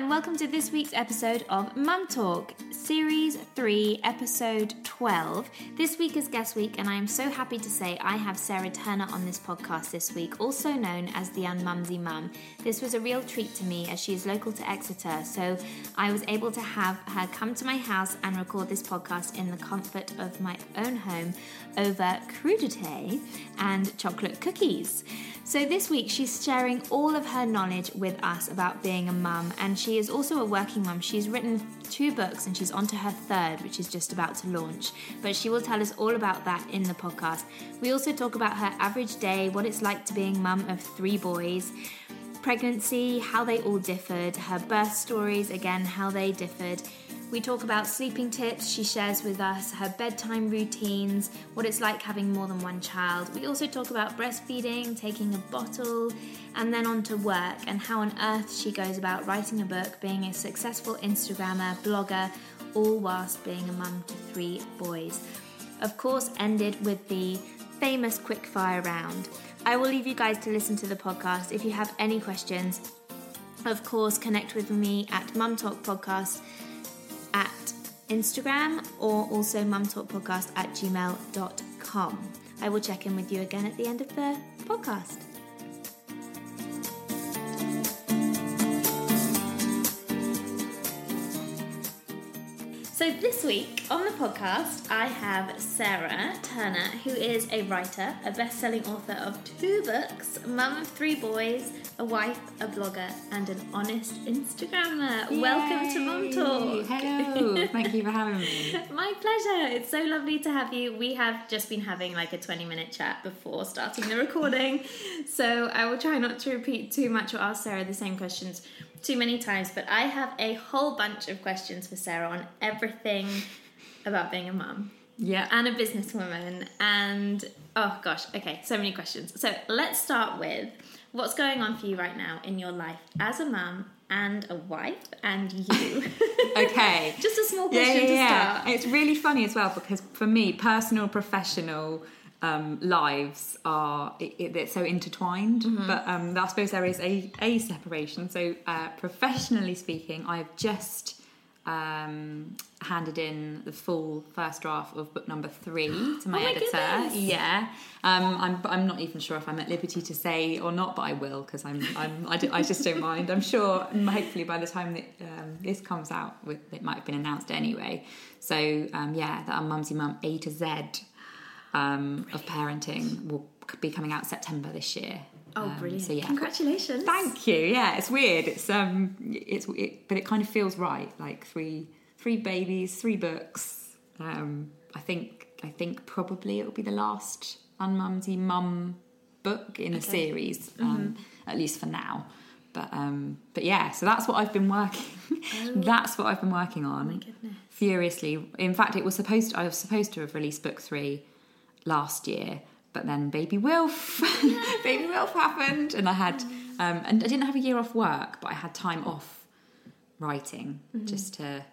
and welcome to this week's episode of Mum Talk, Series 3, Episode 12. This week is guest week, and I am so happy to say I have Sarah Turner on this podcast this week, also known as the Unmumsy Mum. This was a real treat to me as she is local to Exeter, so I was able to have her come to my house and record this podcast in the comfort of my own home over crudité and chocolate cookies. So this week she's sharing all of her knowledge with us about being a mum, and she is also a working mum. She's written two books and she's on to her third, which is just about to launch. But she will tell us all about that in the podcast. We also talk about her average day, what it's like to being mum of three boys pregnancy, how they all differed, her birth stories, again, how they differed. We talk about sleeping tips. She shares with us her bedtime routines, what it's like having more than one child. We also talk about breastfeeding, taking a bottle, and then on to work and how on earth she goes about writing a book, being a successful Instagrammer, blogger, all whilst being a mum to three boys. Of course, ended with the famous quickfire round. I will leave you guys to listen to the podcast. If you have any questions, of course, connect with me at Mum Talk Podcast at Instagram or also mumtalkpodcast at gmail.com. I will check in with you again at the end of the podcast. So, this week on the podcast, I have Sarah Turner, who is a writer, a best selling author of two books, Mum of Three Boys, a wife, a blogger, and an honest Instagrammer. Yay. Welcome to Mum Talk. Hello, thank you for having me. My pleasure. It's so lovely to have you. We have just been having like a 20 minute chat before starting the recording. so I will try not to repeat too much or ask Sarah the same questions too many times, but I have a whole bunch of questions for Sarah on everything about being a mum Yeah. and a businesswoman. And oh gosh, okay, so many questions. So let's start with what's going on for you right now in your life as a mum and a wife and you. Okay. Just a small Yeah, question yeah, to yeah. start. It's really funny as well because for me, personal, professional um, lives are it, it, they're so intertwined. Mm-hmm. But um, I suppose there is a, a separation. So uh, professionally speaking, I've just um, handed in the full first draft of book number three to my, Oh my editor. goodness. Yeah, um, I'm. I'm not even sure if I'm at liberty to say or not, but I will because I'm. I'm. I, do, I just don't mind. I'm sure. Hopefully, by the time that um, this comes out, it might have been announced anyway. So um, yeah, that Unmumsy Mum A to Z um, of parenting will be coming out September this year. Oh, Um, brilliant! So yeah, congratulations. Thank you. Yeah, it's weird. It's um, it's it, but it kind of feels right. Like three, three babies, three books. Um, I think I think probably it will be the last unmumsy mum book in a Okay. series, um, at least for now. But um, but yeah, so that's what I've been working. that's what I've been working on. Oh my goodness. Furiously. In fact, it was supposed. I was supposed to have released book three last year, but then baby Wilf, baby Wilf happened, and I had, um, and I didn't have a year off work, but I had time off writing just to,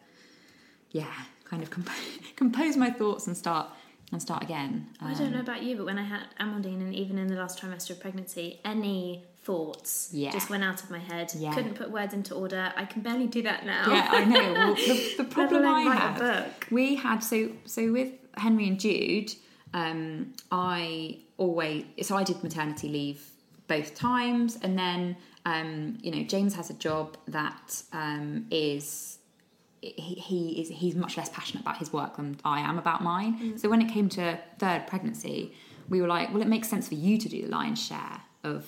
yeah, kind of comp- compose my thoughts and start and start again. I don't Um, know about you, but when I had Amandine, and even in the last trimester of pregnancy, any thoughts Yeah. just went out of my head. Yeah. Couldn't put words into order. I can barely do that now. Yeah, I know. Well, the, the problem I had, we had so so with Henry and Jude, um, I always so I did maternity leave both times, and then um, you know James has a job that um, is. He, he is he's much less passionate about his work than I am about mine. So when it came to third pregnancy, we were like, well, it makes sense for you to do the lion's share of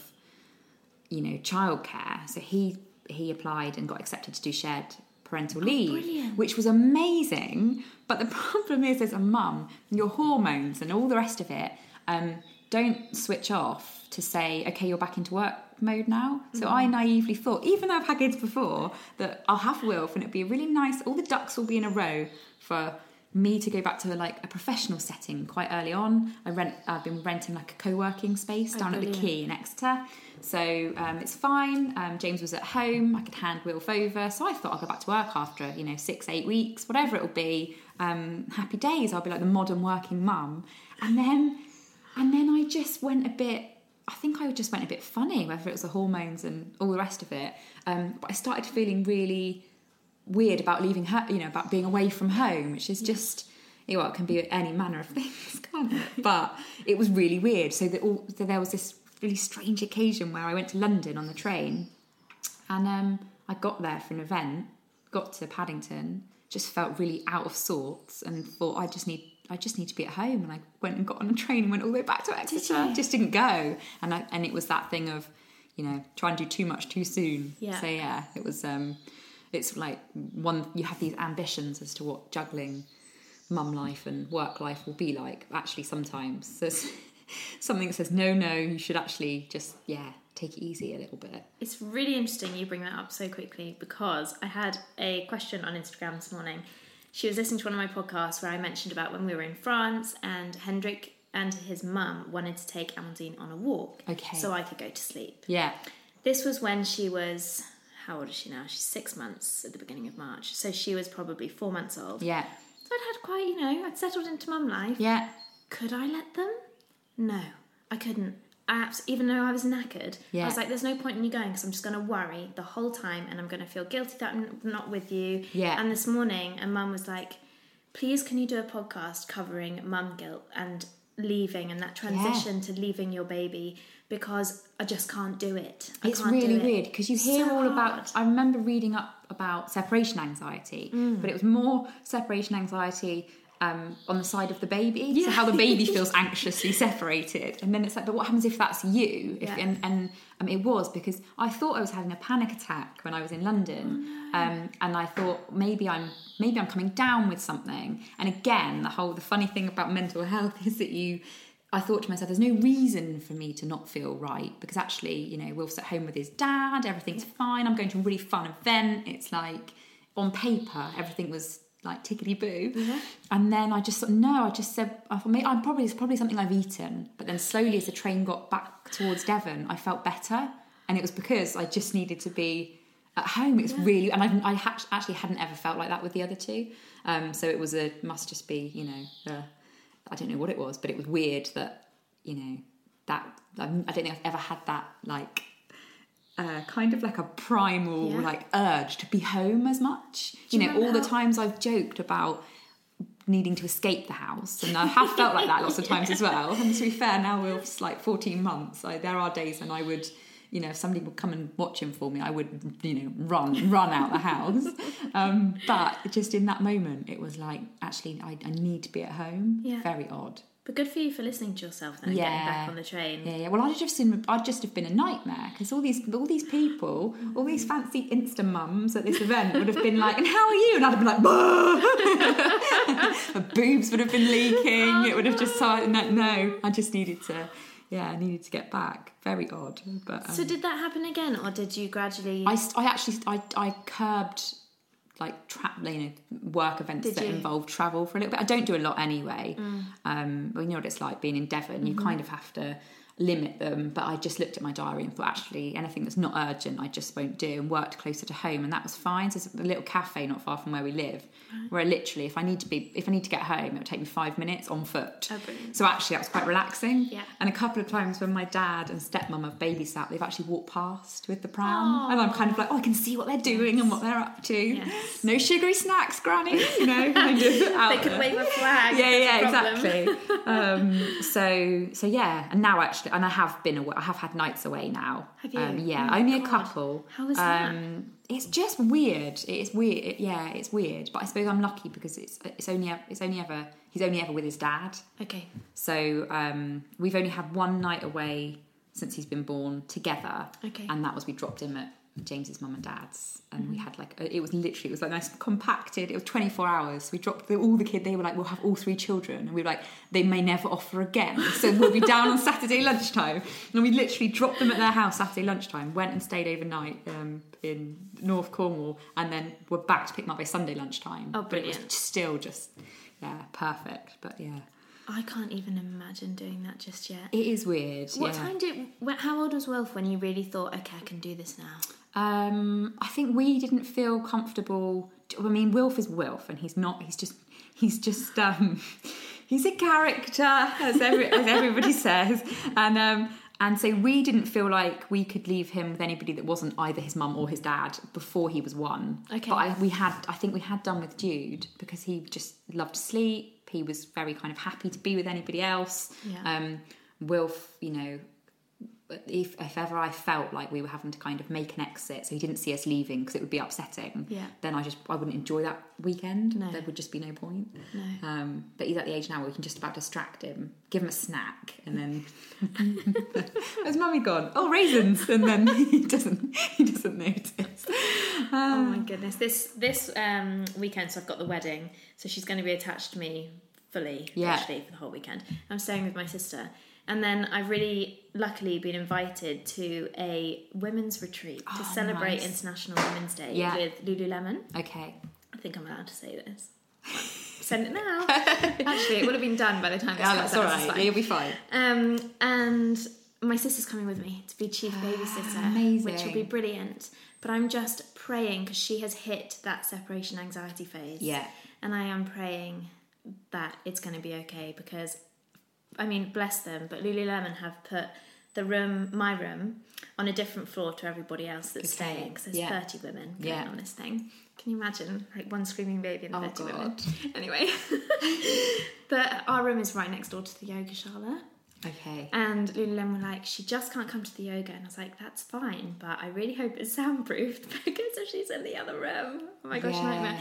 you know childcare so he he applied and got accepted to do shared parental leave brilliant. which was amazing but the problem is as a mum your hormones and all the rest of it um, don't switch off to say okay you're back into work mode now so i naively thought even though i've had kids before that i'll have wilf and it'll be a really nice all the ducks will be in a row for me to go back to like a professional setting quite early on. I rent. I've been renting like a co-working space Oh, down at the brilliant. Quay in Exeter, so um, it's fine. Um, James was at home. I could hand Wilf over, so I thought I'd go back to work after you know six, eight weeks, whatever it'll be. Um, happy days. I'll be like the modern working mum, and then and then I just went a bit. I think I just went a bit funny, whether it was the hormones and all the rest of it. Um, but I started feeling really weird about leaving her, you know, about being away from home, which is just, know, it can be any manner of things, can't it? But it was really weird. So, that all, so there was this really strange occasion where I went to London on the train, and um, I got there for an event, got to Paddington, just felt really out of sorts, and thought I just need. I just need to be at home, and I went and got on a train and went all the way back to Exeter. you? Just didn't go, and I, and it was that thing of, you know, trying to do too much too soon. Yeah. So yeah, it was. um It's like one you have these ambitions as to what juggling mum life and work life will be like. Actually, sometimes there's something that says no, no. You should actually just yeah take it easy a little bit. It's really interesting you bring that up so quickly because I had a question on Instagram this morning. She was listening to one of my podcasts where I mentioned about when we were in France and Hendrik and his mum wanted to take Amandine on a walk Okay. so I could go to sleep. Yeah, This was when she was, how old is she now? She's six months at the beginning of March. So she was probably four months old. yeah, So I'd had quite, you know, I'd settled into mum life. yeah. Could I let them? No, I couldn't. I abs- even though I was knackered, I was like, "There's no point in you going because I'm just going to worry the whole time, and I'm going to feel guilty that I'm not with you." Yeah. And this morning, and Mum was like, "Please, can you do a podcast covering mum guilt and leaving and that transition to leaving your baby because I just can't do it. I It's can't do really it. weird because you hear So all hard. about. I remember reading up about separation anxiety, Mm. but it was more separation anxiety um, on the side of the baby. So how the baby feels anxiously separated, and then it's like, but what happens if that's you? If, Yeah. And, and um, it was because I thought I was having a panic attack when I was in London, Oh, um, and I thought maybe I'm maybe I'm coming down with something. And again, the whole the funny thing about mental health is that you. I thought to myself, there's no reason for me to not feel right because actually, you know, Wilf's at home with his dad, everything's fine. I'm going to a really fun event. It's like on paper, everything was like tickety boo. And then I just thought, no, I just said, I thought, I'm probably it's probably something I've eaten. But then slowly, as the train got back towards Devon, I felt better, and it was because I just needed to be at home. It's really, and I, I ha- actually hadn't ever felt like that with the other two. Um, so it was a must just be, you know, uh, I don't know what it was, but it was weird that you know that I don't think I've ever had that like uh, kind of like a primal Yeah. like urge to be home as much. You you know, all the times I've joked about needing to escape the house, and I have felt like that lots of times as well. And to be fair, now we're like 14 months. I, there are days when I would. You know, if somebody would come and watch him for me, I would, you know, run, run out the house. Um, but just in that moment, it was like, actually, I, I need to be at home. Yeah. Very odd. But good for you for listening to yourself then, and getting back on the train. Yeah, yeah. Well, I'd just been, I'd just have been a nightmare because all these, all these people, all these fancy Insta mums at this event would have been like, "And how are you?" And I'd have been like! My boobs would have been leaking. it would have just started. No, no, I just needed to, yeah, I needed to get back. Very odd, but um, So did that happen again, or did you gradually? I, I actually, I, I curbed like tra- you know work events Did that you? involve travel for a little bit. I don't do a lot anyway. Um, well, you know what it's like being in Devon. You kind of have to limit them. But I just looked at my diary and thought, actually, anything that's not urgent, I just won't do. And worked closer to home, and that was fine. So there's a little cafe not far from where we live, where literally, if I need to be, if I need to get home, it would take me five minutes on foot. Oh. So actually, that was quite relaxing. Yeah. And a couple of times when my dad and stepmom have babysat, they've actually walked past with the pram, and I'm kind of like, oh, I can see what they're doing and what they're up to. Yes. No sugary snacks, Granny. You know, kind of they could wave a flag. Yeah, yeah, there's a problem. exactly. um, so, so yeah, and now actually, and I have been away. I have had nights away now. Have you? Um, yeah, Oh only a couple. How was that? Um, it's just weird. It's weird. It- yeah, it's weird. But I suppose I'm lucky because it's it's only it's only ever he's only ever with his dad. Okay. So um, we've only had one night away since he's been born together. Okay. And that was we dropped him at James's mum and dad's, and we had like it was literally it was like nice compacted. It was 24 hours. We dropped the, all the kid. They were like, we'll have all three children, and we were like, they may never offer again. So we'll be down on Saturday lunchtime, and we literally dropped them at their house Saturday lunchtime. Went and stayed overnight um, in North Cornwall, and then we're back to pick them up by Sunday lunchtime. Oh, But it was brilliant. still just yeah perfect. But yeah. I can't even imagine doing that just yet. It is weird. What yeah. time did? How old was Wilf when you really thought, okay, I can do this now? Um, I think we didn't feel comfortable. I mean, Wilf is Wilf, and he's not. He's just. He's just. Um, he's a character, as every, as everybody says, and um, And so we didn't feel like we could leave him with anybody that wasn't either his mum or his dad before he was one. Okay. But I, we had, I think we had done with Jude because he just loved to sleep. He was very kind of happy to be with anybody else. Yeah. Um, Wilf, you know, if, if ever I felt like we were having to kind of make an exit, so he didn't see us leaving because it would be upsetting. Yeah. Then I just I wouldn't enjoy that weekend. No. There would just be no point. No. Um, but he's at the age now where we can just about distract him, give him a snack, and then where's mummy gone? Oh, raisins, and then he doesn't he doesn't notice. Oh my goodness! This this um, weekend, so I've got the wedding, so she's going to be attached to me fully, Yeah. actually, for the whole weekend. I'm staying with my sister, and then I've really luckily been invited to a women's retreat to Oh, celebrate nice. International Women's Day Yeah. with Lululemon. Okay. I think I'm allowed to say this. Send it now. Actually, it would have been done by the time this Yeah, that's all right. You'll be fine. Um, and my sister's coming with me to be chief babysitter, amazing. which will be brilliant. But I'm just praying because she has hit that separation anxiety phase. Yeah. And I am praying that it's going to be okay because, I mean, bless them, but Lululemon have put the room, my room, on a different floor to everybody else that's Okay, staying because there's yeah. 30 women Yeah. on this thing. Can you imagine? Like one screaming baby and Oh, 30 women. God. Anyway. but our room is right next door to the yoga shala. Okay. And Lululemon were like, she just can't come to the yoga. And I was like, that's fine, but I really hope it's soundproofed because if she's in the other room, oh my gosh, Yeah. nightmare.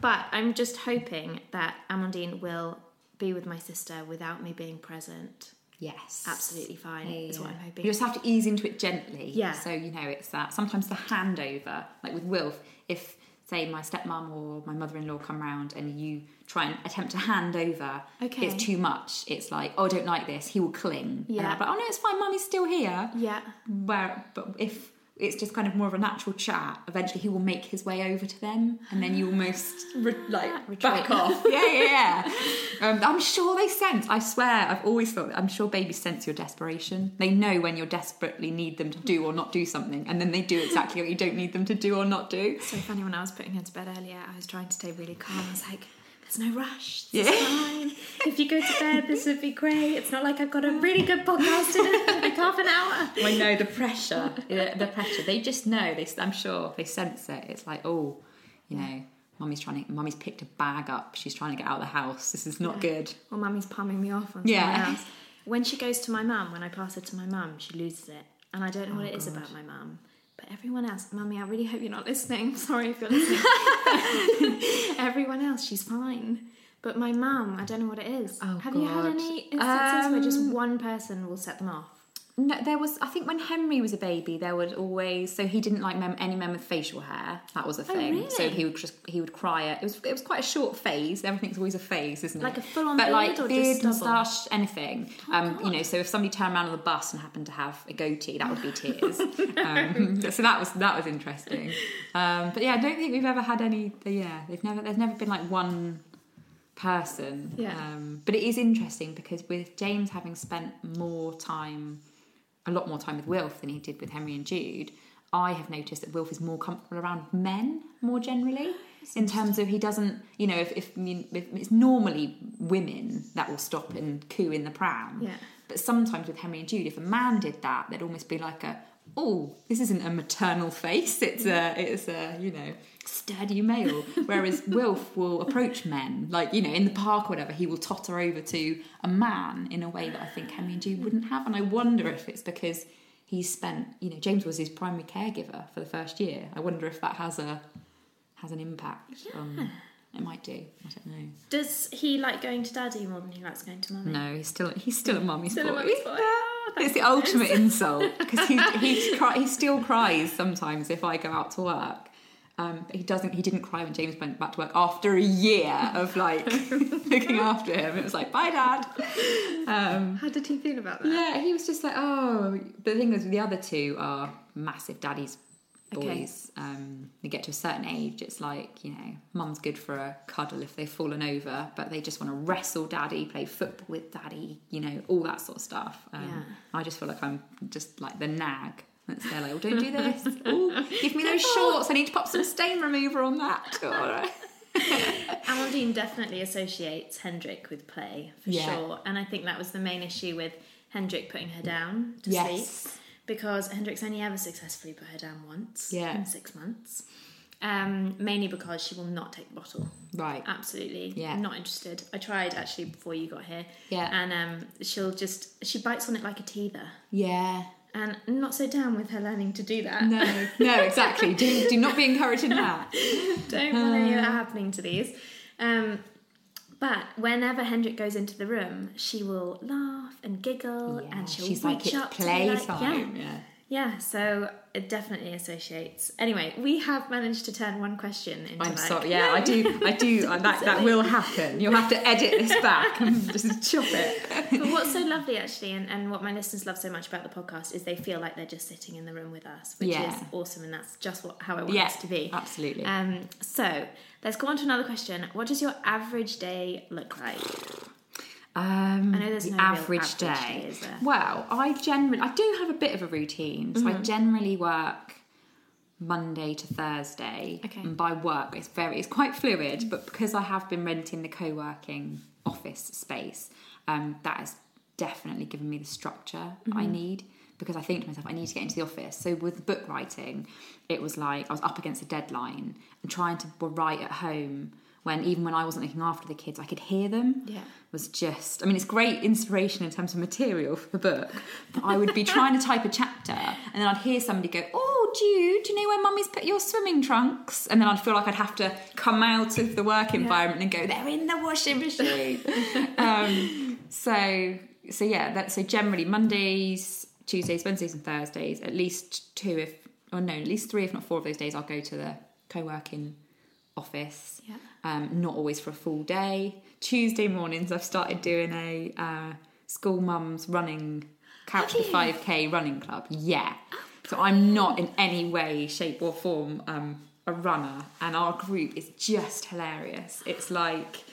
But I'm just hoping that Amandine will be with my sister without me being present. Yes. Absolutely fine, is what I'm hoping. You just have to ease into it gently. Yeah. So, you know, it's that sometimes the handover, like with Wilf, if, say, my stepmom or my mother in law come round and you try and attempt to hand over, Okay. it's too much. It's like, oh, I don't like this. He will cling. Yeah. I'm like, oh, no, it's fine. Mummy's still here. Yeah. Where, but if it's just kind of more of a natural chat, eventually he will make his way over to them, and then you almost re- like Retreat. back off. yeah, yeah, yeah. Um, I'm sure they sense. I swear, I've always thought. I'm sure babies sense your desperation. They know when you desperately need them to do or not do something, and then they do exactly what you don't need them to do or not do. So funny when I was putting her to bed earlier, I was trying to stay really calm. I was like, there's no rush. Yeah. It's fine. If you go to bed, this would be great. It's not like I've got a really good podcast in it. like half an hour. I know the pressure. the, the pressure. They just know. They, I'm sure they sense it. It's like, oh, you know, mummy's trying to. Mummy's picked a bag up. She's trying to get out of the house. This is not Yeah. good. Or mummy's palming me off on Yeah. someone else. When she goes to my mum, when I pass her to my mum, she loses it. And I don't know what Oh, it is about my mum. Everyone else, mummy, I really hope you're not listening. Sorry if you're listening. everyone else, she's fine. But my mum, I don't know what it is. Oh, Have you had any instances where just Um, one person will set them off? No, there was. I think when Henry was a baby, there would always. So he didn't like mem, any men with facial hair. That was a thing. really? So he would just he would cry. It was it was quite a short phase. Everything's always a phase, isn't it? Like a full-on beard like or just beard, moustache, anything. um, you know. So if somebody turned around on the bus and happened to have a goatee, that would be tears. um, so that was that was interesting. Um, but yeah, I don't think we've ever had any. Yeah, they've never. There's never been like one person. Yeah. Um, but it is interesting because with James having spent more time, a lot more time with Wilf than he did with Henry and Jude, I have noticed that Wilf is more comfortable around men more generally. In terms of he doesn't, you know, if, if, I mean, if it's normally women that will stop and coo in the pram. Yeah. But sometimes with Henry and Jude, if a man did that, there'd almost be like a, oh, this isn't a maternal face. It's a, it's a, you know, sturdy male. Whereas Wilf will approach men, like you know, in the park or whatever. He will totter over to a man in a way that I think Henry and Jude wouldn't have. And I wonder if it's because he's spent, you know, James was his primary caregiver for the first year. I wonder if that has a has an impact. Um, it might do. I don't know. Does he like going to daddy more than he likes going to mummy? No, he's still he's still a mummy's Still a boy. mummy's boy. Oh, it's the ultimate insult because he he, cry, he still cries sometimes if I go out to work. Um, but he doesn't. He didn't cry when James went back to work after a year of like looking after him. It was like, bye, dad. Um, How did he feel about that? yeah, he was just like, oh. The thing is, the other two are massive daddy's Okay. boys. Um, they get to a certain age, it's like you know, mum's good for a cuddle if they've fallen over, but they just want to wrestle daddy, play football with daddy, you know, all that sort of stuff. Um, Yeah. I just feel like I'm just like the nag. They're like, oh, don't do this. Give me those shorts. I need to pop some stain remover on that. All right. Amandine definitely associates Hendrik with play for Yeah. sure, and I think that was the main issue with Hendrik putting her down to Yes. sleep because Hendrik's only ever successfully put her down once Yeah. in six months. Um, mainly because she will not take the bottle. Right. Absolutely. Yeah. Not interested. I tried actually before you got here. Yeah. And um, she'll just, she bites on it like a teether. Yeah. And not so down with her learning to do that. No, no, exactly. Do, do not be encouraging that. Don't want any Uh. of that happening to these. Um, but whenever Hendrik goes into the room, she will laugh and giggle Yeah, and she'll she's reach like up to me like- yeah, yeah. Yeah. So it definitely associates. Anyway, we have managed to turn one question into I'm like, sorry. Yeah, I do. I do. uh, That that will happen. You'll have to edit this back and just chop it. but what's so lovely actually and, and what my listeners love so much about the podcast is they feel like they're just sitting in the room with us which Yeah. is awesome and that's just what how i want Yeah, us to be absolutely. um, so let's go on to another question what does your average day look like Um, I know there's the no average, average day. day? Well, I generally I do have a bit of a routine. So I Mm-hmm. generally work Monday to Thursday. Okay. And by work, it's very it's quite fluid, but because I have been renting the co-working office space, um, that has definitely given me the structure I Mm-hmm. need. Because I think to myself, I need to get into the office. So with book writing, it was like I was up against a deadline and trying to write at home when even when I wasn't looking after the kids, I could hear them Yeah. Was just I mean it's great inspiration in terms of material for the book but I would be trying to type a chapter and then I'd hear somebody go oh Jude do you know where mummy's put your swimming trunks and then I'd feel like I'd have to come out of the work environment and go they're in the washing machine um, so so yeah that so generally Mondays Tuesdays Wednesdays and Thursdays at least two if or no at least three if not four of those days I'll go to the co-working office Yeah. um, not always for a full day. Tuesday mornings, I've started doing a uh, school mums running couch to 5k running club. Yeah. So I'm not in any way, shape, or form um, a runner, and our group is just hilarious. It's like,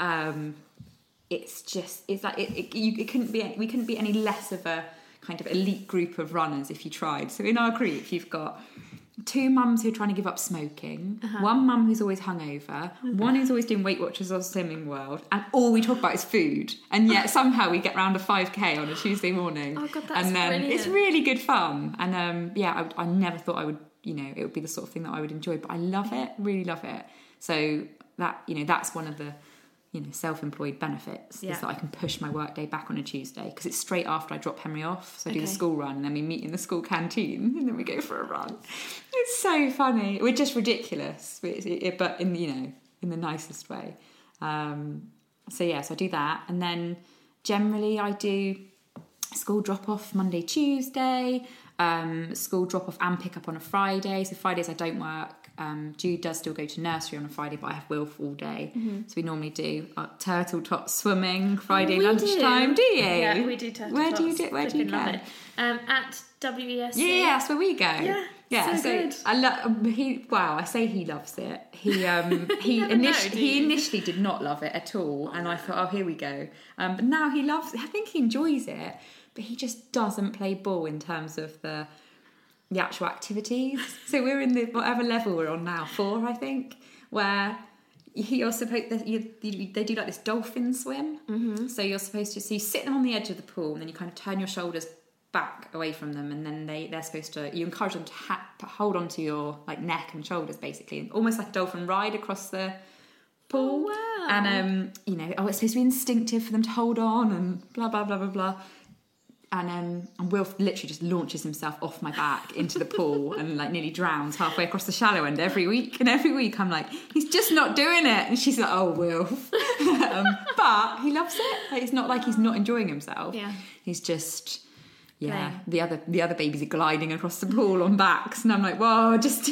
um, it's just, it's like it, it, you, it couldn't be, we couldn't be any less of a kind of elite group of runners if you tried. So in our group, you've got two mums who are trying to give up smoking, Uh-huh. one mum who's always hungover, one who's always doing Weight Watchers or Slimming World, and all we talk about is food. And yet somehow we get round a 5k on a Tuesday morning. Oh, God, that's and then it's really good fun. And um, yeah, I, I never thought I would, you know, it would be the sort of thing that I would enjoy, but I love it, really love it. So that, you know, that's one of the, you know, self-employed benefits Yeah. is that I can push my workday back on a Tuesday because it's straight after I drop Henry off. So I do the school run and then we meet in the school canteen and then we go for a run. It's so funny. We're just ridiculous, but, but in you know in the nicest way. Um, so yeah, so I do that, and then generally I do school drop off Monday, Tuesday, um, school drop off and pick up on a Friday. So Fridays I don't work. Um, Jude does still go to nursery on a Friday, but I have Wilf all day. So we normally do uh, Turtle Tots swimming Friday Mm-hmm. Oh, lunchtime. do. Do, you? Yeah, we do turtle Where do you do? Where do you go? Um, at WES. Yeah, yeah, that's where we go. Yeah, yeah. so good. I love. He wow, I say he loves it. He um he initially he initially did not love it at all, and I thought, oh, here we go. Um, but now he loves. It. I think he enjoys it, but he just doesn't play ball in terms of the the actual activities. so we're in the whatever level we're on now, four, I think, where you're supposed that you, they do like this dolphin swim. Mm-hmm. So you're supposed to so you sit them on the edge of the pool, and then you kind of turn your shoulders back away from them, and then they they're supposed to you encourage them to, ha- to hold onto your like neck and shoulders, basically, almost like a dolphin ride across the pool. Oh, wow. And um, you know, oh, it's supposed to be instinctive for them to hold on, and blah blah blah blah blah and um, and Will literally just launches himself off my back into the pool and like nearly drowns halfway across the shallow end every week. And every week I'm like, he's just not doing it. And she's like, oh, Will. um, but he loves it. Like, it's not like he's not enjoying himself. Yeah. He's just. Yeah, Playing. the other the other babies are gliding across the pool on backs, and I'm like, whoa, just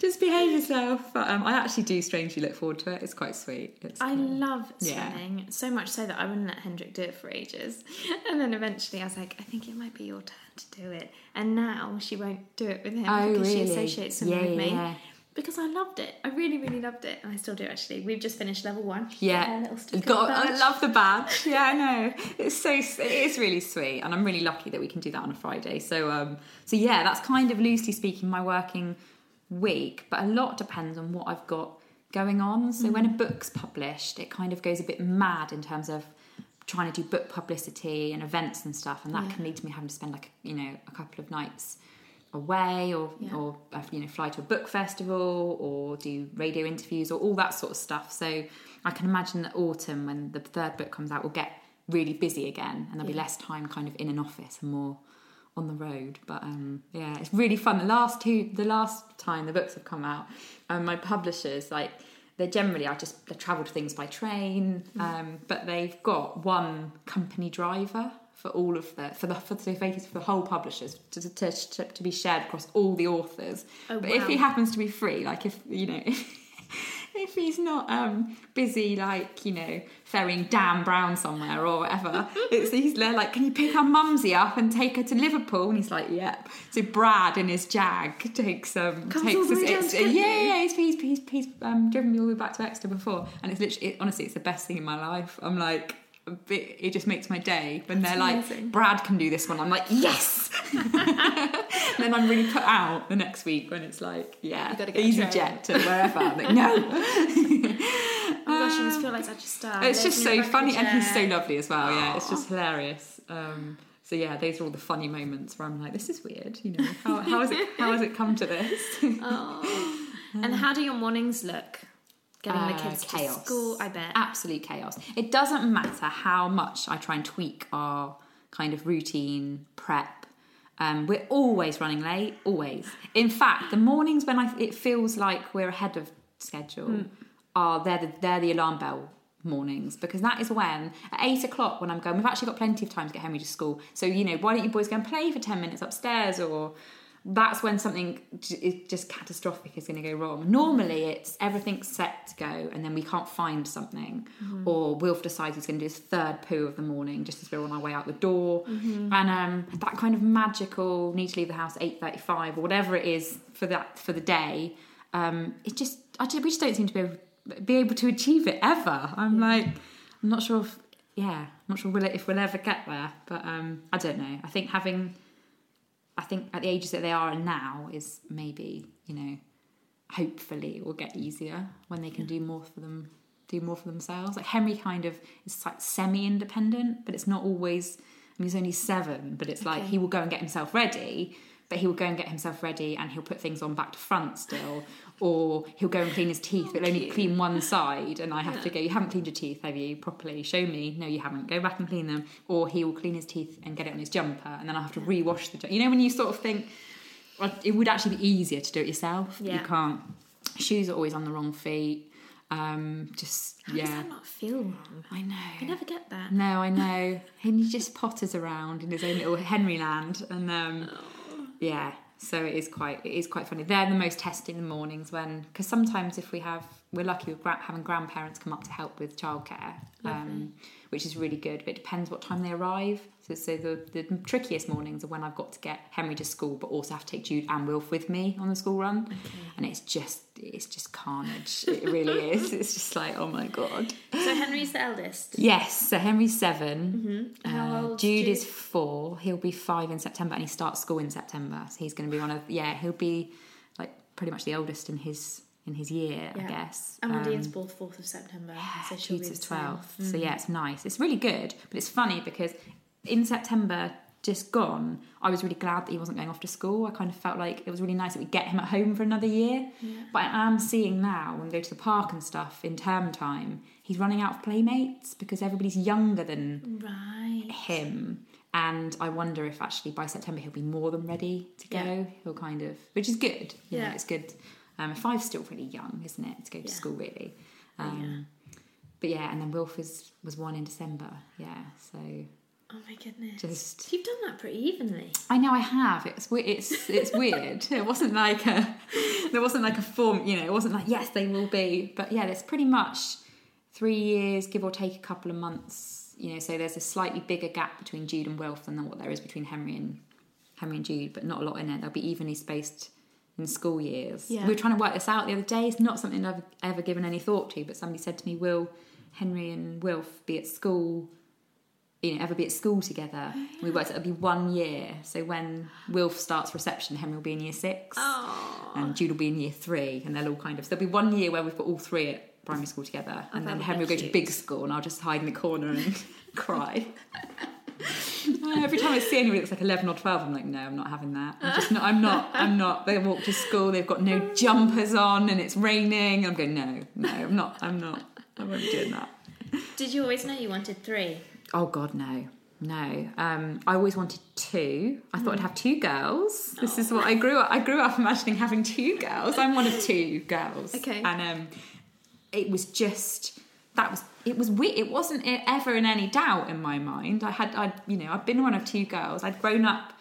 just behave yourself. But um, I actually do strangely look forward to it. It's quite sweet. It's, I love Yeah. swimming so much so that I wouldn't let Hendrik do it for ages. And then eventually I was like, I think it might be your turn to do it. And now she won't do it with him Oh, because she associates swimming Yeah, with me. yeah. Because I loved it. I really, really loved it. And I still do actually. We've just finished level one. Yeah, Got- I love the badge. Yeah, I know. It's so it is really sweet, and I'm really lucky that we can do that on a Friday. So, um, so yeah, that's kind of loosely speaking my working week, but a lot depends on what I've got going on. So when a book's published, it kind of goes a bit mad in terms of trying to do book publicity and events and stuff, and that Yeah. can lead to me having to spend like you know a couple of nights away or Yeah. or uh, you know fly to a book festival or do radio interviews or all that sort of stuff so i can imagine that autumn when the third book comes out will get really busy again and there'll be less time kind of in an office and more on the road but um yeah it's really fun the last two the last time the books have come out um, my publishers like they're generally I just I travel to things by train, um, but they've got one company driver for all of the for the for the, for the whole publishers to, to, to, to be shared across all the authors. Oh, but if he happens to be free, like if you know. If, if he's not um, busy, like you know, ferrying Dan Brown somewhere or whatever, it's he's there like, can you pick Unmumsy up and take her to Liverpool? And he's like, yep. So Brad in his Jag takes um Comes takes us. way down to get yeah, yeah, he's he's he's, he's um, driven me all the way back to Exeter before, and it's literally it, honestly, it's the best thing in my life. I'm like. It just makes my day when That's they're amazing. like, Brad can do this one. I'm like, yes. then I'm really put out the next week when it's like, yeah, You gotta get a easyJet to wherever. I'm like, no. Oh my gosh, you must feel like such a star. It's just so funny, and he's so lovely as well. Yeah, it's just hilarious. Um, so yeah, those are all the funny moments where I'm like, this is weird. You know, how, how has it how has it come to this? Oh. And how do your mornings look? Getting the Uh, kids chaos. to school, I bet. Absolute chaos. It doesn't matter how much I try and tweak our kind of routine prep. Um, we're always running late, always. In fact, the mornings when I, it feels like we're ahead of schedule Hmm. are they're the, they're the alarm bell mornings because that is when at eight o'clock when I'm going. We've actually got plenty of time to get Henry to school, so you know why don't you boys go and play for ten minutes upstairs or. That's when something is just catastrophic is going to go wrong. Normally, it's everything's set to go, and then we can't find something, or Wilf decides he's going to do his third poo of the morning just as we're on our way out the door, and um, that kind of magical need to leave the house at eight thirty-five or whatever it is for that for the day. Um, it just, I just, we just don't seem to be able, be able to achieve it ever. I'm like, I'm not sure if, yeah, I'm not sure we'll, if we'll ever get there, but um, I don't know. I think having I think at the ages that they are now is maybe you know hopefully it will get easier when they can do more for them do more for themselves. Like henry kind of is like semi-independent but it's not always I mean, he's only seven but it's like he will go and get himself ready but he will go and get himself ready and he'll put things on back to front still or he'll go and clean his teeth but only cute. clean one side and i have to go you haven't cleaned your teeth have you properly show me no you haven't go back and clean them or he will clean his teeth and get it on his jumper and then i have to re-wash the you know when you sort of think well, it would actually be easier to do it yourself Yeah. you can't shoes are always on the wrong feet um just How does yeah that not feel wrong? i know I never get that. no, I know. And he just potters around in his own little Henry land, and um, Oh. yeah. So it is quite it is quite funny. They're the most testing in the mornings when because sometimes if we have we're lucky with having grandparents come up to help with childcare, um, which is really good. But it depends what time they arrive. So, so the, the trickiest mornings are when I've got to get Henry to school, but also have to take Jude and Wilf with me on the school run, and it's just it's just carnage. it really is. It's just like oh my god. So Henry's the eldest. Yes, so Henry's 7 Mm-hmm. How Uh, old's Jude, Jude? is four. He'll be five in September, and he starts school in September. So he's going to be one of yeah. He'll be like pretty much the oldest in his in his year, I guess. And Um, Mondine's both fourth of September. so she'll Jude's be is the same. Mm. twelve. So yeah, it's nice. It's really good, but it's funny because in September just gone, I was really glad that he wasn't going off to school. I kind of felt like it was really nice that we get him at home for another year. But I am seeing now when we go to the park and stuff in term time, he's running out of playmates because everybody's younger than Right. him. And I wonder if actually by September he'll be more than ready to go. Yeah. He'll kind of, which is good. You know, Yeah. it's good. Um, five's still pretty young, isn't it, to go to Yeah. school really. Um, But yeah, and then Wilf was, was one in December. Yeah, so Oh my goodness. just You've done that pretty evenly. I know I have. It's it's it's weird. It wasn't like a there wasn't like a form. You know, it wasn't like yes they will be. But yeah, there's pretty much three years, give or take a couple of months. You know, so there's a slightly bigger gap between Jude and Wilf than what there is between Henry and Henry and Jude, but not a lot in it. They'll be evenly spaced in school years. Yeah. We were trying to work this out the other day. It's not something I've ever given any thought to, but somebody said to me, "Will Henry and Wilf be at school?" you know, ever be at school together. We worked. It'll be one year. So when Wilf starts reception, Henry will be in year six, Oh. and Jude will be in year three, and they'll all kind of. So there'll be one year where we've got all three at primary school together, and then Henry will go to big school, and I'll just hide in the corner and cry. Uh, Every time I see anybody that's like eleven or twelve, I'm like, no, I'm not having that. I'm just not. I'm not. I'm not. They walk to school, they've got no jumpers on, and it's raining. I'm going, no, no, I'm not. I'm not. I won't be doing that. Did you always know you wanted three? Oh God, no, no. Um, I always wanted two. I thought I'd have two girls. This is what I grew up. I grew up imagining having two girls. I'm one of two girls. Okay. And um, it was just that was it was weird. It wasn't ever in any doubt in my mind. I had I you know I'd been one of two girls. I'd grown up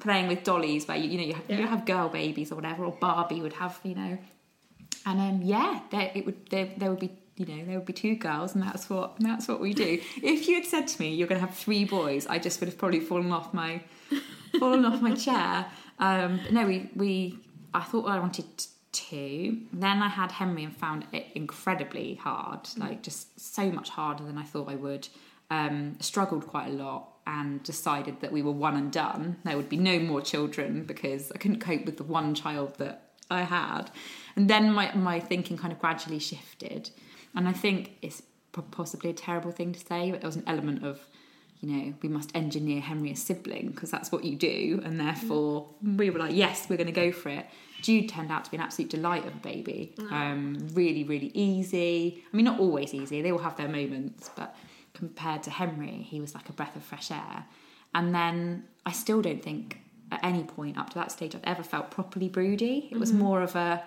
playing with dollies where you you know you have, you have girl babies or whatever or Barbie would have you know and um, yeah, there it would there, there would be you know there would be two girls, and that's what that's what we do. If you had said to me you're going to have three boys, I just would have probably fallen off my fallen off my chair. Um, but no, we we I thought I wanted two. Then I had Henry and found it incredibly hard, like just so much harder than I thought I would. Um, struggled quite a lot and decided that we were one and done. There would be no more children because I couldn't cope with the one child that I had. And then my, my thinking kind of gradually shifted. And I think it's possibly a terrible thing to say, but there was an element of, you know, we must engineer Henry a sibling because that's what you do. And therefore, we were like, yes, we're going to go for it. Jude turned out to be an absolute delight of a baby. Um, really, really easy. I mean, not always easy, they all have their moments, but compared to Henry, he was like a breath of fresh air. And then I still don't think at any point up to that stage I've ever felt properly broody. It was more of a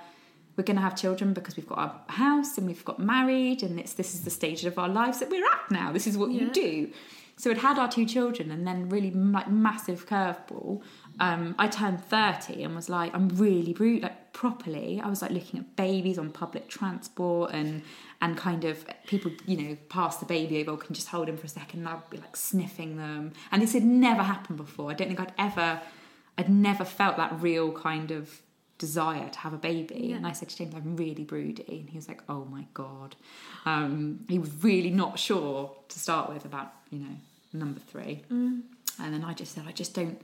we're going to have children because we've got our house and we've got married and it's this is the stage of our lives that we're at now. This is what you do. So it had our two children and then really like massive curveball. Um, I turned 30 and was like, I'm really broody, like properly. I was like looking at babies on public transport and and kind of people, you know, pass the baby over, can just hold him for a second and I'd be like sniffing them. And this had never happened before. I don't think I'd ever I'd never felt that real kind of desire to have a baby. Yeah. And I said to James, I'm really broody. And he was like, oh my God. Um, he was really not sure to start with about, you know, number three. And then I just said, I just don't.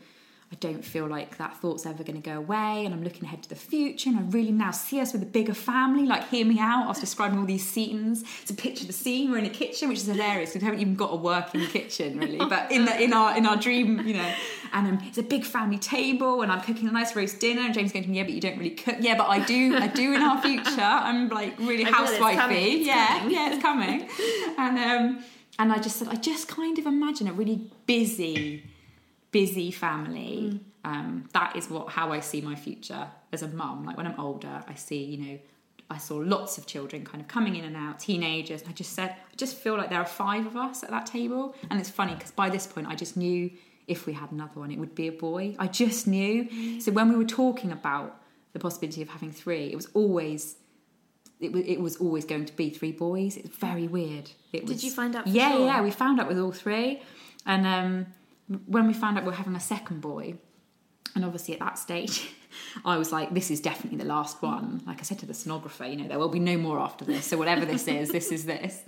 I don't feel like that thought's ever going to go away, and I'm looking ahead to the future, and I really now see us with a bigger family. Like, hear me out. I was describing all these scenes. It's a picture of the scene. We're in a kitchen, which is hilarious. We haven't even got a working kitchen, really. But in the in our in our dream, you know, and um, it's a big family table, and I'm cooking a nice roast dinner. And James going to me, yeah, but you don't really cook. Yeah, but I do. I do in our future. I'm like really I feel it's coming, housewifey. Yeah, coming. yeah, it's coming. and um, and I just said, I just kind of imagine a really busy busy family. Um, that is what how I see my future as a mum. Like when I'm older, I see you know I saw lots of children kind of coming in and out, teenagers. And I just said I just feel like there are five of us at that table, and it's funny because by this point I just knew if we had another one, it would be a boy. I just knew. So when we were talking about the possibility of having three, it was always. It was, it was always going to be three boys. It's very weird. It was, you find out yeah, sure? yeah. We found out with all three, and um, when we found out we're having a second boy, and obviously at that stage, I was like, this is definitely the last one. Like I said to the sonographer, you know, there will be no more after this. So whatever this is, this is this.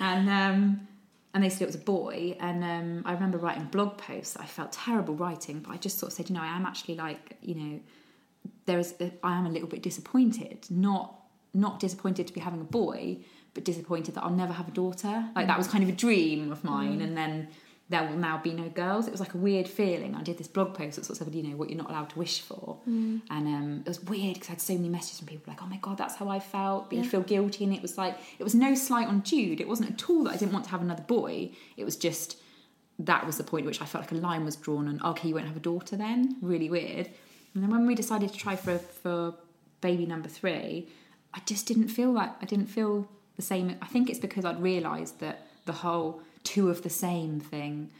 And um, and they said it was a boy. And um, I remember writing blog posts. I felt terrible writing, but I just sort of said, you know, I am actually like, you know, there is, I am a little bit disappointed. Not not disappointed to be having a boy, but disappointed that I'll never have a daughter. Like that was kind of a dream of mine, and then there will now be no girls. It was like a weird feeling. I did this blog post that sort of said, you know, what you're not allowed to wish for, and um, it was weird because I had so many messages from people like, oh my god, that's how I felt, but you feel guilty, and it was like it was no slight on Jude. It wasn't at all that I didn't want to have another boy. It was just that was the point at which I felt like a line was drawn and okay, you won't have a daughter then. Really weird. And then when we decided to try for for baby number three, I just didn't feel like, I didn't feel the same. I think it's because I'd realised that the whole two of the same thing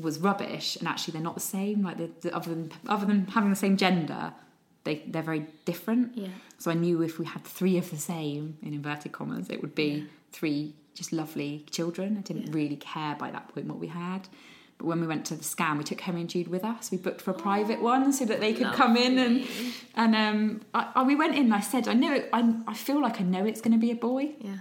was rubbish, and actually they're not the same. Like the, the, other than other than having the same gender, they they're very different. Yeah. So I knew if we had three of the same, in inverted commas, it would be three just lovely children. I didn't Yeah. really care by that point what we had. But when we went to the scan, we took Henry and Jude with us. We booked for a private one so that they could come in and and um, I, I, we went in. and I said, I know, it, I, I feel like I know it's going to be a boy. Yeah.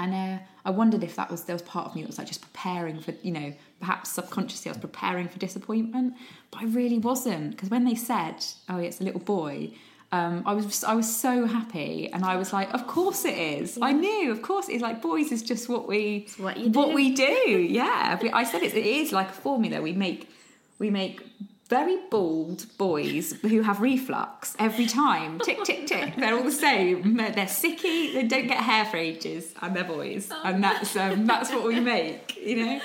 And uh, I wondered if that was there was part of me that was like just preparing for you know perhaps subconsciously I was preparing for disappointment, but I really wasn't because when they said oh yeah, it's a little boy, um, I was I was so happy, and I was like, of course it is. I knew, of course it is. Like boys is just what we what you do. we do. Yeah, I said it, it is like a formula. We make we make very bald boys who have reflux every time. Tick tick tick. They're all the same. They're, sicky. They don't get hair for ages, and they're boys, and that's um, that's what we make. You know.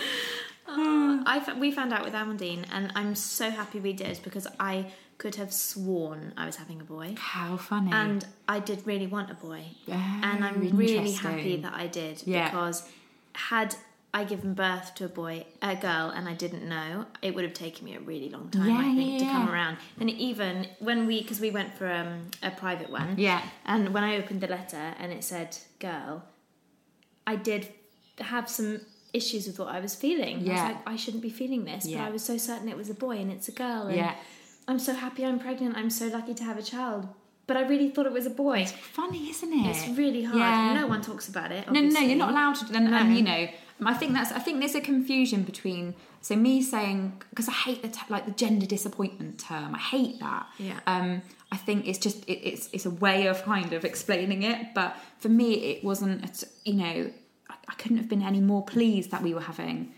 I f- we found out with Amandine, and I'm so happy we did because I could have sworn I was having a boy. How funny. And I did really want a boy. Oh, and I'm really happy that I did Yeah. because had I given birth to a boy, a girl, and I didn't know, it would have taken me a really long time, Yeah, I think, yeah, to come yeah. around. And even when we, because we went for um, a private one, Yeah. and when I opened the letter and it said girl, I did have some issues with what I was feeling. I Yeah. was like, I shouldn't be feeling this, but I was so certain it was a boy and it's a girl. And Yeah. I'm so happy I'm pregnant. I'm so lucky to have a child. But I really thought it was a boy. It's funny, isn't it? It's really hard. Yeah. No one talks about it. No, no, no, you're not allowed to. And, and you know, I think that's. I think there's a confusion between. So me saying because I hate the t- like the gender disappointment term. I hate that. Yeah. Um, I think it's just it, it's it's a way of kind of explaining it. But for me, it wasn't. a You know, I, I couldn't have been any more pleased that we were having,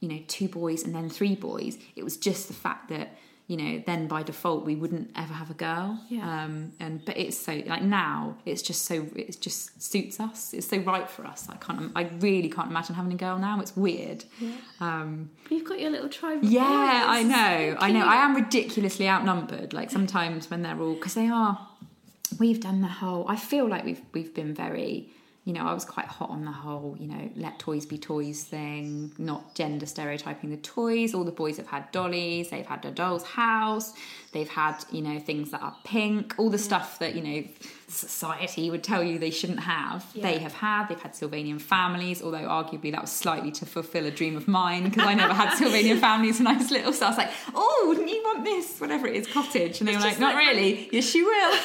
you know, two boys and then three boys. It was just the fact that you know then by default we wouldn't ever have a girl. Yeah. Um, and but it's so like now it's just so it just suits us. It's so right for us. I can't. I really can't imagine having a girl now. It's weird. Yeah. Um, You've got your little tribe. Yeah, boys. I know. So I know. I am ridiculously outnumbered. Like sometimes when they're all because they are. We've done the whole. I feel like we've we've been very. You know, I was quite hot on the whole. You know, let toys be toys thing. Not gender stereotyping the toys. All the boys have had dollies. They've had a doll's house. They've had you know things that are pink. All the stuff that you know society would tell you they shouldn't have. They have had. They've had Sylvanian families. Although arguably that was slightly to fulfil a dream of mine because I never had Sylvanian families when I was little. So I was like, oh, wouldn't you want this? Whatever it is, cottage. And they were like, not like- really. Yes, you will.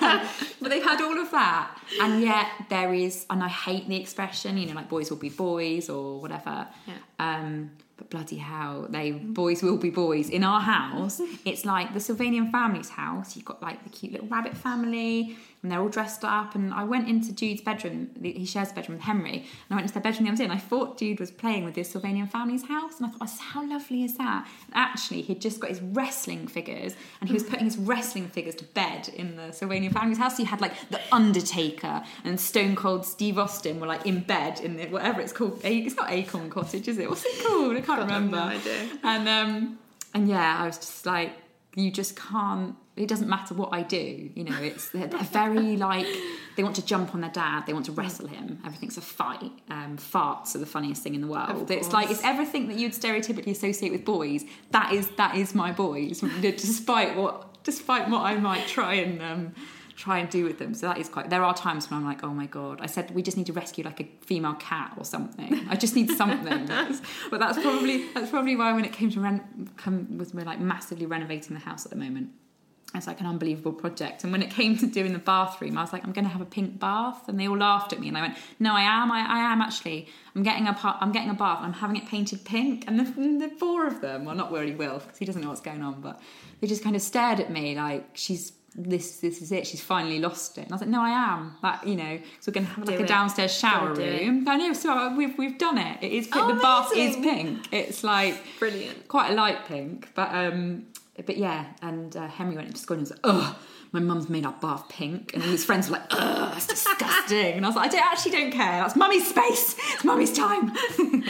but they've had all of that. And yet there is, and I hate the expression, you know, like boys will be boys or whatever. Yeah. Um, but bloody hell, they boys will be boys. In our house, it's like the Sylvanian family's house. You've got like the cute little rabbit family, and they're all dressed up. And I went into Jude's bedroom. He shares a bedroom with Henry, and I went into their bedroom the other day, and I thought Jude was playing with this Sylvanian family's house, and I thought, how lovely is that? And actually, he'd just got his wrestling figures, and he was putting his wrestling figures to bed in the Sylvanian family's house. So you had like the Undertaker and Stone Cold Steve Austin were like in bed in the, whatever it's called. It's not Acorn Cottage, is it? What's it called? I can't God, remember. no idea. And um, and yeah, I was just like, you just can't. It doesn't matter what I do. You know, it's they're, they're very like they want to jump on their dad. They want to wrestle him. Everything's a fight. Um, farts are the funniest thing in the world. It's like it's everything that you'd stereotypically associate with boys. That is that is my boys, despite what despite what I might try and. Um, try and do with them so that is quite there are times when i'm like oh my god i said we just need to rescue like a female cat or something i just need something but that's probably that's probably why when it came to ren- come was we're like massively renovating the house at the moment it's like an unbelievable project. And when it came to doing the bathroom i was like i'm going to have a pink bath. And they all laughed at me and i went no i am i, I am actually. I'm getting a pa- i'm getting a bath. I'm having it painted pink. And the, the four of them well not really will because he doesn't know what's going on but they just kind of stared at me like she's this this is it. She's finally lost it. And i was like no i am. That you know so we're going to have like Do a it. downstairs shower room. I know so we've, we've done it. It is pink. Oh, the bath is pink. It's like Brilliant. quite a light pink, but um, but yeah. And uh, Henry went into school and was like, "Ugh, my mum's made our bath pink," and all his friends were like, "Ugh, it's disgusting." And I was like, "I don't, actually don't care. That's mummy's space. It's mummy's time."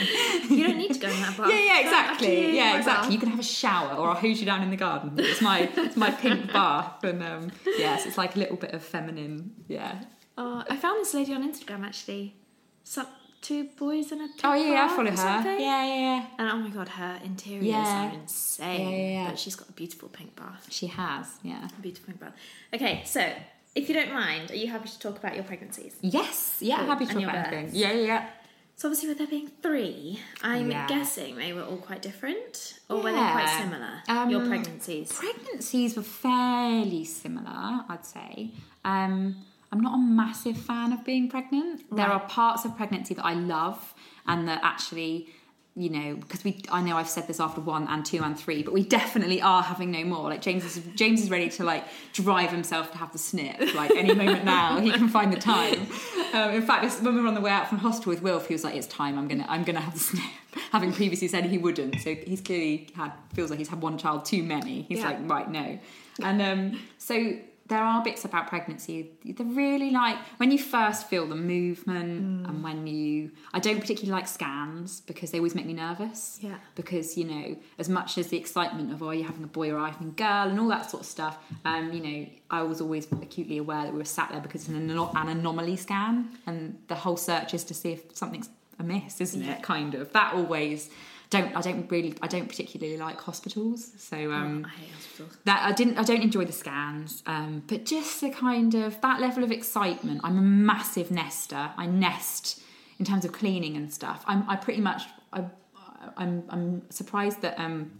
You don't need to go in that bath. yeah, yeah, exactly. Yeah, exactly. bath. You can have a shower, or I'll hose you down in the garden. It's my it's my pink bath, and um, yes, it's like a little bit of feminine. Yeah. Oh, I found this lady on Instagram actually. Some two boys in a dog. Oh yeah, yeah, I follow her. something. Yeah, yeah, yeah. And oh my god, her interiors Yeah. are insane. Yeah, yeah, yeah. But she's got a beautiful pink bath. She has. Yeah. A beautiful pink bath. Okay, so if you don't mind, are you happy to talk about your pregnancies? Yes. Yeah. Cool. Happy to talk about anything. Yeah, yeah, yeah. So obviously, with there being three, I'm Yeah. guessing they were all quite different, or were they quite similar? Um, your pregnancies. Pregnancies were fairly similar, I'd say. Um, I'm not a massive fan of being pregnant. There are parts of pregnancy that I love and that actually you know, because we, I know I've said this after one and two and three, but we definitely are having no more. Like James is, James is ready to like drive himself to have the snip. Like any moment now, he can find the time. Um, in fact, it's- when we were on the way out from hospital with Wilf, he was like, "It's time. I'm gonna, I'm gonna have the snip." Having previously said he wouldn't, so he's clearly had feels like he's had one child too many. He's Yeah. like, right, no. And um, so there are bits about pregnancy they're really like when you first feel the movement Mm. and when you I don't particularly like scans because they always make me nervous. Yeah. Because, you know, as much as the excitement of oh you're having a boy or a girl and all that sort of stuff, um, you know, I was always acutely aware that we were sat there because it's an, an anomaly scan and the whole search is to see if something's amiss, isn't Yeah. it? Kind of. That always don't I don't really I don't particularly like hospitals. So um I hate hospitals. that I didn't I don't enjoy the scans um, but just the kind of that level of excitement I'm a massive nester I nest in terms of cleaning and stuff I'm I pretty much I, I'm I'm surprised that um,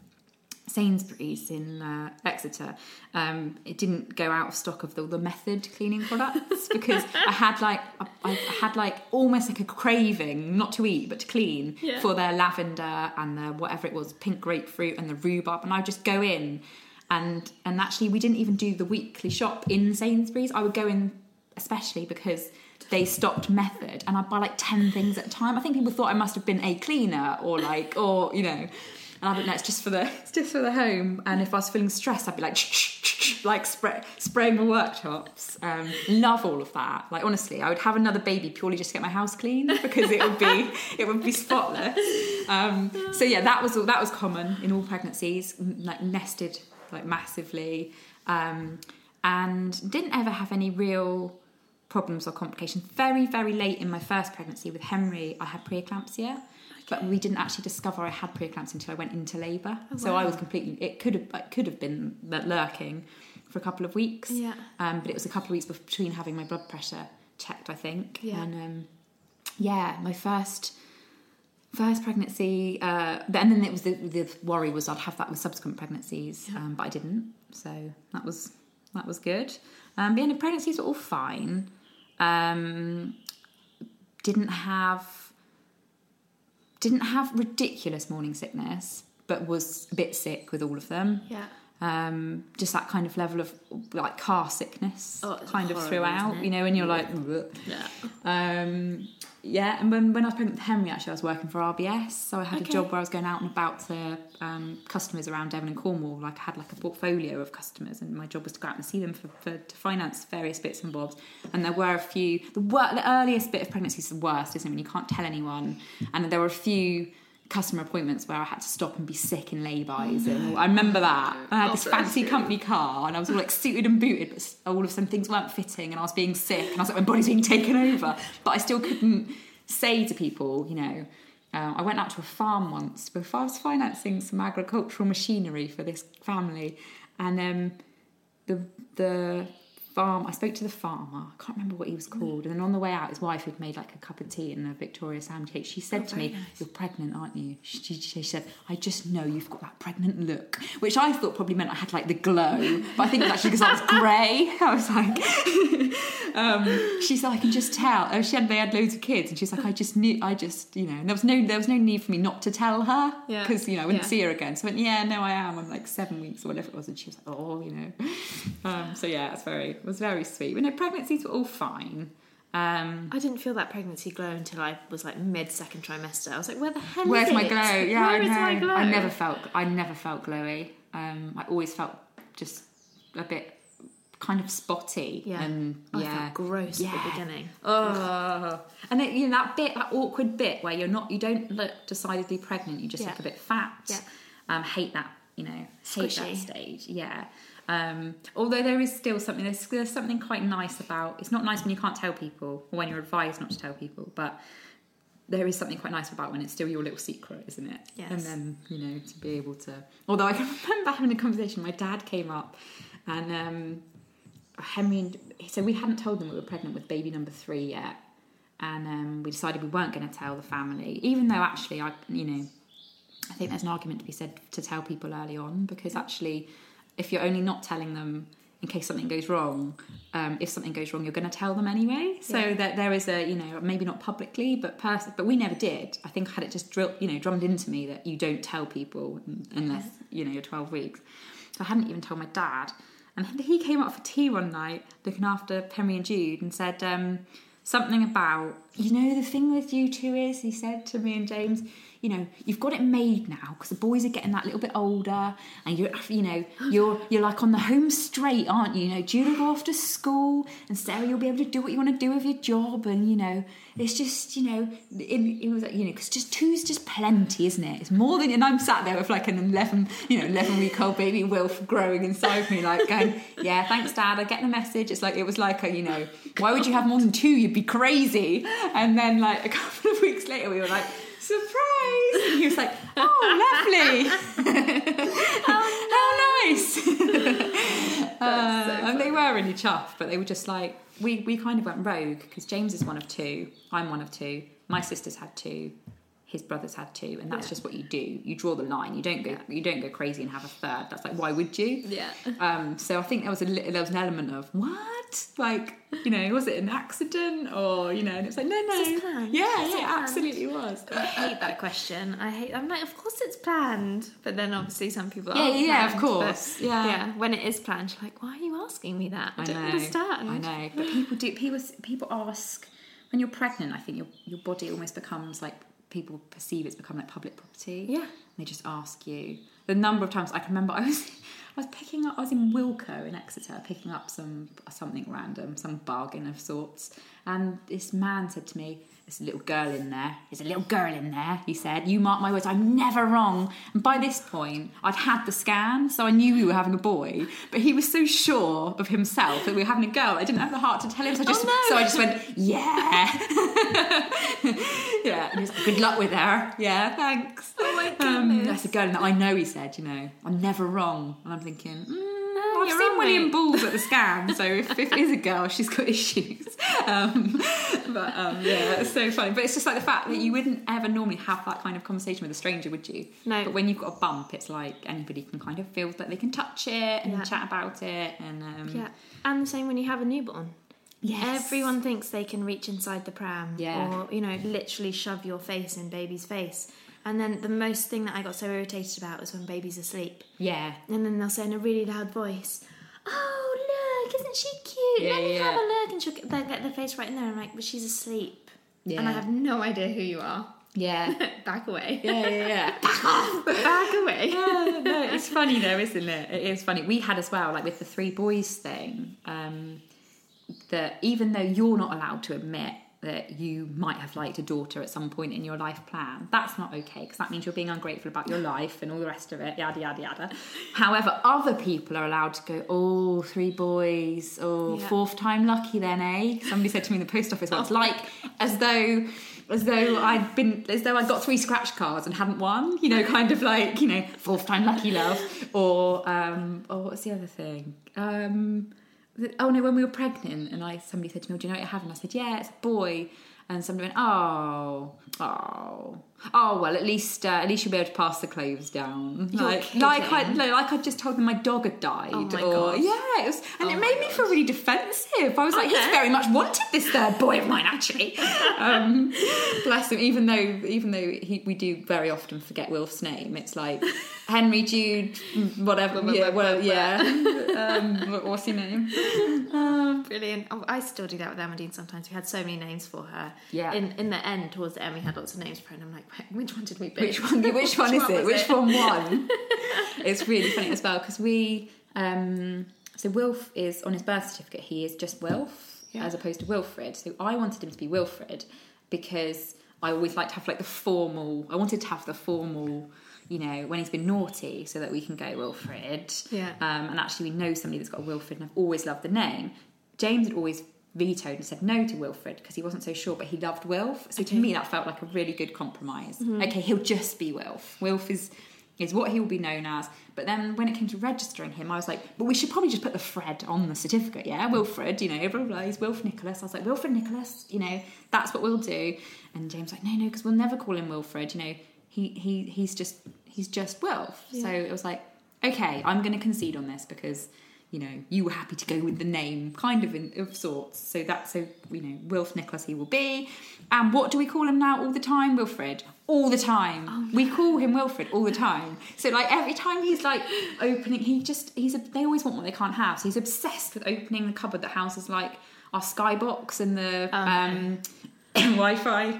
Sainsbury's in uh, Exeter um, it didn't go out of stock of the, the method cleaning products because I had like I, I had like almost like a craving not to eat but to clean Yeah. for their lavender and the whatever it was pink grapefruit and the rhubarb and I would just go in and and actually we didn't even do the weekly shop in Sainsbury's. I would go in especially because they stopped method and I'd buy like 10 things at a time. I think people thought I must have been a cleaner or like or you know and I don't know it's just for the it's just for the home. And if I was feeling stressed I'd be like like spray, spraying my workshops. Um, love all of that. Like honestly I would have another baby purely just to get my house clean because it would be it would be spotless. Um, so yeah that was all that was common in all pregnancies like nested like massively. Um, and didn't ever have any real problems or complications. Very very late in my first pregnancy with Henry I had preeclampsia but we didn't actually discover I had preeclampsia until I went into labour. So I was completely it could have it could have been lurking for a couple of weeks. Yeah. um, but it was a couple of weeks between having my blood pressure checked I think. Yeah. and um, yeah my first first pregnancy uh, and then it was the, the worry was I'd have that with subsequent pregnancies um, but I didn't. So that was that was good. Um, but yeah, the pregnancies were all fine. Um, didn't have didn't have ridiculous morning sickness but was a bit sick with all of them Yeah. um, just that kind of level of like car sickness Oh, kind of throughout you know and you're like Yeah. um, yeah, and when, when I was pregnant with Henry, actually, I was working for RBS, so I had Okay. a job where I was going out and about to um, customers around Devon and Cornwall. Like I had like a portfolio of customers, and my job was to go out and see them for, for to finance various bits and bobs. And there were a few. The, wor- the earliest bit of pregnancy is the worst, isn't it? When you can't tell anyone. And there were a few customer appointments where I had to stop and be sick in lay-bys and I remember that. I had Oh, this fancy you. company car and I was all like suited and booted but all of a sudden things weren't fitting and I was being sick and I was like my body's being taken over. But I still couldn't say to people you know uh, I went out to a farm once before I was financing some agricultural machinery for this family. And um, the the farm I spoke to the farmer I can't remember what he was called and then on the way out his wife had made like a cup of tea and a Victoria sandwich cake. She said Oh, to me nice. you're pregnant aren't you? She, she, she said I just know you've got that pregnant look which I thought probably meant I had like the glow but I think it's actually because I was grey. I was like um, she said I can just tell oh, she had they had loads of kids and she's like I just knew I just you know there was no there was no need for me not to tell her Yeah. because you know I wouldn't Yeah. see her again. So I went yeah no I am. I'm like seven weeks or whatever it was and she was like oh you know. Um, so yeah it's very was very sweet but no pregnancies were all fine um, I didn't feel that pregnancy glow until I was like mid second trimester. I was like, where the hell Where's is my it? glow? Yeah, Where I is know. my glow? I never felt. I never felt glowy. Um, I always felt just a bit kind of spotty. Yeah. And I yeah. felt gross at Yeah. the beginning. Oh. And then, you know that bit, that awkward bit where you're not, you don't look decidedly pregnant. You just Yeah. look a bit fat. Yeah. Um, hate that. You know, hate Squishy. that stage. Yeah. Um, although there is still something, there's, there's something quite nice about. It's not nice when you can't tell people, or when you're advised not to tell people, but there is something quite nice about when it's still your little secret, isn't it? Yes. And then you know to be able to. Although I can remember having a conversation. My dad came up, and um, Henry. And, so we hadn't told them we were pregnant with baby number three yet, and um, we decided we weren't going to tell the family, even though actually I, you know, I think there's an argument to be said to tell people early on because actually, if you're only not telling them in case something goes wrong. Um, if something goes wrong, you're going to tell them anyway. So Yeah. that there is a, you know, maybe not publicly, but pers- but we never did. I think I had it just drilled, you know, drummed into me that you don't tell people unless you know you're 12 weeks. So I hadn't even told my dad, and he came up for tea one night looking after Henry and Jude and said um, something about, you know, the thing with you two is, he said to me and James, you know, you've got it made now because the boys are getting that little bit older, and you're, you know, you're you're like on the home straight, aren't you? You know, will go off to school, and Sarah, you'll be able to do what you want to do with your job, and you know, it's just, you know, it, it was, like, you know, because just two's just plenty, isn't it? It's more than, and I'm sat there with like an eleven, you know, eleven week old baby Wilf growing inside me, like going, yeah, thanks, Dad, I get the message. It's like it was like a, you know, why would you have more than two? You'd be crazy. And then like a couple of weeks later, we were like. Surprise! And he was like, "Oh, lovely! How nice!" Uh, and they were really chuffed, but they were just like, we, we kind of went rogue because James is one of two, I'm one of two, my sisters had two, his brothers had two, and that's Yeah. just what you do. You draw the line. You don't go you don't go crazy and have a third. That's like why would you? Yeah. Um, so I think there was a there was an element of what, like you know, was it an accident or you know? And it's like no, no, planned? yeah, Is it yeah, planned? absolutely was. I hate that question. I hate. I'm like, of course it's planned, but then obviously some people. Yeah, yeah, yeah, of planned, but course, yeah. yeah. When it is planned, you're like, why are you asking me that? I, don't understand. I know, but people do. People people ask when you're pregnant. I think your your body almost becomes like people perceive it's become like public property. Yeah. they just ask you. The number of times I can remember, I was I was picking up. I was in Wilko in Exeter, picking up some something random, some bargain of sorts, and this man said to me. There's a little girl in there. There's a little girl in there, he said. You mark my words, I'm never wrong. And by this point, I'd had the scan, so I knew we were having a boy. But he was so sure of himself that we were having a girl, I didn't have the heart to tell him. So I just, Oh, no. so I just went, yeah. yeah. And he was like, good luck with her. Yeah, thanks. Oh my Um, that's a girl. I know he said, you know, I'm never wrong. And I'm thinking, mm, I've seen William mate. Balls at the scan, so if, if it is a girl, she's got issues. Um, but um, yeah, it's so funny. But it's just like the fact that you wouldn't ever normally have that kind of conversation with a stranger, would you? No. But when you've got a bump, it's like anybody can kind of feel that they can touch it and Yeah. chat about it. And um, Yeah, and the same when you have a newborn. Yes. Everyone thinks they can reach inside the pram, Yeah. or you know, literally shove your face in baby's face. And then the most thing that I got so irritated about was when baby's asleep, Yeah. and then they'll say in a really loud voice, "Oh look, isn't she cute? Yeah, Let me yeah, have a look." And she'll get, they'll get their face right in there. I'm like, "But she's asleep," Yeah. and I have no idea who you are. Yeah. Back away. Yeah, yeah, yeah. Back off. Back away. Yeah, no, it's funny though, isn't it? It is funny. We had as well, like with the three boys thing, um, that even though you're not allowed to admit that you might have liked a daughter at some point in your life plan, that's not okay because that means you're being ungrateful about your life and all the rest of it, yada yada yada. However, other people are allowed to go, oh, three boys, oh, Yeah. fourth time lucky then, eh? Somebody said to me in the post office once, like as though as though I'd been as though I'd got three scratch cards and hadn't won, you know, kind of like, you know, fourth time lucky love. Or um or what's the other thing? Um oh no, when we were pregnant and I somebody said to me, oh, Do you know what you have? And I said, Yeah, it's a boy. And somebody went, Oh, oh, oh well at least uh, at least you'll be able to pass the clothes down. You're like like I no, like I just told them my dog had died. Oh my or God. yeah, it was and Oh it made me feel really defensive. I was like, he's very much wanted this third boy of mine actually. um, bless him. Even though even though he, we do very often forget Wilf's name, it's like Henry Jude, whatever. yeah, well, yeah. um, what's his name? Um, Brilliant. Oh, I still do that with Emmeline sometimes. We had so many names for her. Yeah. In in the end, towards the end, we had lots of names for her, and I'm like, which one did we pick? which one? Which one is it? was Which one won? it's really funny as well because we. Um, so Wilf is on his birth certificate. He is just Wilf Yeah. as opposed to Wilfred. So I wanted him to be Wilfred because I always like to have like the formal. I wanted to have the formal. You know, when he's been naughty, so that we can go Wilfred. Yeah. Um, and actually, we know somebody that's got a Wilfred, and I've always loved the name. James had always vetoed and said no to Wilfred because he wasn't so sure, but he loved Wilf. So to me, that felt like a really good compromise. Mm-hmm. Okay, he'll just be Wilf. Wilf is is what he will be known as. But then when it came to registering him, I was like, but we should probably just put the Fred on the certificate, yeah? Wilfred, you know, blah, blah, blah, he's Wilf Nicholas. I was like, Wilfred Nicholas, you know, that's what we'll do. And James was like, no, no, because we'll never call him Wilfred, you know, he, he he's just he's just Wilf. So it was like, okay, I'm going to concede on this because you know, you were happy to go with the name, kind of in of sorts. So that's so you know, Wilf Nicholas he will be. And what do we call him now all the time? Wilfred. All the time. Oh, We call him Wilfred all the time. So like every time he's like opening, he just he's a, they always want what they can't have. So he's obsessed with opening the cupboard that houses like our skybox and the Oh, um, Wi-Fi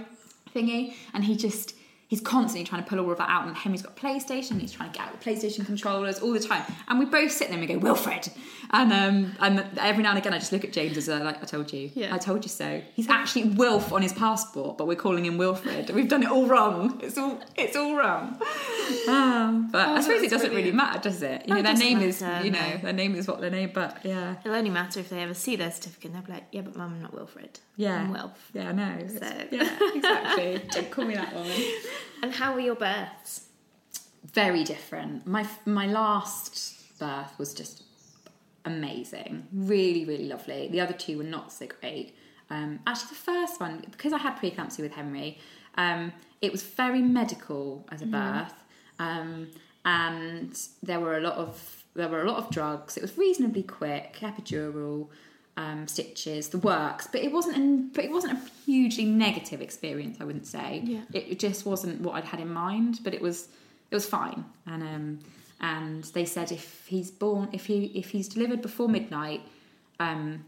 thingy, and he just he's constantly trying to pull all of that out. And Henry's got PlayStation, and he's trying to get out PlayStation controllers all the time. And we both sit there and we go Wilfred, and um, and every now and again I just look at James as a, like I told you, Yeah. I told you so. He's actually Wilf on his passport, but we're calling him Wilfred. We've done it all wrong. It's all it's all wrong. Ah, but I Oh, suppose it doesn't really matter, does it? You No, know, their name is you know no. their name is what their name, but yeah. It'll only matter if they ever see their certificate they'll be like, yeah, but mum, I'm not Wilfred. Yeah. I'm Wilf. Yeah, I know. So- Yeah, exactly. Don't call me that woman. And how were your births? very different. My my last birth was just amazing, really really lovely. The other two were not so great. Um, actually, the first one because I had preeclampsia with Henry, um, it was very medical as a birth, um, and there were a lot of there were a lot of drugs. It was reasonably quick, epidural. Um, stitches, the works, but it wasn't. An, but it wasn't a hugely negative experience. I wouldn't say. Yeah. It, just wasn't what I'd had in mind. But it was it was fine and um and they said if he's born if he if he's delivered before midnight um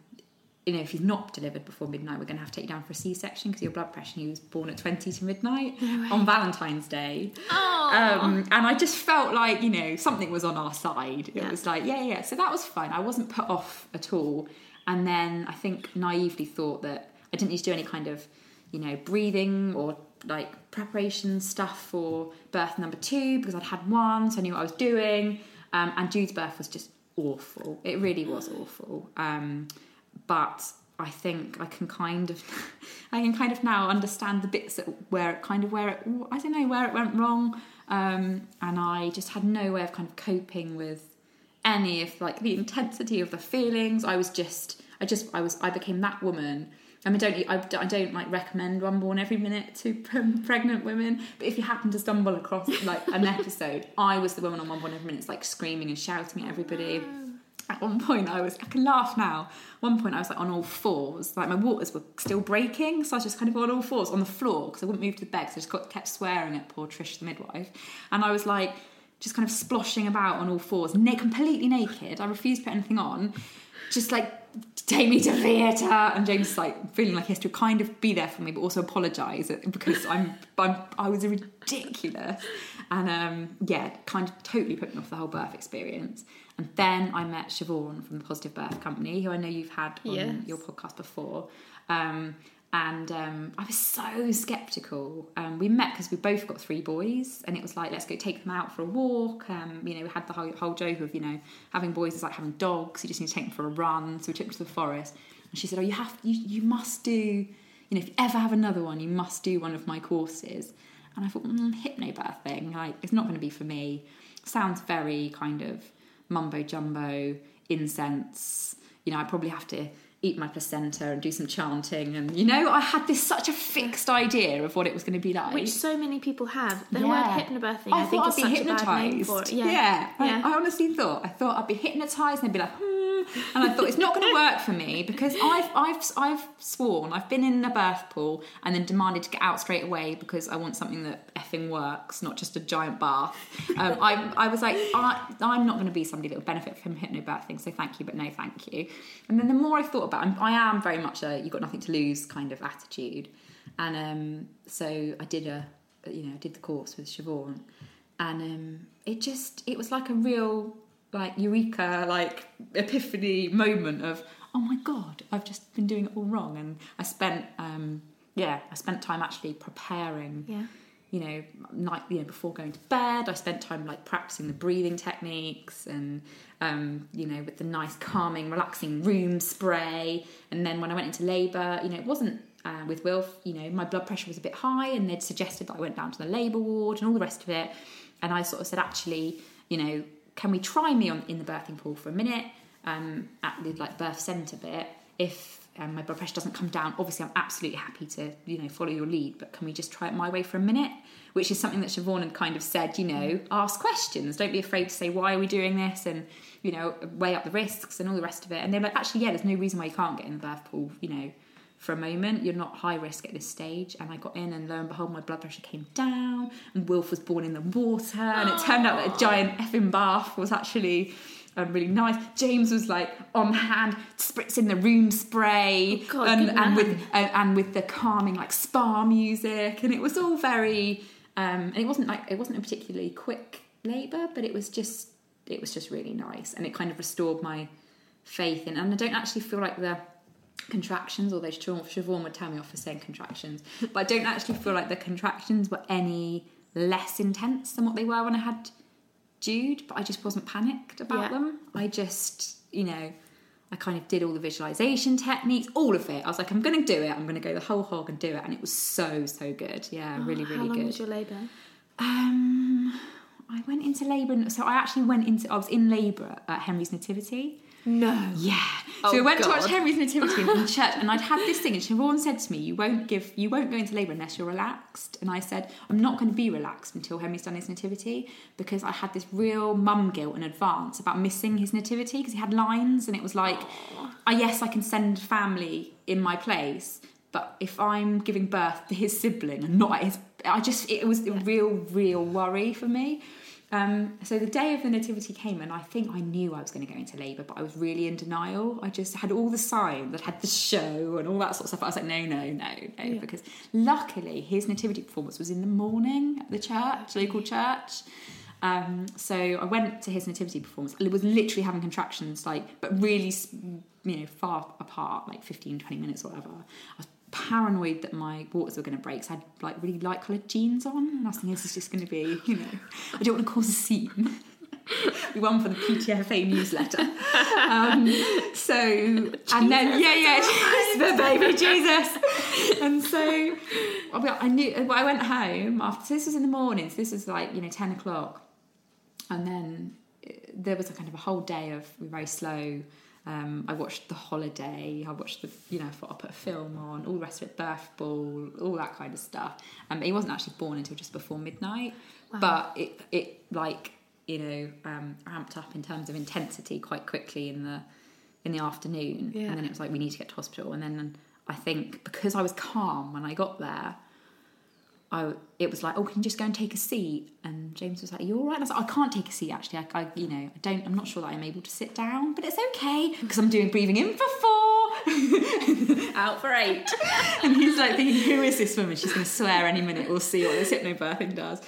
you know if he's not delivered before midnight we're going to have to take you down for a c-section because your blood pressure he was born at 20 to midnight on valentine's day Oh, um, and I just felt like you know something was on our side. It Yeah. was like yeah, yeah. So that was fun. I wasn't put off at all. And then I think naively thought that I didn't need to do any kind of you know breathing or like preparation stuff for birth number two because I'd had one, so I knew what I was doing. Um, and Jude's birth was just awful. It really was awful. Um, but I think I can kind of, I can kind of now understand the bits that where it kind of where it, I don't know where it went wrong, um, and I just had no way of kind of coping with any of like the intensity of the feelings. I was just, I just, I was, I became that woman. I mean, don't I, I don't like recommend one born every minute to pregnant women, but if you happen to stumble across like an episode, I was the woman on one born every minute, it's like screaming and shouting at everybody. At one point, I was, I can laugh now. One point, I was like on all fours, like my waters were still breaking, so I was just kind of on all fours on the floor because I wouldn't move to the bed, so I just got, kept swearing at poor Trish, the midwife. And I was like, just kind of sploshing about on all fours, na- completely naked. I refused to put anything on, just like, take me to theatre. And James is like feeling like he has to kind of be there for me, but also apologise because I'm, I'm I was ridiculous. And um, yeah, kind of totally put me off the whole birth experience. And then I met Siobhan from the Positive Birth Company, who I know you've had on Yes. your podcast before. Um, and um, I was so skeptical. Um, we met because we both got three boys, and it was like, let's go take them out for a walk. Um, you know, we had the whole, whole joke of, you know, having boys is like having dogs. You just need to take them for a run. So we took them to the forest, and she said, "Oh, you have, you, you must do, you know, if you ever have another one, you must do one of my courses." And I thought, mm, hypnobirthing, like it's not going to be for me. Sounds very kind of mumbo jumbo, incense. You know, I probably have to eat my placenta and do some chanting. And you know, I had this such a fixed idea of what it was going to be like. Which so many people have. The Yeah. word hypnobirthing, I, I, think, is I'd be a bad name hypnotised. for it. Yeah. yeah, I- Yeah. I, honestly thought I thought I'd be hypnotised and they'd be like, hmm. And I thought it's not going to work for me because I've I've I've sworn I've been in a birth pool and then demanded to get out straight away because I want something that effing works, not just a giant bath. Um, I I was like I, I'm not going to be somebody that would benefit from hypnobirthing, so thank you, but no thank you. And then the more I thought it, I'm, I am very much a you've got nothing to lose kind of attitude, and um, so I did a you know I did the course with Siobhan, and um, it just it was like a real like eureka like epiphany moment of oh my god I've just been doing it all wrong, and I spent um, yeah I spent time actually preparing Yeah. You know, night, you know, before going to bed, I spent time like practicing the breathing techniques and, um, you know, with the nice, calming, relaxing room spray. And then when I went into labour, you know, it wasn't uh, with Wilf, you know, my blood pressure was a bit high and they'd suggested that I went down to the labour ward and all the rest of it. And I sort of said, actually, you know, can we try me on in the birthing pool for a minute um, at the like birth centre bit? If and my blood pressure doesn't come down, obviously I'm absolutely happy to, you know, follow your lead, but can we just try it my way for a minute? Which is something that Siobhan had kind of said, you know, ask questions. Don't be afraid to say, why are we doing this? And, you know, weigh up the risks and all the rest of it. And they're like, actually, yeah, there's no reason why you can't get in the birth pool, you know, for a moment. You're not high risk at this stage. And I got in, and lo and behold, my blood pressure came down, and Wilf was born in the water. And it turned out that a giant effing bath was actually um, really nice. James was like on hand, spritzing the room spray, Oh God, and, and with and, and with the calming like spa music, and it was all very. Um, and it wasn't like it wasn't a particularly quick labour, but it was just it was just really nice, and it kind of restored my faith in. And I don't actually feel like the contractions, although Siobhan would tell me off for saying contractions, but I don't actually feel like the contractions were any less intense than what they were when I had Jude, but I just wasn't panicked about Yeah. them. I just, you know, I kind of did all the visualization techniques, all of it. I was like, I'm going to do it. I'm going to go the whole hog and do it, and it was so so good. Yeah, really Oh, How really long good. was your labour? Um, I went into labour, so I actually went into. I was in labour at Henry's Nativity. No. Yeah. Oh, so we went to watch Henry's Nativity in, in church, and I'd had this thing, and Siobhan said to me, "You won't give, you won't go into labour unless you're relaxed." And I said, "I'm not going to be relaxed until Henry's done his nativity because I had this real mum guilt in advance about missing his nativity because he had lines, and it was like, I yes, I can send family in my place, but if I'm giving birth to his sibling and not his, I just it was a real, real worry for me." Um, so the day of the nativity came, and I think I knew I was going to go into labour, but I was really in denial. I just had all the signs, I had the show and all that sort of stuff. I was like, no, no, no, no, Yeah. because luckily his nativity performance was in the morning at the church, local church. Um, so I went to his nativity performance. It was literally having contractions, like, but really, you know, far apart, like 15, 20 minutes or whatever. I was paranoid that my waters were going to break. So I had like really light coloured jeans on, and I was thinking this is just going to be, you know, I don't want to cause a scene. we won for the PTFA newsletter. Um, so and then yeah, yeah, Jesus, baby Jesus. And so I knew. I went home after. So this was in the morning. So this was like you know ten o'clock, and then uh, there was a kind of a whole day of very slow. Um, I watched The Holiday. I watched the, you know, I thought I'll put a film on, all the rest of it, Birth Ball, all that kind of stuff. Um, he wasn't actually born until just before midnight, but it, it like, you know, um, ramped up in terms of intensity quite quickly in the, in the afternoon. Yeah. And then it was like, we need to get to hospital. And then I think because I was calm when I got there, I, it was like, oh, can you just go and take a seat? And James was like, you're you all right? And I was like, I can't take a seat actually. I, I you know, I don't. I'm not sure that I'm able to sit down, but it's okay because I'm doing breathing in for four, out for eight. And he's like thinking, who is this woman? She's going to swear any minute. We'll see what this hypnobirthing does.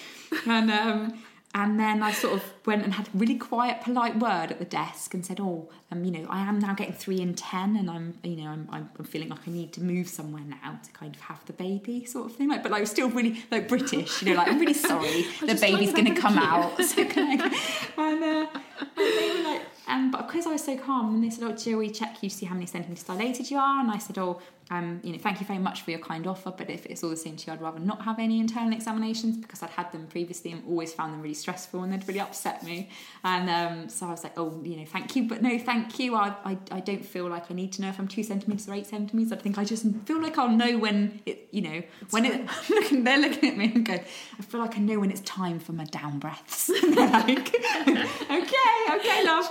And um, and then I sort of went and had a really quiet, polite word at the desk and said, "Oh, um, you know, I am now getting three in ten, and I'm, you know, I'm, I'm, feeling like I need to move somewhere now to kind of have the baby, sort of thing. Like, but like still really like British, you know, like I'm really sorry, the baby's going to come out. So can I, and, uh, and they were like, um, but because I was so calm, and they said, "Oh, Jill, we check you to see how many centimeters dilated you are," and I said, "Oh." Um, you know, thank you very much for your kind offer, but if it's all the same to you, I'd rather not have any internal examinations because I'd had them previously and always found them really stressful and they'd really upset me. And um, so I was like, oh, you know, thank you, but no, thank you. I, I, I don't feel like I need to know if I'm two centimeters or eight centimeters. I think I just feel like I'll know when it, you know, when it. Looking, they're looking at me and going, I feel like I know when it's time for my down breaths. And they're like, okay, okay, love.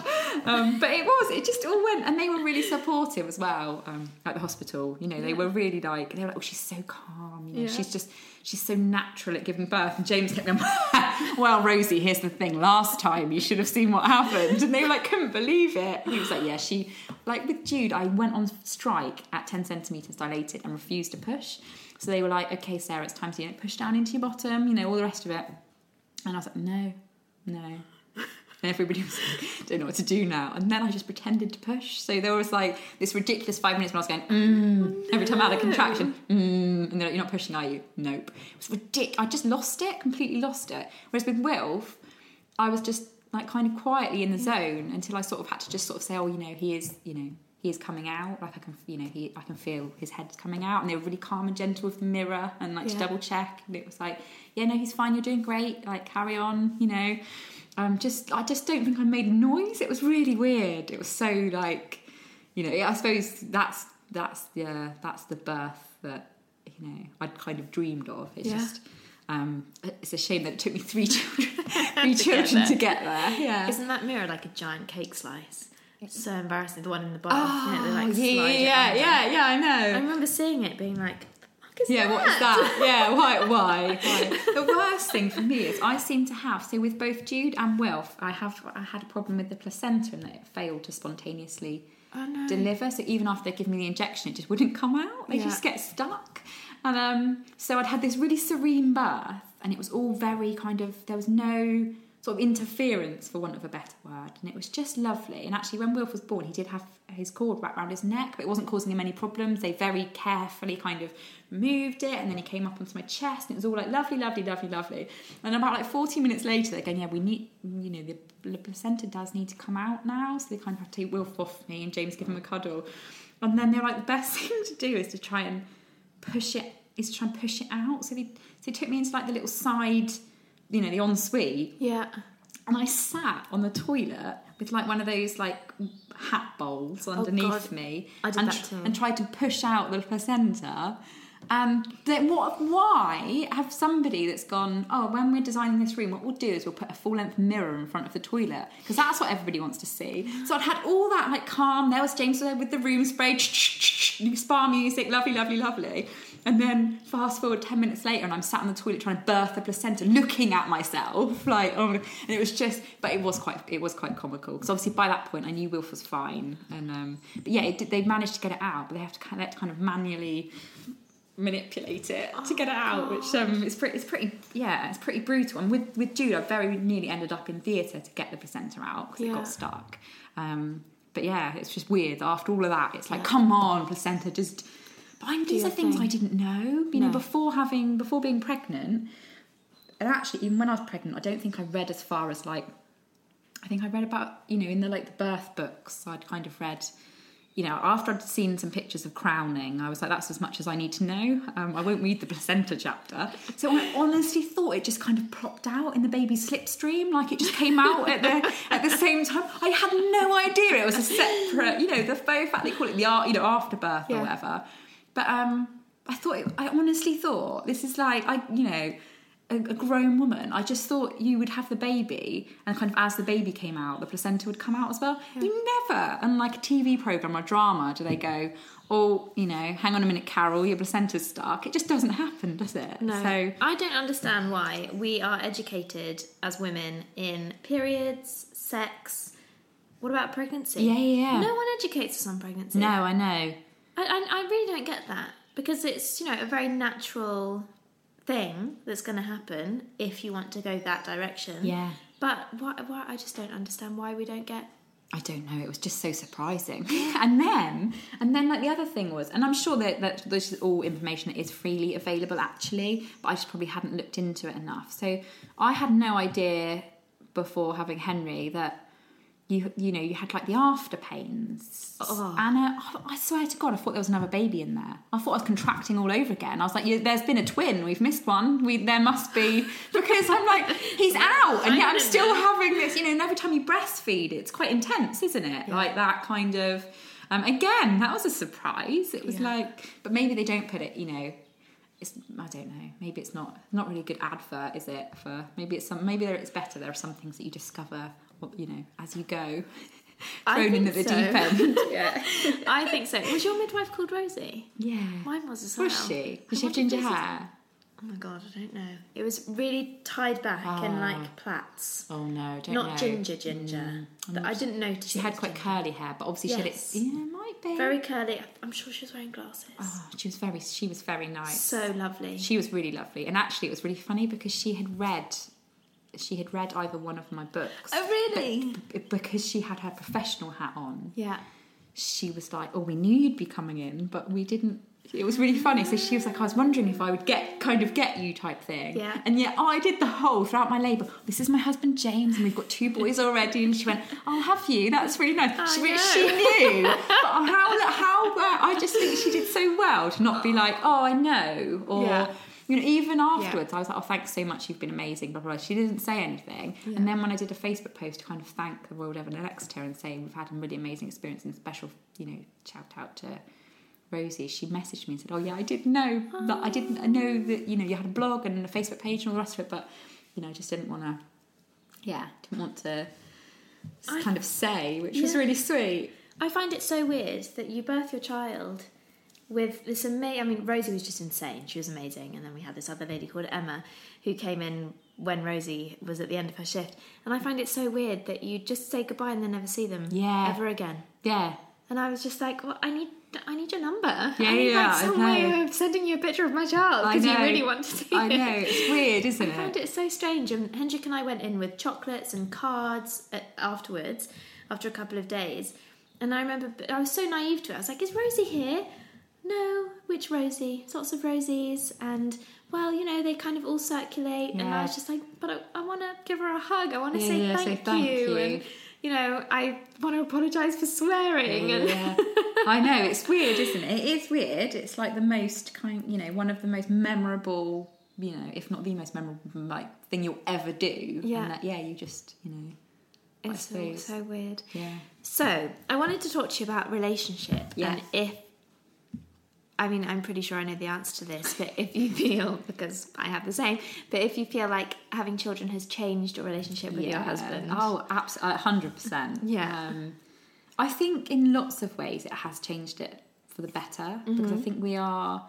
Um, but it was, it just all went, and they were really supportive as well um, at the hospital. You know, they were really like, they were like, oh, she's so calm. You know, Yeah. she's just, she's so natural at giving birth. And James kept going, well, Rosie, here's the thing. Last time you should have seen what happened. And they were like, couldn't believe it. He was like, yeah, she, like with Jude, I went on strike at 10 centimetres dilated and refused to push. So they were like, okay, Sarah, it's time to you know, push down into your bottom, you know, all the rest of it. And I was like, no, no. And everybody was like, don't know what to do now. And then I just pretended to push. So there was like this ridiculous five minutes when I was going, mm, every time I had a contraction, mm, and they're like, you're not pushing, are you? Nope. It was ridiculous. I just lost it, completely lost it. Whereas with Wilf, I was just like kind of quietly in the zone until I sort of had to just sort of say, oh, you know, he is, you know, he is coming out. Like I can, you know, he, I can feel his head's coming out. And they were really calm and gentle with the mirror and like to double check. And it was like, yeah, no, he's fine. You're doing great. Like carry on, you know. Um, just, I just don't think I made a noise. It was really weird. It was so like, you know, I suppose that's that's the that's the birth that you know I'd kind of dreamed of. It's Yeah. just um, it's a shame that it took me three children, three To get children there. to get there. Yeah. Isn't that mirror like a giant cake slice? It's so embarrassing. The one in the you know, they, like, Oh, yeah, yeah, yeah, yeah, I know. I remember seeing it, being like, "The fuck is Yeah, that?" what is that? Yeah, why, why, why? The worst thing for me is I seem to have so with both Jude and Wilf, I have I had a problem with the placenta and that it failed to spontaneously Oh no. deliver. So even after they give me the injection, it just wouldn't come out. They Yeah. just get stuck. And um, so I'd had this really serene birth, and it was all very kind of there was no sort of interference, for want of a better word, and it was just lovely. And actually, when Wilf was born, he did have his cord wrapped around his neck, but it wasn't causing him any problems. They very carefully kind of moved it, and then he came up onto my chest, and it was all like lovely, lovely, lovely, lovely. And about like 40 minutes later, they're going, yeah, we need, you know, the, placenta does need to come out now, so they kind of have to take Wilf off me, and James give him a cuddle. And then they're like, the best thing to do is to try and push it, is to try and push it out. So they, so they took me into like the little side, you know, the ensuite, Yeah. and I sat on the toilet with like one of those like hat bowls oh, underneath Oh, God. me, I did and, and tried to push out the placenta. Um, and then what? Why have somebody that's gone? Oh, when we're designing this room, what we'll do is we'll put a full length mirror in front of the toilet because that's what everybody wants to see. So I'd had all that like calm. There was James with the room spray, spa music, lovely, lovely, lovely. And then fast forward 10 minutes later, and I'm sat on the toilet trying to birth the placenta, looking at myself, like, oh, my- and it was just, but it was quite, it was quite comical because obviously by that point I knew Wilf was fine, and um, but yeah, it, did- they managed to get it out, but they have to kind of, to kind of manually manipulate it to get it out, which um, it's pretty, it's pretty, yeah, it's pretty brutal. And with with Jude, I very nearly ended up in theatre to get the placenta out because it got stuck. Um, but yeah, it's just weird. After all of that, it's like, Yeah. come on, placenta, just. But I'm, these are things thing. I didn't know. You know, before having, before being pregnant, and actually, even when I was pregnant, I don't think I read as far as like. I think I read about you know in the like the birth books. I'd kind of read. You know, after I'd seen some pictures of crowning, I was like, "That's as much as I need to know." Um, I won't read the placenta chapter. So I honestly thought it just kind of plopped out in the baby's slipstream, like it just came out at the at the same time. I had no idea it was a separate. You know, the very fact they call it the ar- you know afterbirth Yeah. or whatever. But um, I thought, it, I honestly thought this is like I, you know, a, a grown woman. I just thought you would have the baby, and kind of as the baby came out, the placenta would come out as well. You never, unlike a TV program or drama, do they go, oh, you know, hang on a minute, Carol, your placenta's stuck. It just doesn't happen, does it? No, So I don't understand why we are educated as women in periods, sex. What about pregnancy? Yeah, yeah, yeah. No one educates us on pregnancy. no, I know. I, I, I really don't get that because it's you know a very natural thing that's going to happen if you want to go that direction. Yeah. But why, why? I just don't understand why we don't get. I don't know. It was just so surprising. and then, and then, like the other thing was, and I'm sure that, that this is all information that is freely available actually, but I just probably hadn't looked into it enough. So I had no idea before having Henry that you you know you had like the after pains, Oh. and uh, I swear to God, I thought there was another baby in there. I thought I was contracting all over again. I was like, yeah, "There's been a twin. We've missed one. We there must be because I'm like he's out, and yet I'm still having this. You know, and every time you breastfeed, it's quite intense, isn't it? Like that kind of. Um, again, that was a surprise. It was Yeah. like, but maybe they don't put it. You know, it's I don't know. Maybe it's not not really a good advert, is it? For maybe it's some maybe there it's better. There are some things that you discover, you know, as you go. Thrown in think at the so. deep end. yeah. I think so. Was your midwife called Rosie? Yeah. Mine was as well. Was she? And Did she have ginger hair? Oh my god, I don't know. It was really tied back and Ah. like plaits. Oh no, don't Not know. ginger, ginger. But I didn't notice. She had quite ginger. curly hair, but obviously Yes. she had it. Yeah, it might be. Very curly. I'm sure she was wearing glasses. Oh, she was very. She was very nice. So lovely. She was really lovely, and actually, it was really funny because she had read, she had read either one of my books. Oh, really? Because she had her professional hat on, Yeah. she was like, "Oh, we knew you'd be coming in, but we didn't." It was really funny. So she was like, "I was wondering if I would get kind of get you type thing." Yeah. And yet I did the whole throughout my labour. This is my husband James, and we've got two boys already. And she went, "I'll have you." That's really nice. I she, know. she knew, but how how well, I just think she did so well to not be like, "Oh, I know," or. Yeah. You know, even afterwards, I was like, "Oh, thanks so much. You've been amazing." Blah blah. blah. She didn't say anything, Yeah. and then when I did a Facebook post to kind of thank the Royal Devon and Exeter and saying we've had a really amazing experience and special, you know, shout out to Rosie, she messaged me and said, "Oh yeah, I didn't know that I didn't I know that you know you had a blog and a Facebook page and all the rest of it, but you know I just didn't want to, yeah, didn't want to I- kind of say, which was really sweet. I find it so weird that you birth your child with this amazing. I mean, Rosie was just insane. She was amazing, and then we had this other lady called Emma who came in when Rosie was at the end of her shift. And I find it so weird that you just say goodbye and then never see them Yeah. ever again. Yeah, And I was just like, well, I need. I need your number. Yeah, I need yeah, like I some way of sending you a picture of my child because you really want to see I it. know it's weird, isn't it? I found it? so strange. And Hendrik and I went in with chocolates and cards uh, afterwards, after a couple of days. And I remember I was so naive to it. I was like, "Is Rosie here?" No. Which Rosie? Lots of Rosies, and well, you know, they kind of all circulate. And I was just like, "But I, I want to give her a hug. I want to Yeah, say, yeah, thank say thank you. you. And you know, I want to apologise for swearing." And Yeah, I know it's weird, isn't it? It is weird. It's like the most kind, you know, one of the most memorable, you know, if not the most memorable, like thing you'll ever do. Yeah. and that, yeah, you just, you know, it's suppose. so weird. yeah, So, I wanted to talk to you about relationship Yes. and if I mean, I'm pretty sure I know the answer to this, but if you feel because I have the same, but if you feel like having children has changed your relationship with your husband. Oh, absolutely, hundred percent. Yeah. Um, I think in lots of ways it has changed it for the better because I Mm-hmm. think we are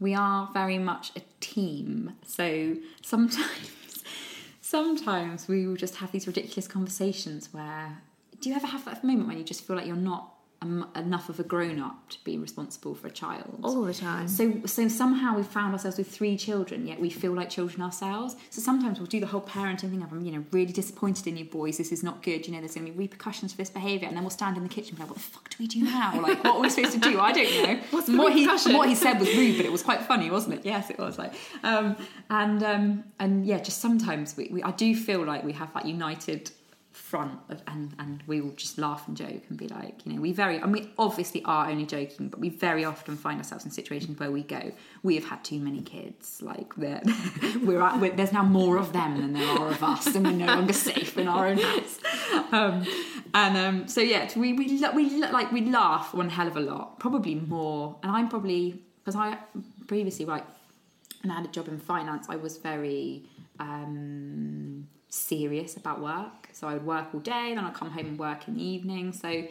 we are very much a team. So sometimes sometimes we will just have these ridiculous conversations where do you ever have that moment when you just feel like you're not enough of a grown up to be responsible for a child? all the time. So, so somehow we found ourselves with three children, yet we feel like children ourselves. So sometimes we'll do the whole parenting thing of, I'm, you know, really disappointed in you boys. This is not good. You know, there's going to be repercussions for this behaviour, and then we'll stand in the kitchen and be like, what the fuck do we do now? Like, what are we supposed to do? I don't know. What's what he, what he said was rude, but it was quite funny, wasn't it? Yes, it was. Like, um, and um, and yeah, just sometimes we, we, I do feel like we have that united front of, and and we will just laugh and joke and be like you know we very and we obviously are only joking but we very often find ourselves in situations where we go we have had too many kids like that we're, at, we're there's now more of them than there are of us and we're no longer safe in our own house um, and um, so yeah we we we like we laugh one hell of a lot probably more and I'm probably because I previously like and I had a job in finance, I was very um, serious about work. So I would work all day, then I'd come home and work in the evening. So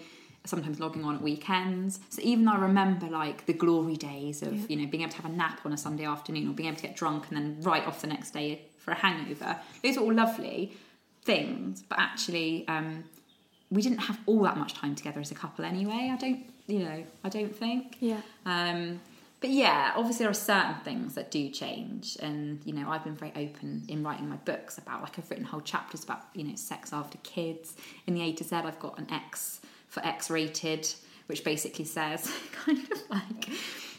sometimes logging on at weekends. So even though I remember like the glory days of Yeah. you know being able to have a nap on a Sunday afternoon or being able to get drunk and then right off the next day for a hangover, those are all lovely things. But actually, um, we didn't have all that much time together as a couple anyway. I don't, you know, I don't think. yeah. Um, but yeah, obviously there are certain things that do change, and you know I've been very open in writing my books about like I've written whole chapters about you know sex after kids. In the A to Z, I've got an X for X rated, which basically says kind of like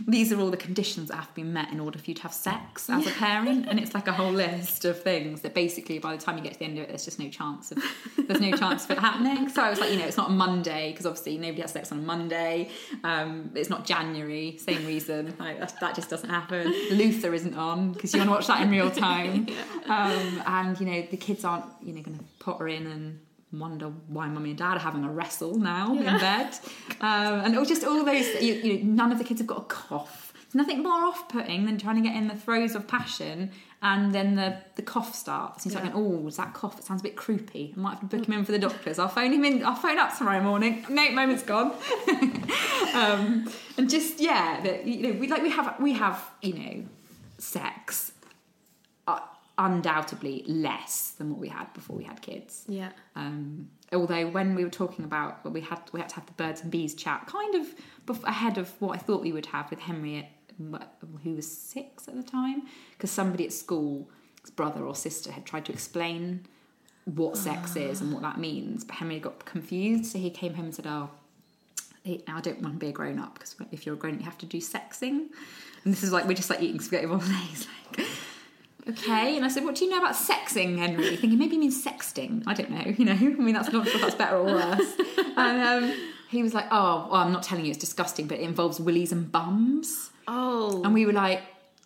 these are all the conditions that have to be met in order for you to have sex as a parent, and it's like a whole list of things that basically by the time you get to the end of it, there's just no chance of there's no chance of it happening. So I was like, you know, it's not a Monday because obviously nobody has sex on a Monday. Um, it's not January, same reason. Like that, that just doesn't happen. Luther isn't on because you want to watch that in real time. Um, and you know, the kids aren't you know going to put her in and wonder why mummy and dad are having a wrestle now Yeah. in bed. Um, and it was just all those. You, you know, none of the kids have got a cough. There's nothing more off-putting than trying to get in the throes of passion and then the, the cough starts. He's Yeah. like, oh, is that cough? It sounds a bit croupy. I might have to book him in for the doctors. I'll phone him in. I'll phone up tomorrow morning. No, moment's gone. um, and just yeah, that you know, we like we have we have you know, sex, undoubtedly less than what we had before we had kids. Yeah. Um, although when we were talking about what we had, we had to have the birds and bees chat, kind of bef- ahead of what I thought we would have with Henry, who was six at the time, because somebody at school, his brother or sister, had tried to explain what sex is and what that means, but Henry got confused, so he came home and said, "Oh." I don't want to be a grown up because if you're a grown up, you have to do sexing. And this is like, we're just like eating spaghetti bolognese. Like, okay. And I said, what do you know about sexing, Henry? Thinking maybe he means sexting. I don't know, you know. I mean, that's not sure if that's better or worse. And um, he was like, oh, well, I'm not telling you it's disgusting, but it involves willies and bums. Oh. And we were like,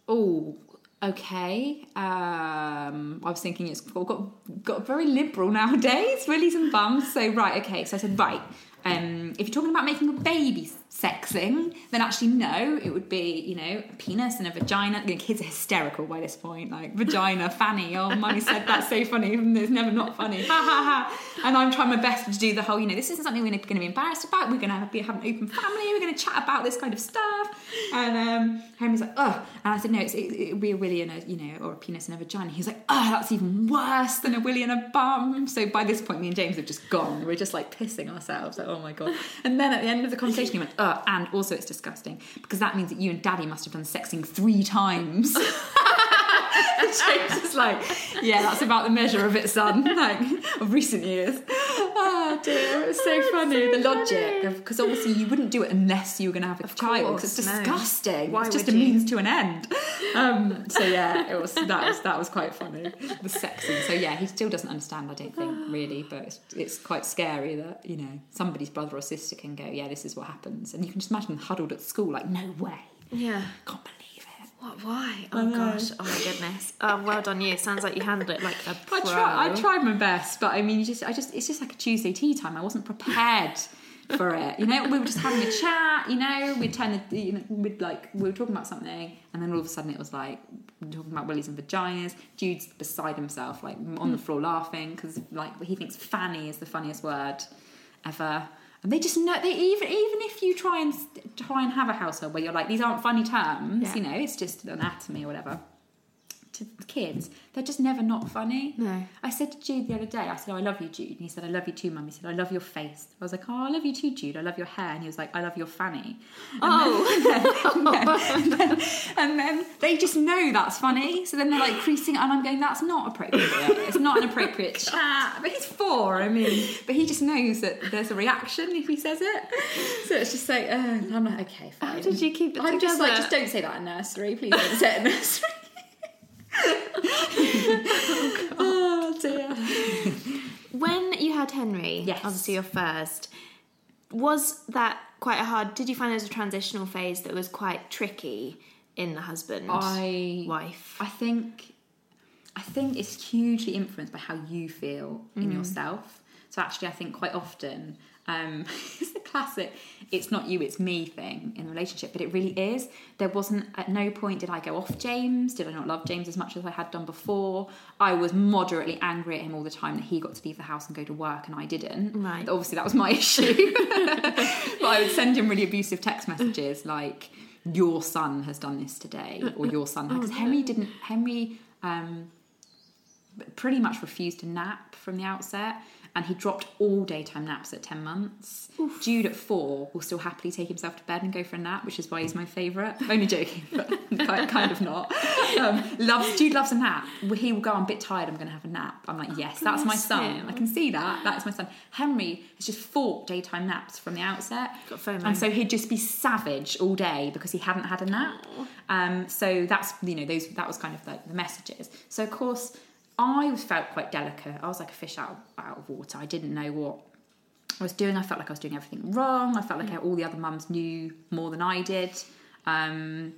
oh, okay. Um, I was thinking it's got, got, got very liberal nowadays, willies and bums. So, right, okay. So I said, right, um, if you're talking about making a baby sexing, then actually no, it would be you know a penis and a vagina. The kids are hysterical by this point, like vagina, fanny. Oh, mummy said that's so funny. It's never not funny. Ha ha ha. And I'm trying my best to do the whole. You know, this isn't something we're going to be embarrassed about. We're going to have, have an open family. We're going to chat about this kind of stuff. And um, Henry's like, oh, and I said no, it's, it, would be a willy and a you know or a penis and a vagina. He's like, oh, that's even worse than a willy and a bum. So by this point, me and James have just gone. We're just like pissing ourselves. Like, oh my god. And then at the end of the conversation, he went, oh, and also it's disgusting because that means that you and Daddy must have done sexing three times. James is like, yeah, that's about the measure of it, son. Like of recent years. Oh dear, it's so funny. the logic because obviously you wouldn't do it unless you were going to have a child. 'cause it's course, no. disgusting. Why it's just a you? means to an end. Um, so yeah, it was that was that was quite funny. The sexing. So yeah, he still doesn't understand. I don't think really, but it's, it's quite scary that you know somebody's brother or sister can go, yeah, this is what happens, and you can just imagine huddled at school, like, no way, Yeah. can't believe. What? Why? Oh gosh. Oh my goodness. Oh, well done you. Sounds like you handled it like a pro. I try, I tried my best, but I mean, you just, I just, it's just like a Tuesday tea time. I wasn't prepared for it. You know, we were just having a chat. You know, we'd turn the, you know, we'd like, we were talking about something, and then all of a sudden it was like we're talking about willies and vaginas. Jude's beside himself, like on the hmm. floor laughing because like he thinks fanny is the funniest word ever. And they just know they even even if you try and try and have a household where you're like these aren't funny terms, Yeah. you know, it's just anatomy or whatever. To the kids, they're just never not funny. No. I said to Jude the other day, I said, oh, I love you, Jude. And he said, I love you too, Mum. He said, I love your face. I was like, oh, I love you too, Jude. I love your hair. And he was like, I love your fanny. Oh. And then, and then, and then they just know that's funny. So then they're like creasing, and I'm going, that's not appropriate. It's not an appropriate chat. But he's four, I mean. But he just knows that there's a reaction if he says it. So it's just like, uh, I'm like, okay, fine. How did you keep it I'm just like, just don't say that in nursery. Please don't say it in nursery. Oh dear. When you had Henry, Yes. obviously your first, was that quite a hard? Did you find there was a transitional phase that was quite tricky in the husband I wife? I think I think it's hugely influenced by how you feel in mm. yourself. So actually, I think quite often um, it's the classic "it's not you, it's me" thing in a relationship, but it really is. There wasn't at no point did I go off James. Did I not love James as much as I had done before? I was moderately angry at him all the time that he got to leave the house and go to work and I didn't. Right. Obviously, that was my issue. but I would send him really abusive text messages like your son has done this today or your son because henry didn't henry um, pretty much refused to nap from the outset and he dropped all daytime naps at 10 months. Jude at four will still happily take himself to bed and go for a nap which is why he's my favourite. Only joking but kind kind of not. Um, loves jude loves a nap. He will go i'm a bit tired i'm going to have a nap. I'm like yes that's my son. him. i can see that. That's my son. Henry has just fought daytime naps from the outset. And so he'd just be savage all day because he hadn't had a nap. Um, so that's you know those that was kind of like the messages. So of course I felt quite delicate. I was like a fish out of, out of water. I didn't know what I was doing. I felt like I was doing everything wrong. I felt like all the other mums knew more than I did. Um,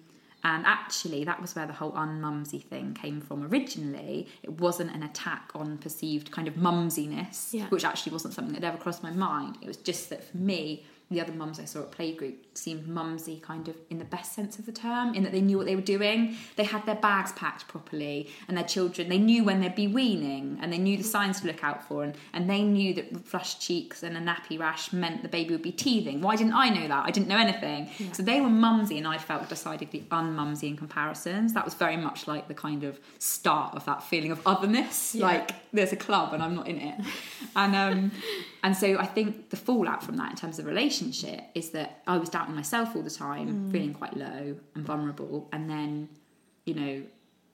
and actually, that was where the whole unmumsy thing came from originally. It wasn't an attack on perceived kind of mumsiness, Yeah. which actually wasn't something that ever crossed my mind. It was just that for me, the other mums I saw at playgroup seemed mumsy, kind of in the best sense of the term, in that they knew what they were doing. They had their bags packed properly, and their children, they knew when they'd be weaning, and they knew the signs to look out for, and, and they knew that flushed cheeks and a nappy rash meant the baby would be teething. Why didn't I know that? I didn't know anything. So they were mumsy, and I felt decidedly unmumsy in comparisons. That was very much like the kind of start of that feeling of otherness. Yeah. Like there's a club and I'm not in it. And um, and so I think the fallout from that in terms of relationship is that I was doubting myself all the time, feeling quite low and vulnerable. And then, you know,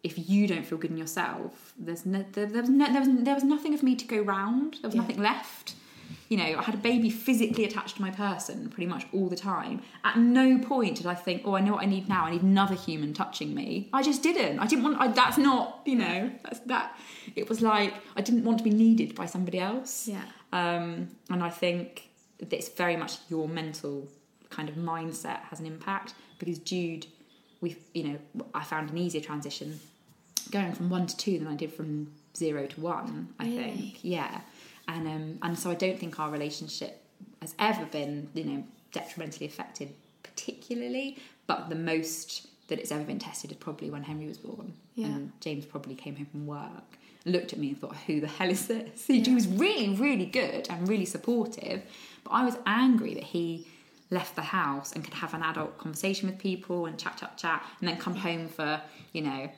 if you don't feel good in yourself, there's no, there, there was no, there was there was nothing of me to go round. There was Yeah. nothing left. You know, I had a baby physically attached to my person pretty much all the time. At no point did I think, "Oh, I know what I need now. I need another human touching me." I just didn't. I didn't want. I, that's not. You know, that's that. It was like I didn't want to be needed by somebody else. Yeah. Um, and I think it's very much your mental kind of mindset has an impact because Jude, we, you know, I found an easier transition going from one to two than I did from zero to one. I Really? think, yeah, and um, and so I don't think our relationship has ever been, you know, detrimentally affected particularly, but the most that it's ever been tested is probably when Henry was born. Yeah. And James probably came home from work, looked at me and thought, who the hell is this? He was really, really good and really supportive, but I was angry that he left the house and could have an adult conversation with people and chat, chat, chat, and then come home for, you know,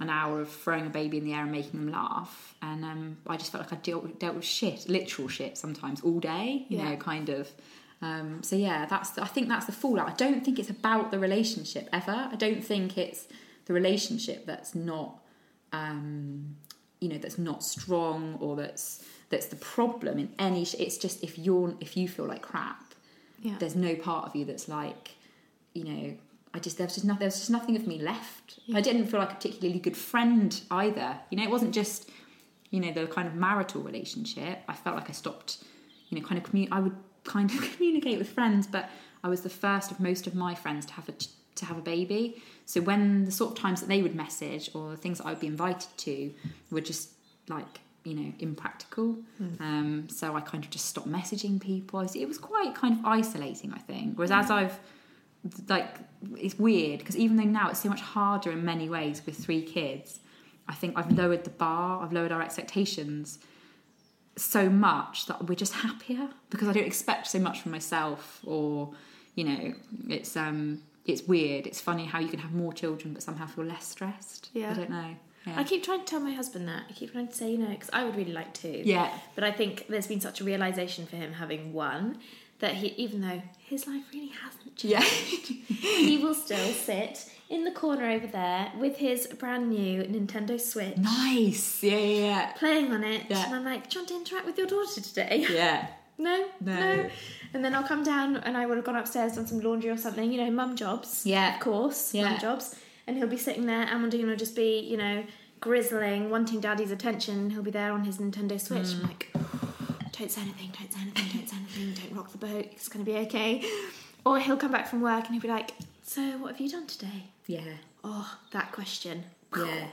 an hour of throwing a baby in the air and making them laugh. And um, I just felt like I dealt, dealt with shit, literal shit sometimes all day, you Yeah. know, kind of. Um, so yeah, that's I think that's the fallout. I don't think it's about the relationship ever. I don't think it's the relationship that's not, um, you know, that's not strong or that's that's the problem in any. sh- It's just if you're if you feel like crap, Yeah. there's no part of you that's like, you know, I just there's just nothing there's just nothing of me left. I didn't feel like a particularly good friend either. You know, it wasn't just, you know, the kind of marital relationship. I felt like I stopped, you know, kind of commu- I would kind of communicate with friends, but I was the first of most of my friends to have a to have a baby. So when the sort of times that they would message or the things that I would be invited to were just like you know impractical. Um, so I kind of just stopped messaging people. I was- It was quite kind of isolating, I think. Whereas as I've like it's weird because even though now it's so much harder in many ways with three kids, I think I've lowered the bar. I've lowered our expectations so much that we're just happier because I don't expect so much from myself or you know it's um it's weird it's funny how you can have more children but somehow feel less stressed Yeah. I don't know yeah. I keep trying to tell my husband that. I keep trying to say, you know, because I would really like to. Yeah. But I think there's been such a realization for him having one that he, even though his life really hasn't changed, yeah he will still sit in the corner over there with his brand new Nintendo Switch, nice yeah yeah yeah. playing on it. Yeah. And I'm like, do you want to interact with your daughter today? yeah yeah No, No. And then I'll come down and I would have gone upstairs, done some laundry or something, you know, mum jobs. Yeah. Of course, Yeah. mum jobs. And he'll be sitting there, Amandine will just be, you know, grizzling, wanting daddy's attention. He'll be there on his Nintendo Switch. Mm. I'm like, don't say anything, don't say anything, don't say anything, don't rock the boat, it's going to be okay. Or he'll come back from work and he'll be like, so what have you done today? yeah Oh, that question. Yeah.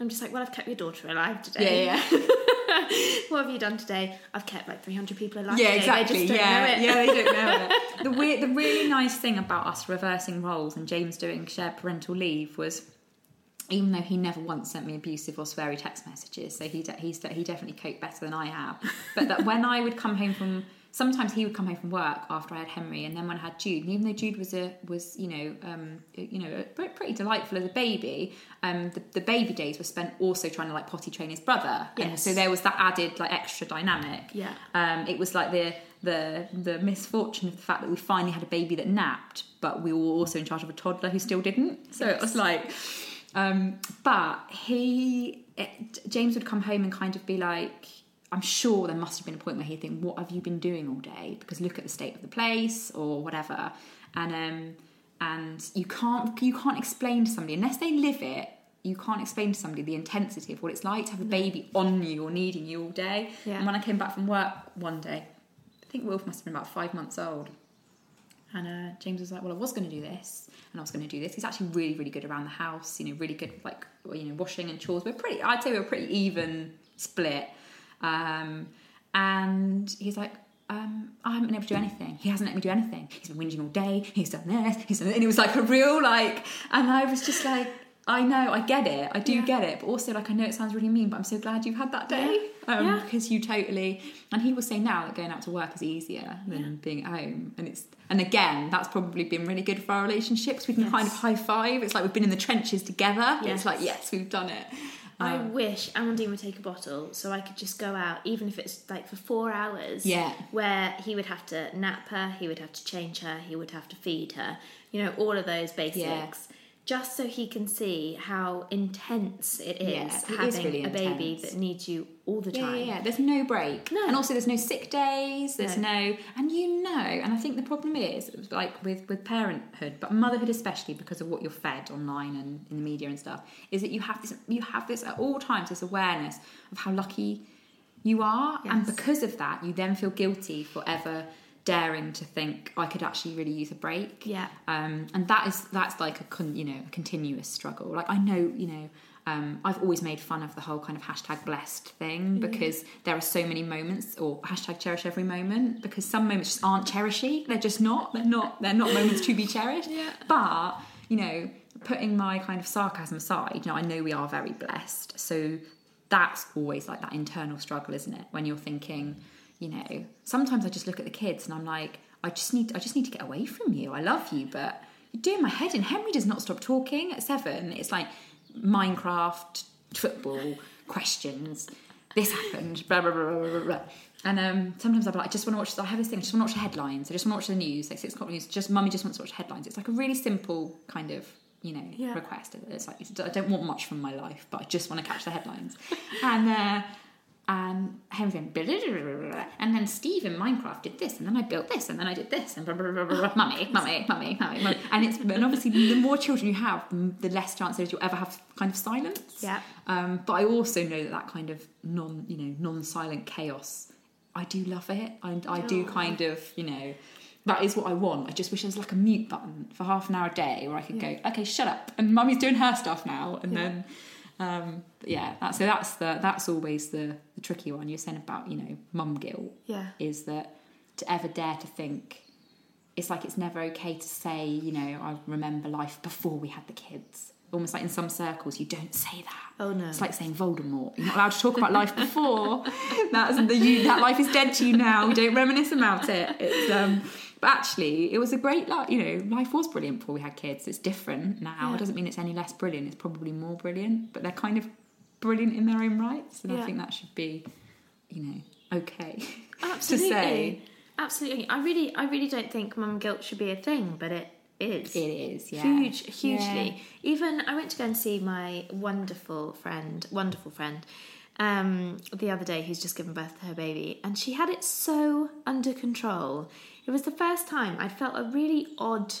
I'm just like, well, I've kept your daughter alive today. yeah yeah what have you done today? I've kept like 300 people alive yeah today. exactly They just don't yeah know it. yeah they don't know it the weird the really nice thing about us reversing roles and James doing shared parental leave was even though he never once sent me abusive or sweary text messages, so he de- he's, he definitely coped better than I have. But that when I would come home from, sometimes he would come home from work after I had Henry, and then when I had Jude, and even though Jude was a was you know um, you know pre- pretty delightful as a baby, um, the, the baby days were spent also trying to like potty train his brother, and so there was that added like extra dynamic. Yeah. Um, it was like the the the misfortune of the fact that we finally had a baby that napped, but we were also in charge of a toddler who still didn't. So it was like, um, but he it, James would come home and kind of be like. I'm sure there must have been a point where he'd think, "What have you been doing all day?" Because look at the state of the place, or whatever. And um, and you can't you can't explain to somebody unless they live it. You can't explain to somebody the intensity of what it's like to have a baby on you or needing you all day. Yeah. And when I came back from work one day, I think Wilf must have been about five months old. And uh, James was like, "Well, I was going to do this, and I was going to do this." He's actually really, really good around the house. You know, really good with like you know washing and chores. We're pretty. I'd say we're pretty even split. Um, and he's like, um, I haven't been able to do anything. He hasn't let me do anything. He's been whinging all day. He's done this. He's done, and it was like a real like. And I was just like, I know, I get it. I do Yeah. get it. But also, like, I know it sounds really mean, but I'm so glad you've had that day. Yeah. Um, Yeah. Because you totally. And he will say now that going out to work is easier than being at home. And it's. And again, that's probably been really good for our relationships. We can Yes. kind of high five. It's like we've been in the trenches together. Yes. It's like yes, we've done it. I Um, wish Amandine would take a bottle so I could just go out, even if it's like for four hours. Yeah. Where he would have to nap her, he would have to change her, he would have to feed her, you know, all of those basics. Yeah. Just so he can see how intense it is Yeah, it is having really a baby that needs you all the Yeah, time. yeah, yeah. There's no break. No. And also there's no sick days, there's No. no. and you know, and I think the problem is like with with parenthood, but motherhood especially because of what you're fed online and in the media and stuff, is that you have this you have this at all times this awareness of how lucky you are and because of that you then feel guilty for ever daring to think I could actually really use a break. Yeah. Um, and that is that's like a con, you know a continuous struggle. Like I know you know um, I've always made fun of the whole kind of hashtag blessed thing because there are so many moments or hashtag cherish every moment because some moments just aren't cherishy. They're just not. They're not. They're not moments to be cherished. Yeah. But you know, putting my kind of sarcasm aside, you know, I know we are very blessed. So that's always like that internal struggle, isn't it? When you're thinking, you know, sometimes I just look at the kids and I'm like, I just need, I just need to get away from you. I love you, but you're doing my head in. Henry does not stop talking at seven. It's like Minecraft, football, questions. This happened, blah blah blah blah blah. blah. And um, sometimes I'm like, I just want to watch. I have this thing. I just want to watch the headlines. I just want to watch the news, like six o'clock news. Just mummy just wants to watch headlines. It's like a really simple kind of you know Yeah. request. It's like I don't want much from my life, but I just want to catch the headlines. and uh, and Henry blah. and then Steve in Minecraft did this, and then I built this, and then I did this, and blah, blah, blah, blah, mummy, mummy, mummy, mummy, mummy. And it's and obviously the more children you have, the less chance you'll ever have kind of silence. Yeah. Um, but I also know that that kind of non, you know, non-silent chaos, I do love it. I, I do Oh. kind of, you know, that is what I want. I just wish there was like a mute button for half an hour a day where I could Yeah. go, okay, shut up, and mummy's doing her stuff now, and Yeah. then, um, yeah. That, so that's the that's always the, the tricky one. You're saying about you know mum guilt Yeah. is that to ever dare to think it's like it's never okay to say, you know, I remember life before we had the kids. Almost like in some circles, you don't say that. Oh no. It's like saying Voldemort. You're not allowed to talk about life before. That's the you. That life is dead to you now. We don't reminisce about it. It's um. But actually, it was a great life. You know, life was brilliant before we had kids. It's different now. Yeah. It doesn't mean it's any less brilliant. It's probably more brilliant. But they're kind of brilliant in their own rights, and Yeah. I think that should be, you know, okay. Absolutely. to say. Absolutely. I really, I really don't think mum guilt should be a thing, but it is. It is, yeah. Huge, hugely. Yeah. Even I went to go and see my wonderful friend, wonderful friend, um, the other day who's just given birth to her baby, and she had it so under control. It was the first time I felt a really odd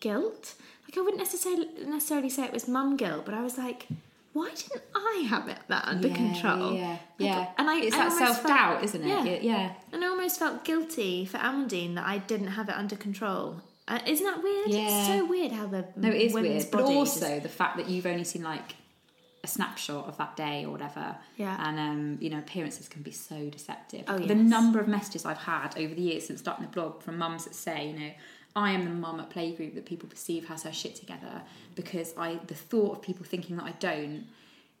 guilt. Like I wouldn't necessarily necessarily say it was mum guilt, but I was like, why didn't I have it that under Yeah, control? Yeah, Like, yeah. and I it's I that almost self doubt, felt- isn't it? Yeah. Yeah, yeah. And I almost felt guilty for Amandine that I didn't have it under control. Uh, isn't that weird? It's Yeah. so weird how the No, it is weird, but also just- the fact that you've only seen like a snapshot of that day or whatever. Yeah. And um, you know, appearances can be so deceptive. Oh, The yes. number of messages I've had over the years since starting the blog from mums that say, you know, I am the mum at playgroup that people perceive has her shit together because I the thought of people thinking that I don't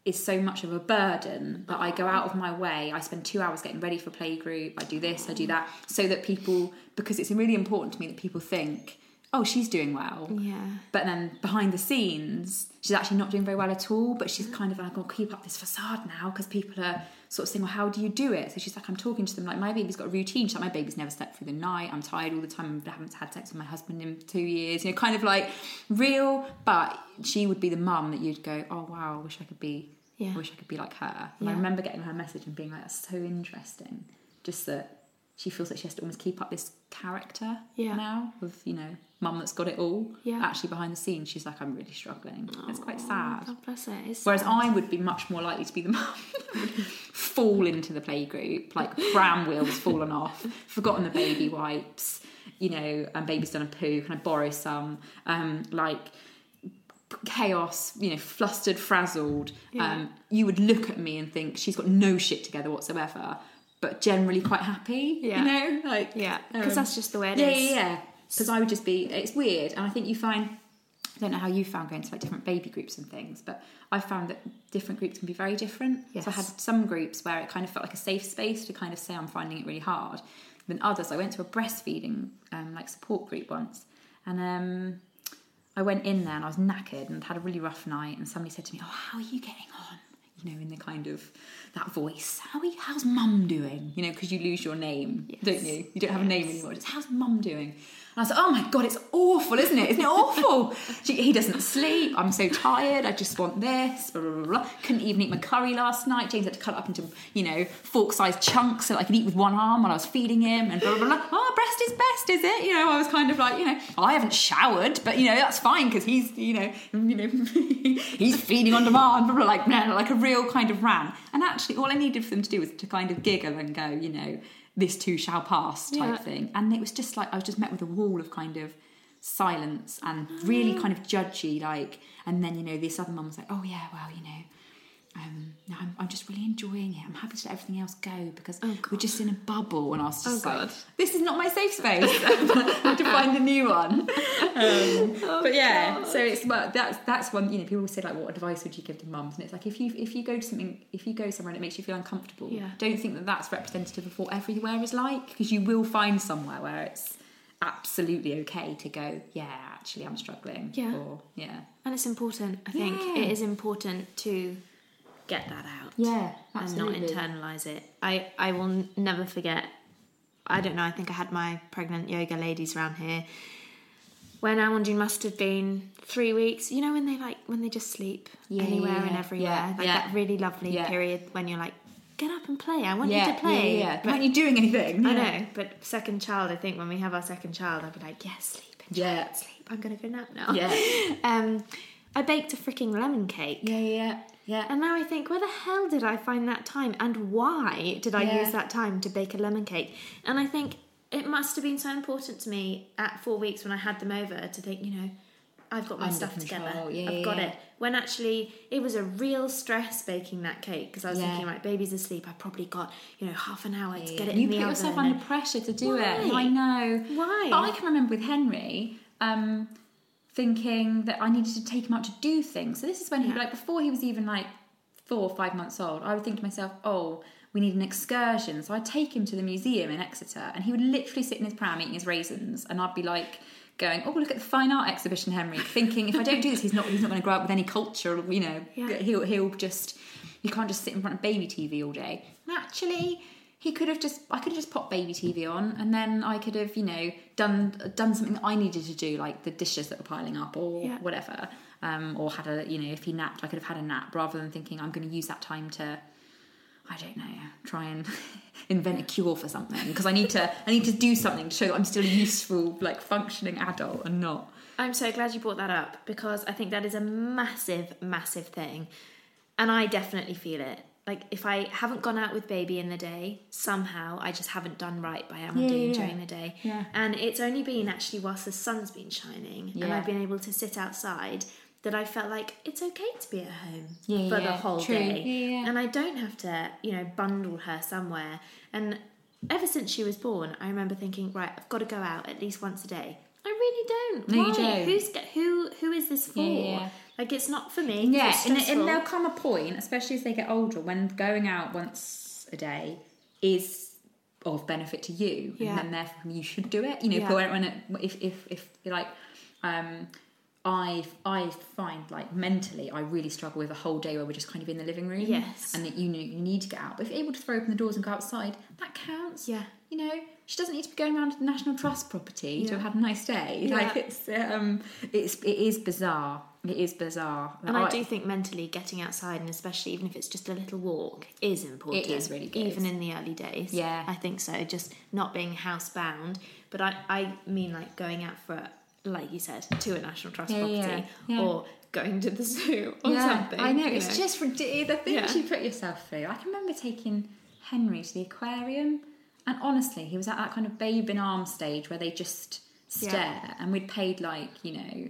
is so much of a burden that I go out of my way. I spend two hours getting ready for playgroup. I do this, I do that, so that people because it's really important to me that people think, oh, she's doing well. yeah. But then behind the scenes, she's actually not doing very well at all. But she's kind of like, I'll keep up this facade now because people are sort of saying, well, how do you do it? So she's like, I'm talking to them like, my baby's got a routine. She's like, my baby's never slept through the night. I'm tired all the time. I haven't had sex with my husband in two years. You know, kind of like real. But she would be the mum that you'd go, oh, wow, I wish I could be. Yeah. I wish I could be like her. And Yeah. I remember getting her message and being like, that's so interesting. Just that she feels like she has to almost keep up this character Yeah. now of, you know, mum that's got it all. Yeah. Actually, behind the scenes, she's like, I'm really struggling. it's quite sad. God bless her. Whereas sad. I would be much more likely to be the mum fall into the playgroup, like pram wheels fallen off, forgotten the baby wipes, you know, and baby's done a poo, can I borrow some? Um, like chaos, you know, flustered, frazzled. Yeah. Um, you would look at me and think she's got no shit together whatsoever, but generally quite happy. Yeah. You know, like Yeah, because um, that's just the way it yeah, is. yeah, yeah. Because I would just be. It's weird, and I think you find. I don't know how you found going to like different baby groups and things, but I found that different groups can be very different. Yes. So I had some groups where it kind of felt like a safe space to kind of say I'm finding it really hard. Then others, I went to a breastfeeding um, like support group once, and um, I went in there and I was knackered and had a really rough night. And somebody said to me, "Oh, how are you getting on?" You know, in the kind of that voice. How you, how's mum doing? You know, because you lose your name, Yes. don't you? You don't have a name anymore. Just how's mum doing? And I was like, oh my god, it's awful, isn't it? Isn't it awful? She, he doesn't sleep. I'm so tired. I just want this. Blah, blah, blah, blah. Couldn't even eat my curry last night. James had to cut it up into, you know, fork-sized chunks so I could eat with one arm while I was feeding him. And blah blah blah. Oh, breast is best, is it? You know, I was kind of like, you know, I haven't showered, but you know that's fine because he's, you know, you know, he's feeding on demand. Blah, blah, like, like a real kind of ran. And actually, all I needed for them to do was to kind of giggle and go, you know, this too shall pass type Yeah. thing. And it was just like I was just met with a wall of kind of silence and really mm. kind of judgy, like. And then you know this other mum was like, "Oh yeah, well you know, um, no, I'm, I'm just really enjoying it. I'm happy to let everything else go because Oh, we're just in a bubble. And I was just Oh, like, God. this is not my safe space. I have to find a new one. Um, but yeah, Oh, God. so it's well, that's that's one. You know, people say like, what advice would you give to mums? And it's like if you if you go to something, if you go somewhere and it makes you feel uncomfortable, Yeah. don't think that that's representative of what everywhere is like because you will find somewhere where it's absolutely okay to go. Yeah, actually, I'm struggling. Yeah. Or yeah. And it's important. I think Yeah. it is important to get that out. Yeah, and not internalize it. I I will never forget. I don't know. I think I had my pregnant yoga ladies around here when Amandine must have been three weeks. You know when they like when they just sleep Yeah, anywhere yeah, and everywhere. Yeah, like yeah. that really lovely Yeah. period when you're like, get up and play. I want yeah, you to play. Yeah, yeah. But- Aren't you doing anything? I know, but second child. I think when we have our second child, I'll be like, yes, sleep, Yeah. sleep. I'm gonna go nap now. Yeah. um, I baked a freaking lemon cake. Yeah, yeah, yeah. And now I think, where the hell did I find that time and why did I Yeah. use that time to bake a lemon cake? And I think it must have been so important to me at four weeks when I had them over to think, you know, I've got my Under stuff control. together. Yeah, I've yeah, got yeah. it. When actually it was a real stress baking that cake because I was thinking, right, baby's asleep. I probably got you know half an hour to get it you in put yourself under pressure to do it. I know. Why? But I can remember with Henry, um, thinking that I needed to take him out to do things. So this is when he Yeah. like before he was even like four or five months old. I would think to myself, oh. We need an excursion, so I'd take him to the museum in Exeter, and he would literally sit in his pram eating his raisins, and I'd be like, going, "Oh, look at the fine art exhibition, Henry." Thinking, if I don't do this, he's not he's not going to grow up with any culture. You know, Yeah. he'll he'll just he can't just sit in front of baby TV all day. And actually, he could have just I could have just popped baby TV on, and then I could have you know done done something that I needed to do, like the dishes that were piling up or Yeah. whatever, um, or had a you know if he napped, I could have had a nap rather than thinking I'm going to use that time to. I don't know. Try and invent a cure for something because I need to. I need to do something to show that I'm still a useful, like functioning adult and not. I'm so glad you brought that up because I think that is a massive, massive thing. And I definitely feel it. Like if I haven't gone out with baby in the day, somehow I just haven't done right by Amandine Yeah, yeah, during the day. Yeah. And it's only been actually whilst the sun's been shining and I've been able to sit outside that I felt like it's okay to be at home Yeah, for the whole true. day. Yeah, yeah. And I don't have to, you know, bundle her somewhere. And ever since she was born, I remember thinking, right, I've got to go out at least once a day. I really don't. No, you don't. Who's who? Who is this for? Like it's not for me. Yeah, and, and there'll come a point, especially as they get older, when going out once a day is of benefit to you, Yeah. and then therefore you should do it. You know, Yeah. when, when it, if if if like, um, I I find like mentally, I really struggle with a whole day where we're just kind of in the living room. Yes. and that you know you need to get out. But if you're able to throw open the doors and go outside, that counts. Yeah. You know, she doesn't need to be going around to the National Trust property to have had a nice day. Yeah. Like it's um, it's it is bizarre. It is bizarre. And I do think mentally getting outside, and especially even if it's just a little walk, is important. It is really good. Even in the early days. Yeah. I think so. Just not being housebound. But I, I mean like going out for, like you said, to a National Trust Yeah, property yeah, yeah. or going to the zoo or yeah, something. I know it's just ridiculous. The things Yeah. you put yourself through. I can remember taking Henry to the aquarium, and honestly, he was at that kind of babe in arms stage where they just stare, Yeah. and we'd paid like you know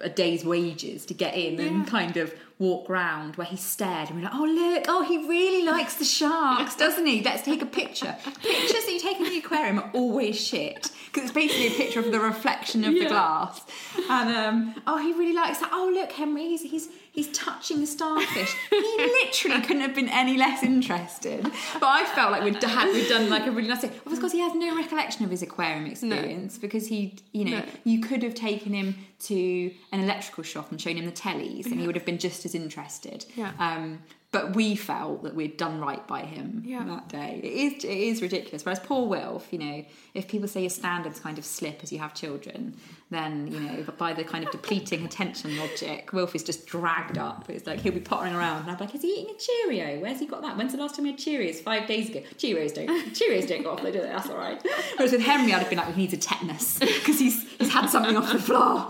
a day's wages to get in Yeah. and kind of walk round where he stared and we're like, oh look, oh he really likes the sharks, doesn't he? Let's take a picture. Pictures that you take in the aquarium are always shit because it's basically a picture of the reflection of the glass. And um, oh, he really likes that. Oh look, Henry, he's he's he's touching the starfish. he literally couldn't have been any less interested. But I felt like we'd had we'd done like a really nice thing. Of course, he has no recollection of his aquarium experience because he, you know, No. you could have taken him to an electrical shop and shown him the tellies, and he would have been just as interested. Yeah. Um, but we felt that we'd done right by him Yeah. that day. It is, it is ridiculous. Whereas poor Wilf, you know, if people say your standards kind of slip as you have children, then you know, by the kind of depleting attention logic, Wilf is just dragged up. It's like he'll be pottering around, and I'm like, is he eating a Cheerio? Where's he got that? When's the last time he had Cheerios? Five days ago. Cheerios don't. Cheerios don't go off. They do. That's all right. Whereas with Henry, I'd have been like, he needs a tetanus because he's he's had something off the floor.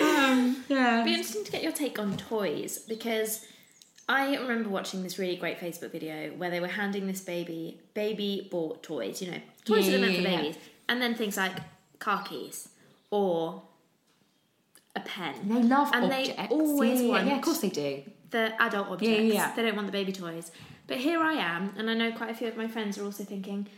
Um, yeah. It'd be interesting to get your take on toys because I remember watching this really great Facebook video where they were handing this baby baby bought toys, you know, toys that are meant for yeah, yeah. babies, and then things like car keys or a pen. They love and objects. they always yeah, yeah, want yeah, of course they do. the adult objects. Yeah, yeah, yeah. They don't want the baby toys. But here I am, and I know quite a few of my friends are also thinking,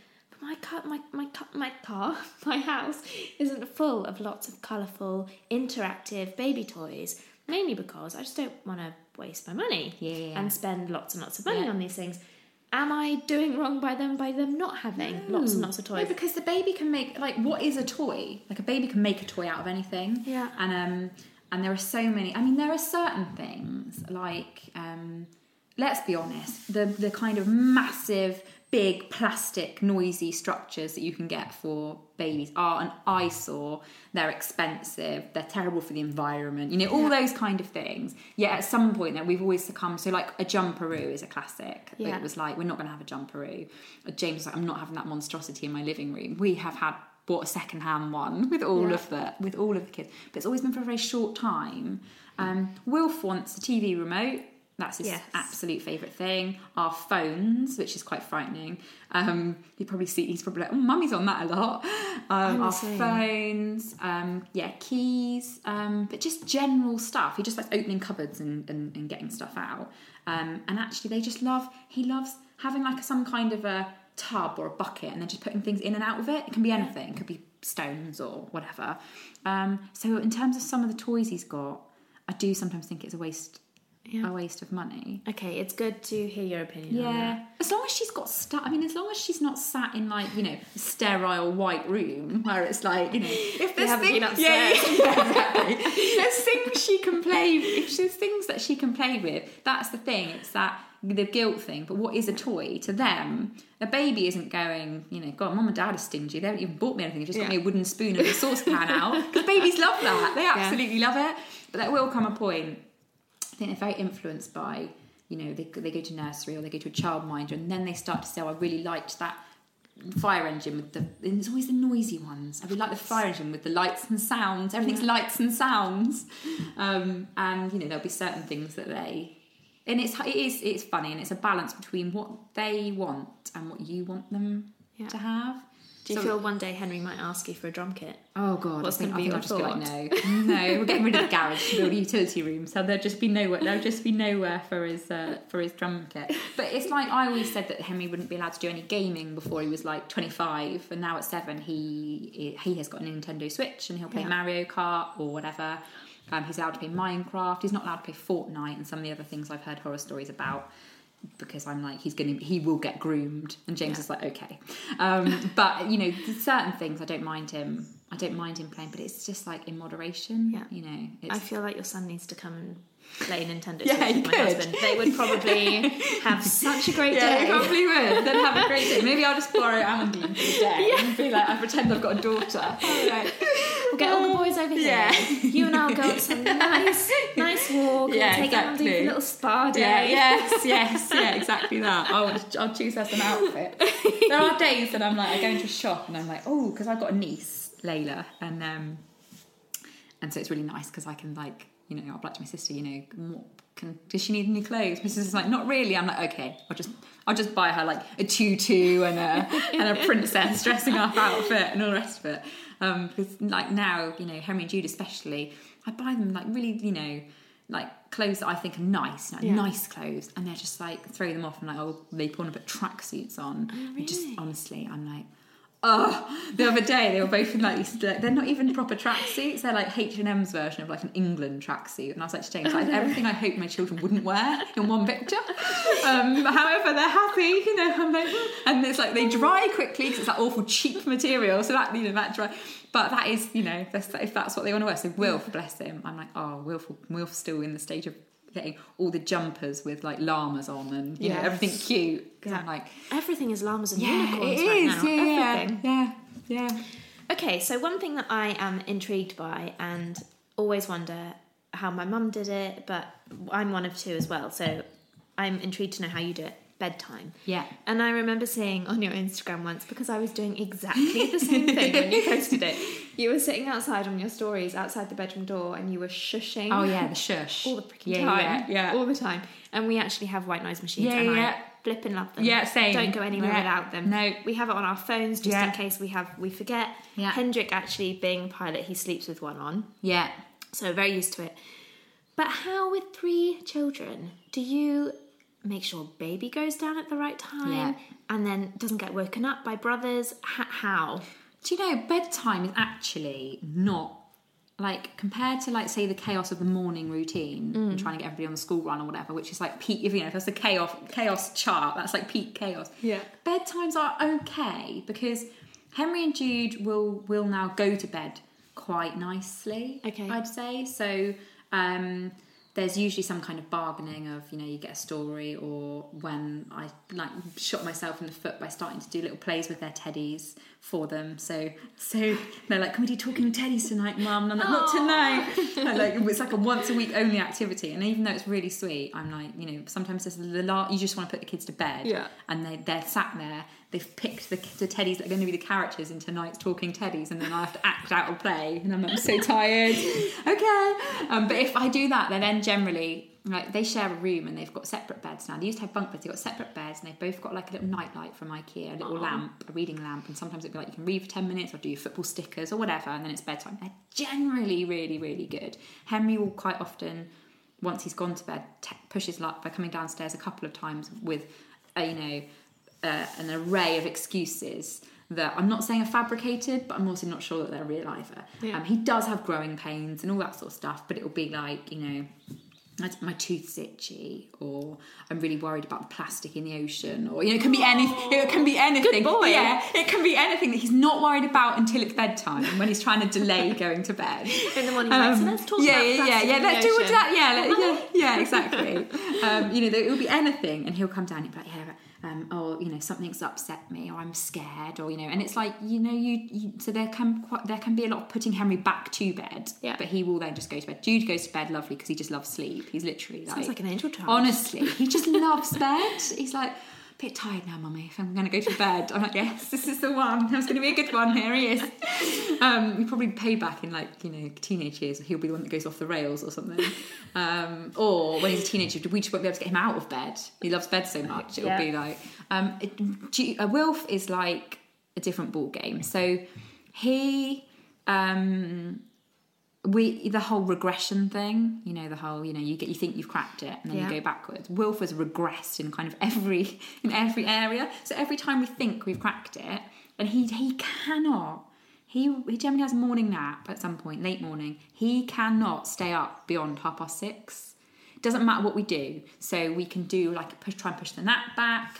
my car, my my car, my car, my house isn't full of lots of colourful, interactive baby toys. Mainly because I just don't want to waste my money Yeah, and spend lots and lots of money Yeah. on these things. Am I doing wrong by them by them not having lots and lots of No, toys? because the baby can make like what is a toy? Like a baby can make a toy out of anything. Yeah. And um and there are so many. I mean, there are certain things like um let's be honest, the the kind of massive big plastic noisy structures that you can get for babies are an eyesore. They're expensive. They're terrible for the environment. You know all those kind of things. Yet at some point that we've always succumbed. So like a jumperoo is a classic. Yeah. it was like we're not going to have a jumperoo. James was like i'm not having that monstrosity in my living room. We have had bought a second-hand one with all Yeah. of the with all of the kids. But it's always been for a very short time. Um wilf wants a tv remote that's his Yes. absolute favourite thing. Our phones, which is quite frightening. Um, you probably see he's probably like, "Oh, mummy's on that a lot." Um, our phones, um, yeah, keys, um, but just general stuff. He just likes opening cupboards and, and, and getting stuff out. Um, and actually, they just love. He loves having like some kind of a tub or a bucket, and then just putting things in and out of it. It can be anything. It could be stones or whatever. Um, so in terms of some of the toys he's got, I do sometimes think it's a waste. Yeah. A waste of money. Okay, it's good to hear your opinion on that. Yeah, as long as she's got stuff. I mean, as long as she's not sat in like you know a sterile white room where it's like you know if there's haven't been yeah, upstairs. yeah, exactly. there's things she can play. If there's things that she can play with, that's the thing. It's that the guilt thing. But what is a toy to them? A baby isn't going. You know, God, mum and dad are stingy. They haven't even bought me anything. They've just got me a wooden spoon and a saucepan out because babies love that. They absolutely love it. But there will come a point I think they're very influenced by, you know, they, they go to nursery or they go to a childminder and then they start to say, oh, I really liked that fire engine with the, and there's always the noisy ones. I really like the fire engine with the lights and sounds. Everything's lights and sounds. Um, and, you know, there'll be certain things that they, and it's, it is, it's funny and it's a balance between what they want and what you want them Yeah. to have. Do you So- feel one day Henry might ask you for a drum kit? Oh god, What's I think, gonna be I think your I'll just be like, no, no, we're getting rid of the garage to build a utility room, so there'll just be nowhere. There'll just be nowhere for his uh, for his drum kit. But it's like I always said that Henry wouldn't be allowed to do any gaming before he was like 25, and now at seven, he he has got a Nintendo Switch and he'll play Yeah. Mario Kart or whatever. Um, he's allowed to play Minecraft. He's not allowed to play Fortnite and some of the other things I've heard horror stories about because I'm like he's gonna he will get groomed and James Yeah. is like okay um, but you know certain things I don't mind him I don't mind him playing but it's just like in moderation Yeah. you know it's, I feel like your son needs to come and play Nintendo Yeah, Switch with my could. husband. They would probably have such a great yeah, day. you probably would. Then have a great day. Maybe I'll just borrow Andy for the day and be like, I pretend I've got a daughter. Like, We'll get all the boys over here. Yeah. You and I'll go on some nice, nice walk. Yeah, we'll take exactly. Andy for a little spa day. Yeah, yes, yes, yeah, exactly that. I'll, I'll choose her some outfit. There are days that I'm like, I go into a shop and I'm like, oh, because I've got a niece, Layla, and um, and so it's really nice because I can like, you know, I'll be like to my sister, you know, can does she need any clothes? Mrs. is like, not really. I'm like, okay, I'll just I'll just buy her like a tutu and a and a princess dressing up outfit and all the rest of it. Um, because like now, you know, Henry and Jude especially, I buy them like really, you know, like clothes that I think are nice, like Yeah. nice clothes, and they're just like throw them off and like, oh, they want to put tracksuits on. Oh, And just honestly, I'm like. Oh, the other day they were both in like these, they're not even proper tracksuits. They're like H and M's version of like an England tracksuit. And I was like to James, like everything I hope my children wouldn't wear in one picture. Um, however, they're happy, you know. I'm like, and it's like they dry quickly because it's that awful cheap material. So that you know that dry. But that is, you know, that's, if that's what they want to wear. So Wilf, bless him, I'm like, oh, Wilf, Wilf's still in the stage of getting all the jumpers with like llamas on and you know everything cute. Yeah. I'm like, Everything is llamas and yeah, unicorns it right now. yeah, Everything. yeah, yeah, yeah. Okay, so one thing that I am intrigued by and always wonder how my mum did it, but I'm one of two as well, so I'm intrigued to know how you do it. Bedtime. Yeah. And I remember seeing on your Instagram once because I was doing exactly the same thing when you posted it. You were sitting outside on your stories outside the bedroom door and you were shushing Oh yeah, the shush. all the freaking yeah, time. Yeah, yeah. All the time. And we actually have white noise machines Yeah, and yeah. I flip and love them. Yeah, same. Don't go anywhere Yeah. without them. No. We have it on our phones just Yeah. in case we have we forget. Yeah. Hendrik actually being a pilot, he sleeps with one on. yeah. So very used to it. But how with three children do you make sure baby goes down at the right time Yeah. and then doesn't get woken up by brothers? How? Do you know bedtime is actually not like compared to like say the chaos of the morning routine and trying to get everybody on the school run or whatever, which is like peak. If you know, if that's the chaos chaos chart, that's like peak chaos. Yeah. bedtimes are okay because Henry and Jude will will now go to bed quite nicely. Okay. I'd say so. Um, there's usually some kind of bargaining of you know you get a story or when I like shot myself in the foot by starting to do little plays with their teddies for them. So so they're like, can we do talking teddies tonight, mum? And I'm like, not tonight. Like it's like a once a week only activity. And even though it's really sweet, I'm like you know sometimes it's the la- you just want to put the kids to bed. Yeah. And they they're sat there. They've picked the, the teddies that are going to be the characters in tonight's talking teddies, and then I have to act out a play, and I'm like, I'm so tired. okay, um, but if I do that, then then generally like they share a room and they've got separate beds now. They used to have bunk beds. They've got separate beds, and they've both got like a little night light from IKEA, a little lamp, a reading lamp, and sometimes it'd be like you can read for ten minutes or do your football stickers or whatever, and then it's bedtime. They're generally really really good. Henry will quite often once he's gone to bed, te- pushes luck by coming downstairs a couple of times with, uh, you know, uh, an array of excuses that I'm not saying are fabricated, but I'm also not sure that they're real either. Yeah. Um, he does have growing pains and all that sort of stuff, but it'll be like, you know, my tooth's itchy, or I'm really worried about the plastic in the ocean, or you know, it can be anything. It can be anything. boy. Yeah, it can be anything that he's not worried about until it's bedtime when he's trying to delay going to bed. In the morning, like, so let's talk Um, yeah, about yeah, yeah, yeah. Let's do that. Yeah, let- yeah, yeah, exactly. um, you know, it will be anything, and he'll come down and be like, yeah, um, or you know, something's upset me, or I'm scared, or you know, and it's like, you know, you, you so there can quite, there can be a lot of putting Henry back to bed, Yeah. but he will then just go to bed. Jude goes to bed lovely because he just loves sleep. He's literally Sounds like an angel child. Honestly, he just loves bed. He's like, a bit tired now, mummy. If I'm going to go to bed, I'm like, yes, this is the one. It's going to be a good one. Here he is. Um, we probably pay back in like you know teenage years. He'll be the one that goes off the rails or something. Um, or when he's a teenager, we just won't be able to get him out of bed. He loves bed so much. It'll Yeah. be like um, it, a Wilf is like a different ball game. So he. Um, we the whole regression thing you know the whole you know you get you think you've cracked it and then Yeah. you go backwards. Wilf has regressed in kind of every in every area. So every time we think we've cracked it and he he cannot he he generally has a morning nap at some point late morning. He cannot stay up beyond half past six. It doesn't matter what we do. So we can do like push try and push the nap back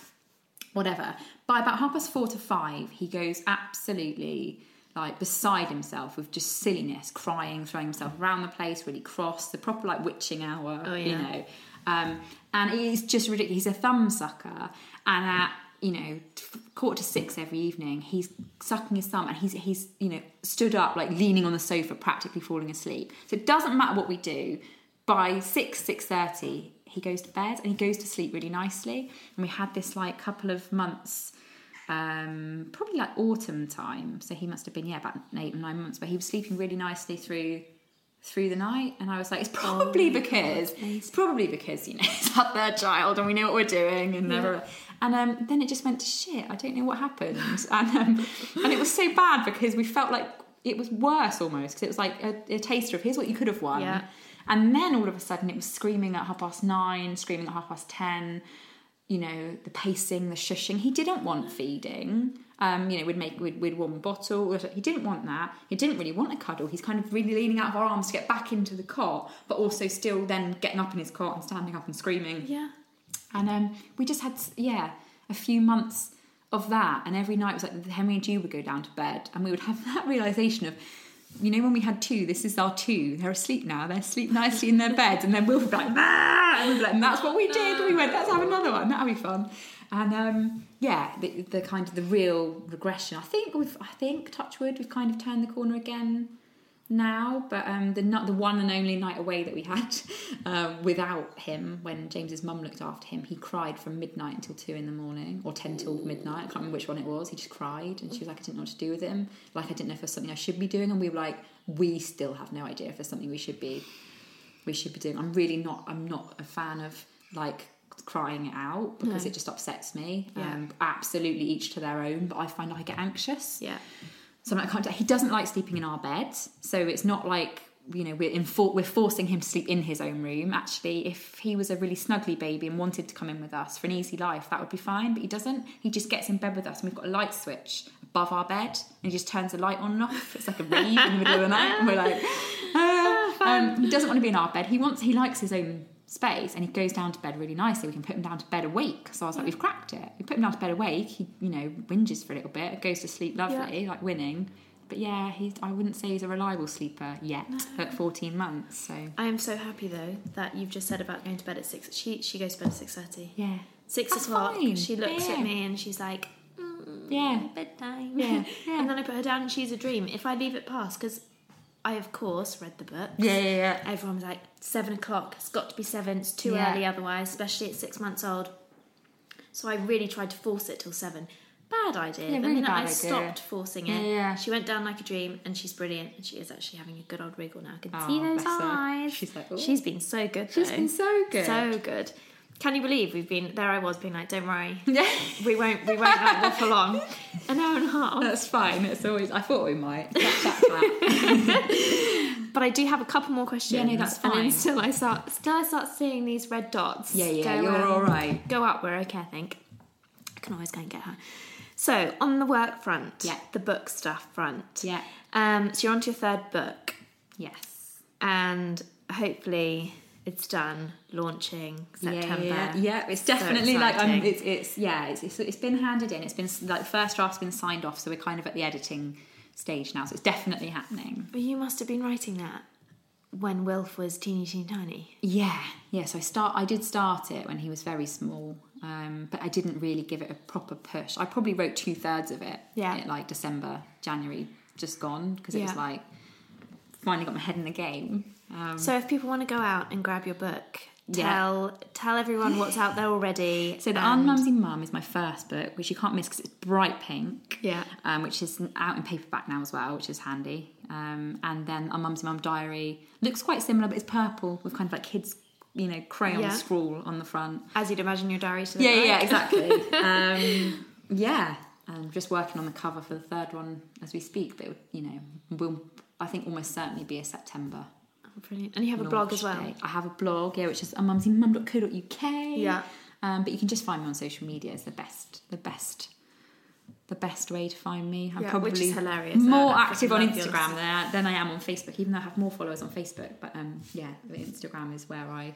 whatever. By about half past four to five, he goes absolutely like beside himself with just silliness, crying, throwing himself around the place, really cross, the proper like witching hour, Oh, you know. Um, and he's just ridiculous. He's a thumb sucker, and at you know quarter to six every evening, he's sucking his thumb, and he's he's you know stood up like leaning on the sofa, practically falling asleep. So it doesn't matter what we do. By six six thirty, he goes to bed and he goes to sleep really nicely. And we had this like couple of months, um, probably like autumn time. So he must have been yeah about eight or nine months, but he was sleeping really nicely through through the night. And I was like, it's probably because it's probably because you know it's our third child and we know what we're doing and never. And um, then it just went to shit. I don't know what happened, and um, and it was so bad because we felt like it was worse almost because it was like a, a taster of here's what you could have won. Yeah. And then all of a sudden it was screaming at half past nine, screaming at half past ten, you know, the pacing, the shushing. He didn't want feeding. Um, you know, we'd make we'd, we'd warm a bottle. He didn't want that. He didn't really want a cuddle. He's kind of really leaning out of our arms to get back into the cot, but also still then getting up in his cot and standing up and screaming. Yeah. And um, we just had, yeah, a few months of that. And every night it was like Henry and you would go down to bed, and we would have that realization of, you know, when we had two, this is our two. They're asleep now. They're asleep nicely in their bed, and then we'll be like, ah! and we'd be like, and that's what we did. We went, let's have another one. That'll be fun. And um, yeah, the, the kind of the real regression. I think we've, I think Touchwood, we've kind of turned the corner again now, but um, the not the one and only night away that we had um, without him, when James's mum looked after him, he cried from midnight until two in the morning, or ten till midnight. I can't remember which one it was. He just cried, and she was like, "I didn't know what to do with him. Like I didn't know if there's something I should be doing." And we were like, "We still have no idea if there's something we should be, we should be doing." I'm really not. I'm not a fan of like crying it out because No. it just upsets me. Yeah. Um, absolutely, each to their own. But I find I get anxious. Yeah. So I'm like, I can't. He doesn't like sleeping in our bed, so it's not like you know we're enfor- we're forcing him to sleep in his own room. Actually, if he was a really snuggly baby and wanted to come in with us for an easy life, that would be fine. But he doesn't. He just gets in bed with us, and we've got a light switch above our bed, and he just turns the light on and off. It's like a rave in the middle of the night, and we're like, ah. um, he doesn't want to be in our bed. He wants. He likes his own space, and he goes down to bed really nicely. We can put him down to bed awake. So I was like, we've cracked it. We put him down to bed awake. He, you know, whinges for a little bit, goes to sleep lovely, like winning. But yeah, he's, I wouldn't say he's a reliable sleeper yet at 14 months. So I am so happy though that you've just said about going to bed at six. She she goes to bed at six thirty. yeah, Six That's o'clock. fine. She looks Yeah. at me and she's like, mm, Yeah. bedtime. Yeah, yeah. and then I put her down and she's a dream. If I leave it past, because I of course read the book. yeah, yeah, yeah. Everyone was like, seven o'clock. It's got to be seven. It's too Yeah. early otherwise, especially at six months old. So I really tried to force it till seven. Bad idea. Yeah, but really then I idea. stopped forcing it. Yeah, yeah. She went down like a dream, and she's brilliant. And she is actually having a good old wriggle now. I can Oh, see those her. eyes. She's like, "Ooh." she's been so good. She's been so good. So good. Can you believe we've been there? I was being like, don't worry, Yeah. we won't, we won't like for long. An hour and a half. That's fine. It's always. I thought we might. But I do have a couple more questions. Yeah, no, that's And then fine. still I start, still I start seeing these red dots. Yeah, yeah, go, you're um, all right. Go up. We're okay, I think. I can always go and get her. So on the work front, Yeah. the book stuff front. Yeah. Um, so you're on to your third book, Yes. and hopefully it's done launching September. Yeah, yeah, yeah. It's So definitely like um, it's it's yeah, it's, it's it's been handed in. It's been like the first draft's been signed off, so we're kind of at the editing stage now. So it's definitely happening. But you must have been writing that when Wilf was teeny, teeny, tiny. Yeah, yeah. So I start. I did start it when he was very small, um, but I didn't really give it a proper push. I probably wrote two thirds of it. Yeah. in, like December, January, just gone because it was like finally got my head in the game. Um, So if people want to go out and grab your book, Yeah. tell tell everyone what's out there already. So the and- Unmumsy Mum is my first book, which you can't miss because it's bright pink. Yeah. Um, which is out in paperback now as well, which is handy. Um, and then Unmumsy Mum Diary looks quite similar, but it's purple with kind of like kids, you know, crayon Yeah. scrawl on the front. As you'd imagine your diary to look Yeah, yeah, like. yeah, exactly. um, yeah, I'm just working on the cover for the third one as we speak, but you know, will I think almost certainly be a September. Brilliant. And you have a blog as well. I have a blog, yeah, which is unmumsymum.co.uk. Yeah. Um, but you can just find me on social media. It's the best, the best, the best way to find me. I'm Yeah, probably which is hilarious. more active on. Instagram than I, than I am on Facebook, even though I have more followers on Facebook. But um, yeah, Instagram is where I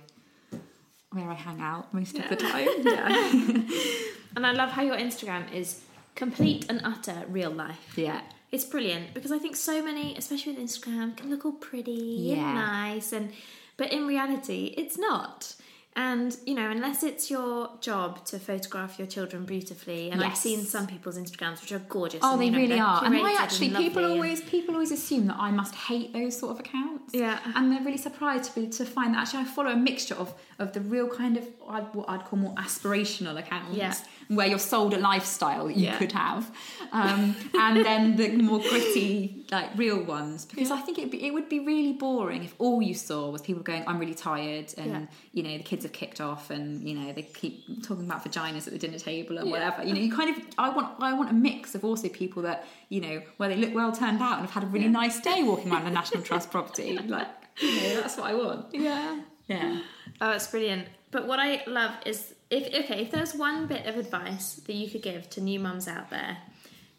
where I hang out most of the time. Yeah, And I love how your Instagram is complete and utter real life. yeah. It's brilliant because I think so many, especially with Instagram, can look all pretty Yeah. and nice, and but in reality, it's not. And you know, unless it's your job to photograph your children beautifully, and I've seen some people's Instagrams which are gorgeous. Oh, and, they you know, really are. And I actually, people and- always people always assume that I must hate those sort of accounts. Yeah. and they're really surprised to be to find that actually I follow a mixture of of the real kind of what I'd call more aspirational accounts. Yeah. Where you're sold a lifestyle that you Yeah. could have, um, and then the more gritty, like real ones. Because I think it'd be, it would be really boring if all you saw was people going, "I'm really tired," and Yeah. you know the kids have kicked off, and you know they keep talking about vaginas at the dinner table and Yeah. whatever. You know, you kind of I want I want a mix of also people that you know where they look well turned out and have had a really nice day walking around the National Trust property. Like, you know, that's what I want. Yeah. Yeah. Oh, it's brilliant. But what I love is if okay, if there's one bit of advice that you could give to new mums out there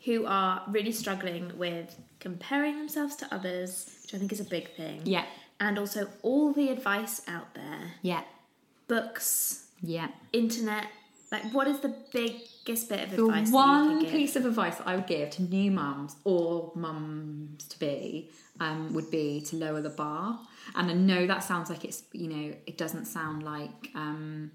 who are really struggling with comparing themselves to others, which I think is a big thing. Yeah. And also all the advice out there, Yeah. books, Yeah. internet, like what is the biggest bit of The advice that you one could give? piece of advice that I would give to new mums or mums to be um, would be to lower the bar. And I know that sounds like it's, you know, it doesn't sound like. Um,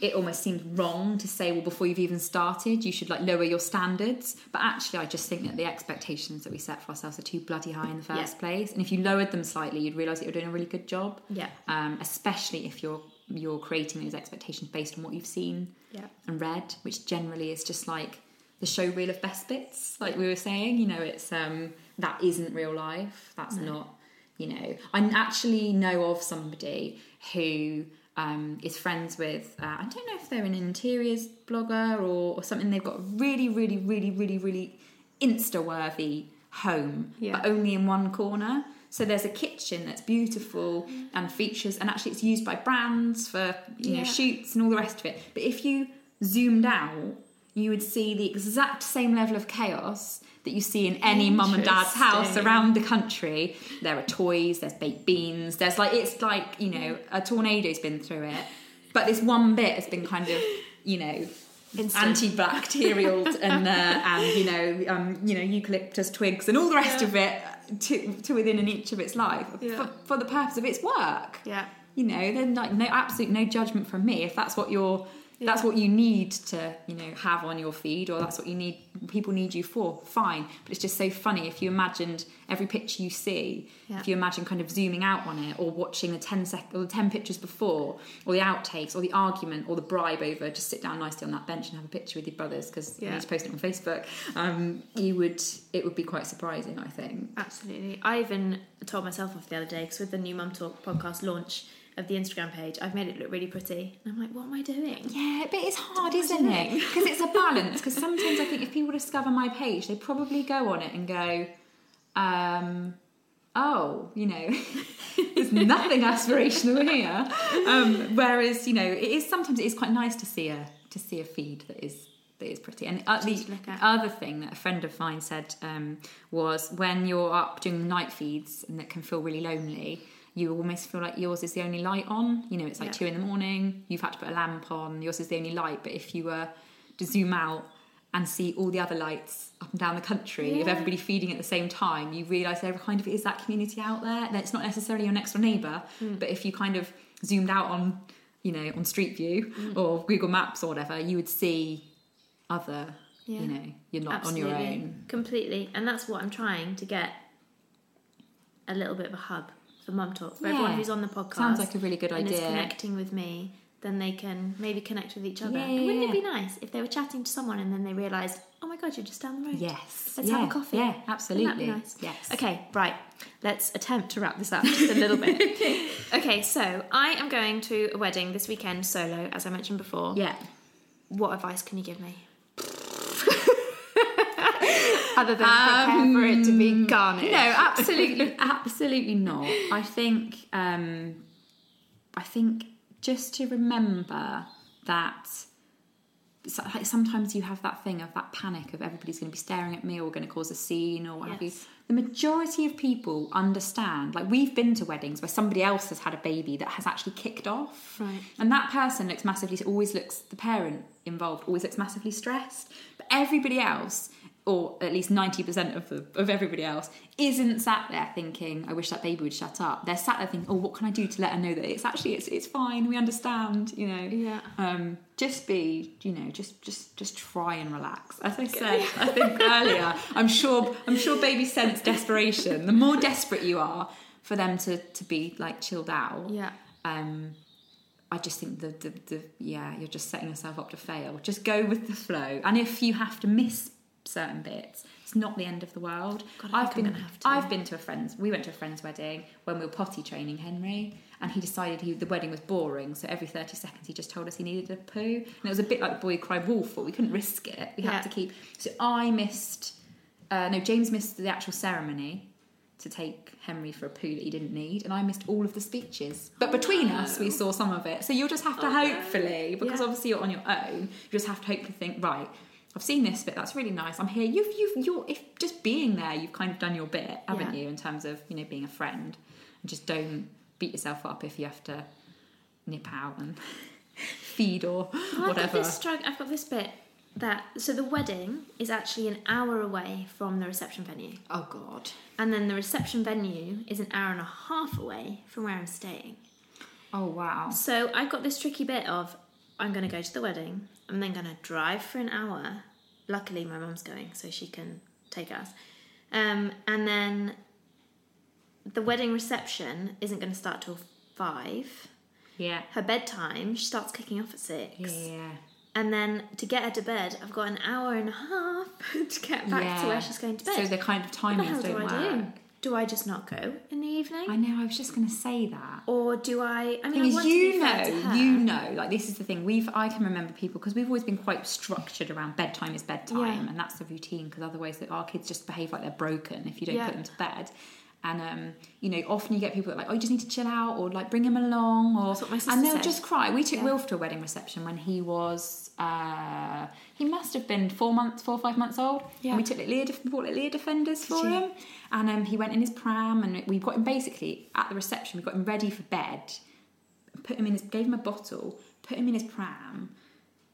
it almost seems wrong to say, well, before you've even started, you should like lower your standards. But actually, I just think that the expectations that we set for ourselves are too bloody high in the first Yeah. place. And if you lowered them slightly, you'd realise that you're doing a really good job. Yeah. Um, especially if you're you're creating those expectations based on what you've seen Yeah. and read, which generally is just like the show reel of best bits, like we were saying. You know, it's um, that isn't real life. That's not. You know, I actually know of somebody who um, is friends with. Uh, I don't know if they're an interiors blogger or, or something. They've got a really, really, really, really, really insta worthy home, Yeah. but only in one corner. So there's a kitchen that's beautiful and features, and actually it's used by brands for you know Yeah. shoots and all the rest of it. But if you zoomed out, you would see the exact same level of chaos that you see in any mum and dad's house around the country. There are toys, there's baked beans, there's like it's like you know a tornado's been through it, but this one bit has been kind of you know antibacterial and uh, and you know um, you know eucalyptus twigs and all the rest Yeah. of it to, to within an inch of its life Yeah. for, for the purpose of its work. Yeah. You know, then like no absolute no judgment from me if that's what you're that's what you need to you know have on your feed or that's what you need people need you for. Fine. But it's just so funny if you imagined every picture you see Yeah. if you imagine kind of zooming out on it or watching the 10 sec or the 10 pictures before or the outtakes or the argument or the bribe over just sit down nicely on that bench and have a picture with your brothers because you need to post it on facebook um, you would it would be quite surprising i think. Absolutely. I even told myself off the other day because with the new Mum Talk podcast launch of the Instagram page, I've made it look really pretty. And I'm like, what am I doing? Yeah, but it's hard, What isn't it? Because it's a balance. Because sometimes I think if people discover my page, they probably go on it and go, um, oh, you know, there's nothing aspirational here. Um, whereas, you know, it is sometimes it is quite nice to see a to see a feed that is that is pretty. And uh, the Just to look at. other thing that a friend of mine said um, was when you're up doing night feeds and that can feel really lonely. You almost feel like yours is the only light on. You know, it's like Yeah. two in the morning. You've had to put a lamp on. Yours is the only light. But if you were to zoom out and see all the other lights up and down the country of everybody feeding at the same time, you realise there kind of is that community out there. That it's not necessarily your next door neighbour, Hmm. but if you kind of zoomed out on, you know, on Street View Hmm. or Google Maps or whatever, you would see other. Yeah. You know, you're not Absolutely. on your own. Completely. And that's what I'm trying to get a little bit of a hub for Mum Talk. For everyone who's on the podcast. Sounds like a really good and is idea. connecting with me, then they can maybe connect with each other. Yeah, And Wouldn't yeah, it be nice if they were chatting to someone and then they realised, oh my god, you're just down the road? Yes. Let's yeah. have a coffee. Yeah, absolutely. nice? Yes. Okay, right. Let's attempt to wrap this up just a little bit. okay, so I am going to a wedding this weekend solo, as I mentioned before. Yeah. What advice can you give me? Other than prepare for it to be garnished. Um, No, absolutely, absolutely not. I think, um, I think just to remember that so- like sometimes you have that thing of that panic of everybody's going to be staring at me or going to cause a scene or what have you. The majority of people understand. Like we've been to weddings where somebody else has had a baby that has actually kicked off, Right. and that person looks massively. Always looks the parent involved always looks massively stressed, but everybody else. Or at least ninety percent of the, of everybody else isn't sat there thinking, "I wish that baby would shut up." They're sat there thinking, "Oh, what can I do to let her know that it's actually it's it's fine. We understand." You know, Yeah. um, just be, you know, just just just try and relax. As I said, I think earlier, I'm sure I'm sure babies sense desperation. The more desperate you are for them to to be like chilled out, Yeah. um, I just think the, the the yeah, you're just setting yourself up to fail. Just go with the flow, and if you have to miss certain bits, it's not the end of the world. God, I've been gonna have to. I've been to a friend's. We went to a friend's wedding when we were potty training Henry, and he decided he, the wedding was boring. So every thirty seconds, he just told us he needed a poo, and it was a bit like the boy cried wolf. But we couldn't risk it. We Yeah. had to keep. So I missed. Uh, no, James missed the actual ceremony to take Henry for a poo that he didn't need, and I missed all of the speeches. But between us, we saw some of it. So you'll just have to Oh, no. hopefully, because Yeah. obviously you're on your own, you just have to hopefully think, right, I've seen this bit, that's really nice. I'm here. You've, you've, you're, if just being there, you've kind of done your bit, haven't Yeah. you, in terms of, you know, being a friend. And just don't beat yourself up if you have to nip out and feed or Well, I've got whatever. this strugg- I've got this bit that so the wedding is actually an hour away from the reception venue, Oh, God. and then the reception venue is an hour and a half away from where I'm staying. Oh, wow. So I've got this tricky bit of I'm going to go to the wedding. I'm then going to drive for an hour. Luckily, my mum's going, so she can take us. Um, and then the wedding reception isn't going to start till five. Yeah. Her bedtime she starts kicking off at six. Yeah. And then to get her to bed, I've got an hour and a half to get back to where she's going to bed. So the kind of what the timings do don't I work. do? Do I just not go in the evening? I know, I was just going to say that. or do I? I mean, I is, want to you be fair to know, you know, like this is the thing. We've I can remember people because we've always been quite structured around bedtime is bedtime, Yeah. and that's the routine. Because otherwise, our kids just behave like they're broken if you don't Yeah. put them to bed. And um, you know, often you get people that are like, oh, you just need to chill out, or like bring him along, or That's what my sister and they'll said. just cry. We took Yeah. Wilf to a wedding reception when he was uh, he must have been four months, four or five months old. Yeah. And we took little ear, def- bought little ear defenders for him, and um, he went in his pram, and we got him basically at the reception. We got him ready for bed, put him in his, gave him a bottle, put him in his pram,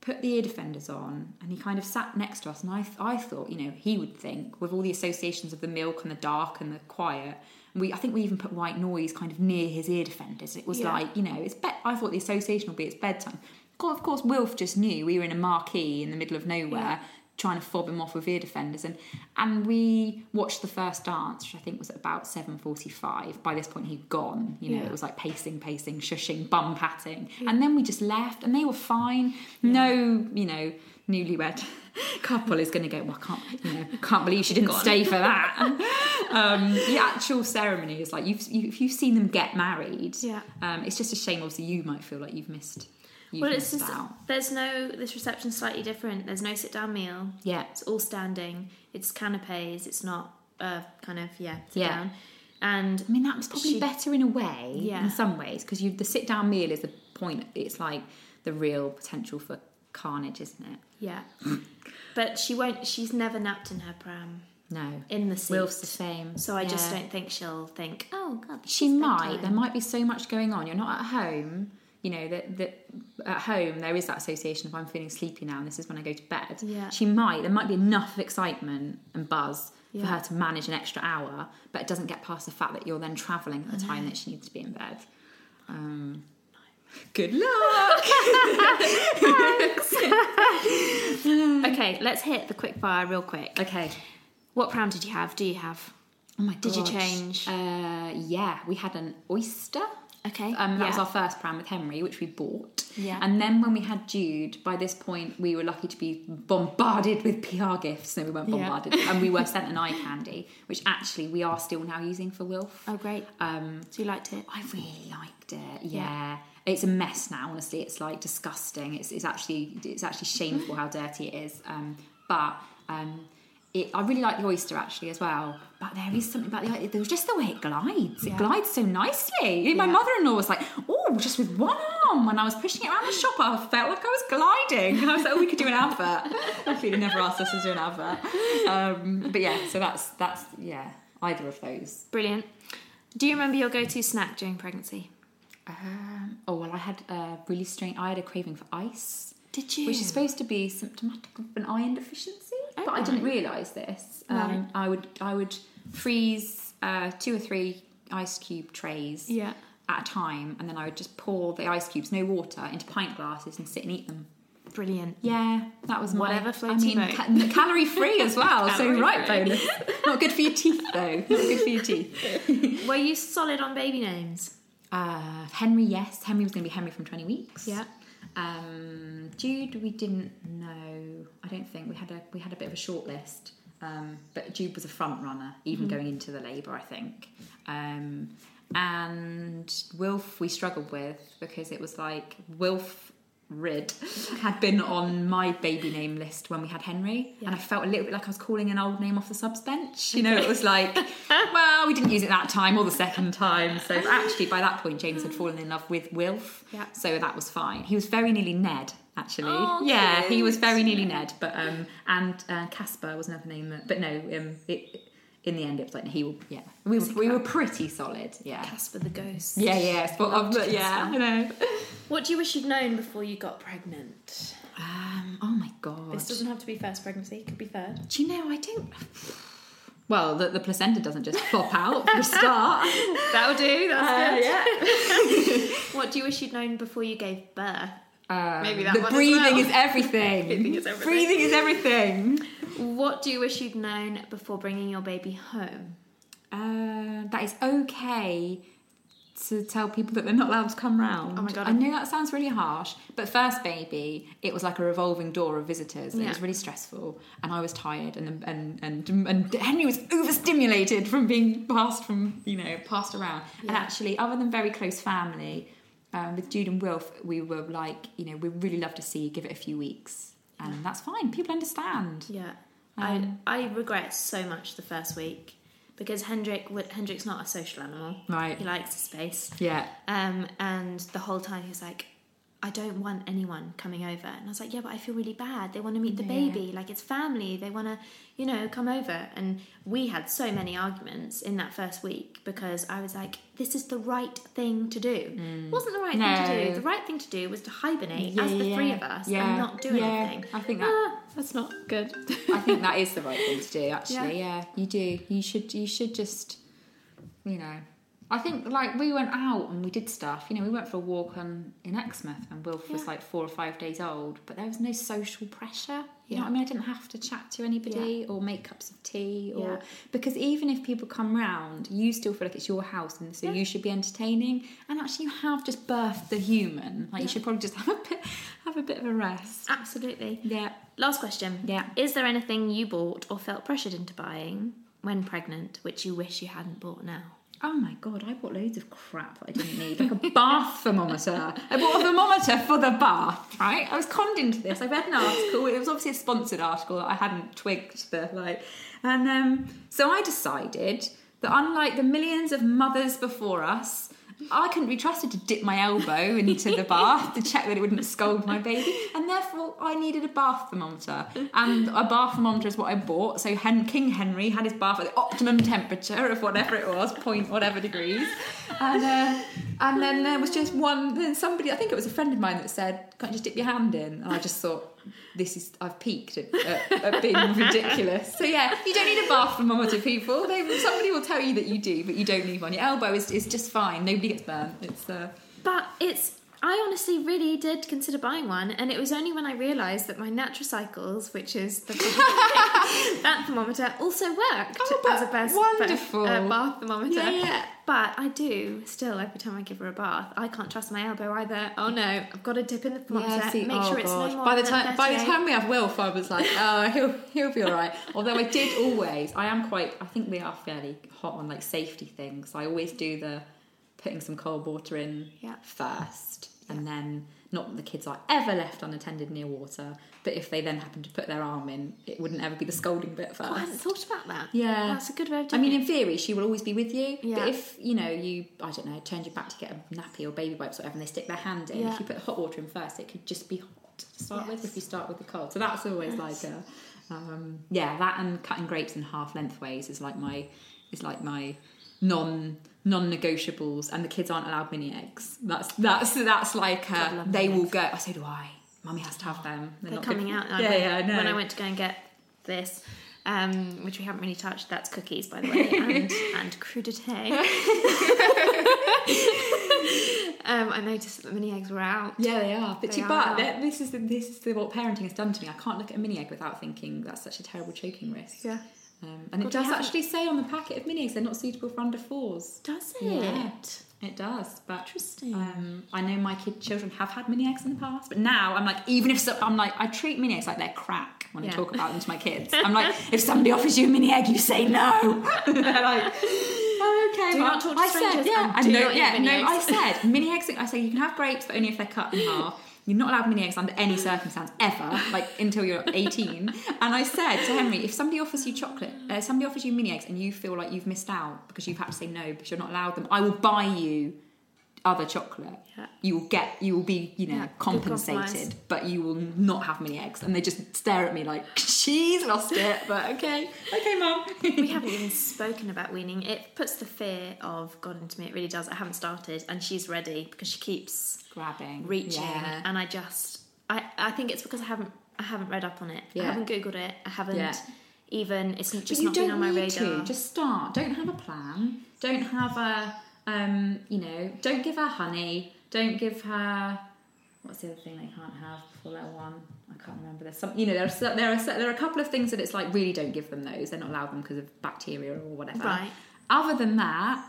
put the ear defenders on, and he kind of sat next to us. And I, I thought, you know, he would think with all the associations of the milk and the dark and the quiet. We, I think we even put white noise kind of near his ear defenders. It was Yeah. like, you know, it's. Be- I thought the association would be it's bedtime. Of course, Wilf just knew we were in a marquee in the middle of nowhere. Yeah. Trying to fob him off with ear defenders, and and we watched the first dance, which I think was at about seven forty-five. By this point, he'd gone. You know, Yeah. it was like pacing, pacing, shushing, bum patting, and then we just left, and they were fine. No, you know, newlywed couple is going to go. Well, I can't, you know, can't believe she didn't stay for that. um, the actual ceremony is like you've you, if you've seen them get married. Yeah. Um, it's just a shame. Obviously, you might feel like you've missed. Well, it's just out. there's no this reception's slightly different. There's no sit down meal. Yeah. It's all standing. It's canapes. It's not uh, kind of yeah sit Yeah. down. And I mean, that was probably She- better in a way, Yeah. in some ways, because you the sit down meal is the point. It's like the real potential for carnage, isn't it? yeah, but she won't. She's never napped in her pram No, in the seat. Wilf's the same. So I just don't think she'll think, oh god, She might. bedtime." There might be so much going on. You're not at home. You know that that at home there is that association of I'm feeling sleepy now, and this is when I go to bed. Yeah. She might. There might be enough excitement and buzz Yeah. for her to manage an extra hour, but it doesn't get past the fact that you're then travelling at the time that she needs to be in bed. Um, good luck. Okay, let's hit the quick fire real quick. okay. What pram did you have? Do you have? Oh my Did you change? Uh, yeah, we had an oyster. Okay. Um, that was our first pram with Henry, which we bought. Yeah. And then when we had Jude, by this point we were lucky to be bombarded with PR gifts. No, we weren't Yeah. bombarded, and we were sent an iCandy, which actually we are still now using for Wilf. Oh great. Um, So you liked it? I really liked it. Yeah. Yeah. It's a mess now, honestly. It's like disgusting. It's, it's actually it's actually shameful how dirty it is. Um, but um, it, I really like the oyster actually as well. But there is something about the there was just the way it glides. It Yeah. glides so nicely. My Yeah. mother-in-law was like, "Oh, just with one arm." When I was pushing it around the shop, I felt like I was gliding. And I was like, "Oh, we could do an advert." Luckily, they never asked us to do an advert. Um, but yeah, so that's that's yeah, either of those. Brilliant. Do you remember your go-to snack during pregnancy? Um, oh well, I had a really strange. I had a craving for ice, Did you? which is supposed to be symptomatic of an iron deficiency, Oh, but I didn't realise this. Um, Right. I would I would freeze uh, two or three ice cube trays Yeah. at a time, and then I would just pour the ice cubes, no water, into pint glasses and sit and eat them. Brilliant. Yeah, that was my- Whatever I floats your mean, ca- calorie free as well. so right, free. bonus. Not good for your teeth though. Not good for your teeth. Were you solid on baby names? Uh, Henry, yes. Henry was going to be Henry from 20 weeks. Yeah. Um, Jude, we didn't know. I don't think we had a we had a bit of a short list. Um, but Jude was a front runner, even Mm-hmm. going into the labour. I think. Um, and Wilf, we struggled with because it was like Wilf Rid had been on my baby name list when we had Henry, Yeah. and I felt a little bit like I was calling an old name off the subs bench. You know, it was like, well, we didn't use it that time or the second time. So actually, by that point, James had fallen in love with Wilf. Yeah. So that was fine. He was very nearly Ned, actually. Oh, yeah, he was very nearly Ned. But um, and uh, Casper was another name. That, but no, um, it, in the end, it was like he will. Yeah, we were, we were pretty solid. Yeah. Casper the ghost. Yeah, yeah, spot on, but yeah, I know. What do you wish you'd known before you got pregnant? Um, oh my god. This doesn't have to be first pregnancy. It could be third. Do you know? I don't. Well, the, the placenta doesn't just pop out for a start. That'll do. That's Uh, good. yeah. What do you wish you'd known before you gave birth? Um, Maybe that the one as breathing well. is everything. Breathing is everything. Breathing is everything. What do you wish you'd known before bringing your baby home? Uh, it's okay to tell people that they're not allowed to come round. Oh my God. I know that sounds really harsh, but first baby, it was like a revolving door of visitors. Yeah. It was really stressful, and I was tired, and and and and Henry was overstimulated from being passed from you know passed around. And actually, other than very close family, um, with Jude and Wilf, we were like, you know, we really love to see you. Give it a few weeks, and that's fine. People understand. Yeah. Um, I I regret so much the first week because Hendrik Hendrik's not a social animal. Right. He likes his space. Yeah. Um, and the whole time he was like, I don't want anyone coming over. And I was like, yeah, but I feel really bad. They want to meet the Yeah. baby. Like, it's family. They want to, you know, come over. And we had so many arguments in that first week because I was like, this is the right thing to do. It wasn't the right thing to do. The right thing to do was to hibernate Yeah, as the yeah, three of us and not do anything. I think that- Ah, that's not good. I think that is the right thing to do. Actually, yeah. you do. You should. You should just, you know. I think like we went out and we did stuff. You know, we went for a walk on in Exmouth, and Wilf was like four or five days old, but there was no social pressure. You Yeah. know what I mean? I didn't have to chat to anybody or make cups of tea, or Yeah. because even if people come round, you still feel like it's your house, and so Yeah. you should be entertaining. And actually, you have just birthed the human. Like Yeah. you should probably just have a bit, have a bit of a rest. Absolutely. Yeah. Last question. Yeah. Is there anything you bought or felt pressured into buying when pregnant which you wish you hadn't bought now? Oh my god, I bought loads of crap that I didn't need, like a bath thermometer. I bought a thermometer for the bath, right? I was conned into this. I read an article. It was obviously a sponsored article that I hadn't twigged the like, and um, so I decided that unlike the millions of mothers before us. I couldn't be trusted to dip my elbow into the bath to check that it wouldn't scald my baby, and therefore I needed a bath thermometer. And a bath thermometer is what I bought. So Hen- King Henry had his bath at the optimum temperature of whatever it was, point whatever degrees. And uh, and then there was just one. Then somebody, I think it was a friend of mine, that said, "Can't you just dip your hand in?" And I just thought, "This is I've peaked at, at, at being ridiculous." So yeah, you don't need a bath thermometer, people. They, somebody will tell you that you do, but you don't need one. Your elbow is, is just fine. Nobody gets burnt. It's uh, But it's I honestly really did consider buying one, and it was only when I realised that my natural cycles, which is the that thermometer, also worked Oh, as a best wonderful. uh, bath thermometer. Yeah, yeah. But I do still every time I give her a bath, I can't trust my elbow either. Oh no, I've got to dip in the thermometer, see- make oh sure it's God. no more by the time by the time we have Wilf, I was like, oh, he'll he'll be all right. Although I did always, I am quite. I think we are fairly hot on like safety things. I always do the putting some cold water in Yeah. first, and then not that the kids are ever left unattended near water, but if they then happen to put their arm in, it wouldn't ever be the scolding bit first. Oh, I hadn't thought about that. Yeah. that's a good way of I mean, it. in theory, she will always be with you. Yeah. But if you know you, I don't know, turned your back to get a nappy or baby wipes or whatever, and they stick their hand in, Yeah. if you put hot water in first, it could just be hot to start with. If you start with the cold, so that's always like a, um, yeah, that and cutting grapes in half lengthways is like my is like my non non-negotiables and the kids aren't allowed mini eggs that's that's that's like uh, they will eggs. go oh, so do i mummy has to have them They're not coming good- out. Yeah went- yeah I know. When I went to go and get this, um, which we haven't really touched, that's cookies, by the way, and, and crudité. um, I noticed that the mini eggs were out. Yeah, they are. But, They you, are. but this is the, this is the, what parenting has done to me. I can't look at a mini egg without thinking that's such a terrible choking risk. Yeah. Um, and it does actually say on the packet of mini eggs they're not suitable for under fours. Does it? Yeah. It does, but Interesting. Um, I know my kid children have had mini eggs in the past, but now I'm like, even if so, I'm like, I treat mini eggs like they're crack when Yeah. I talk about them to my kids. I'm like, if somebody offers you a mini egg, you say no. they're like, oh, okay. Do Mum." not talk to I said, strangers yeah, and I do know, not eat yeah, mini no, I said mini eggs. I say you can have grapes, but only if they're cut in half. You're not allowed mini eggs under any circumstance ever, like until you're 18. And I said to Henry, if somebody offers you chocolate, uh, somebody offers you mini eggs, and you feel like you've missed out because you've had to say no because you're not allowed them, I will buy you other chocolate. Yeah. You will get, you will be, you know, Yeah, compensated, but you will not have mini eggs. And they just stare at me like she's lost it. But okay, okay, mum. we haven't even spoken about weaning. It puts the fear of God into me. It really does. I haven't started, and she's ready because she keeps grabbing, reaching, Yeah. and I just, I, I think it's because I haven't, I haven't read up on it. I haven't googled it. I haven't Yeah. even. It's But just you not been don't on my need radar. to. Just start. Don't have a plan. Don't have a, um, you know, don't give her honey. Don't give her. What's the other thing they can't have before level one? I can't remember. There's some, you know, there are there are there are a couple of things that it's like really don't give them those. They're not allowed them because of bacteria or whatever. Right. Other than that,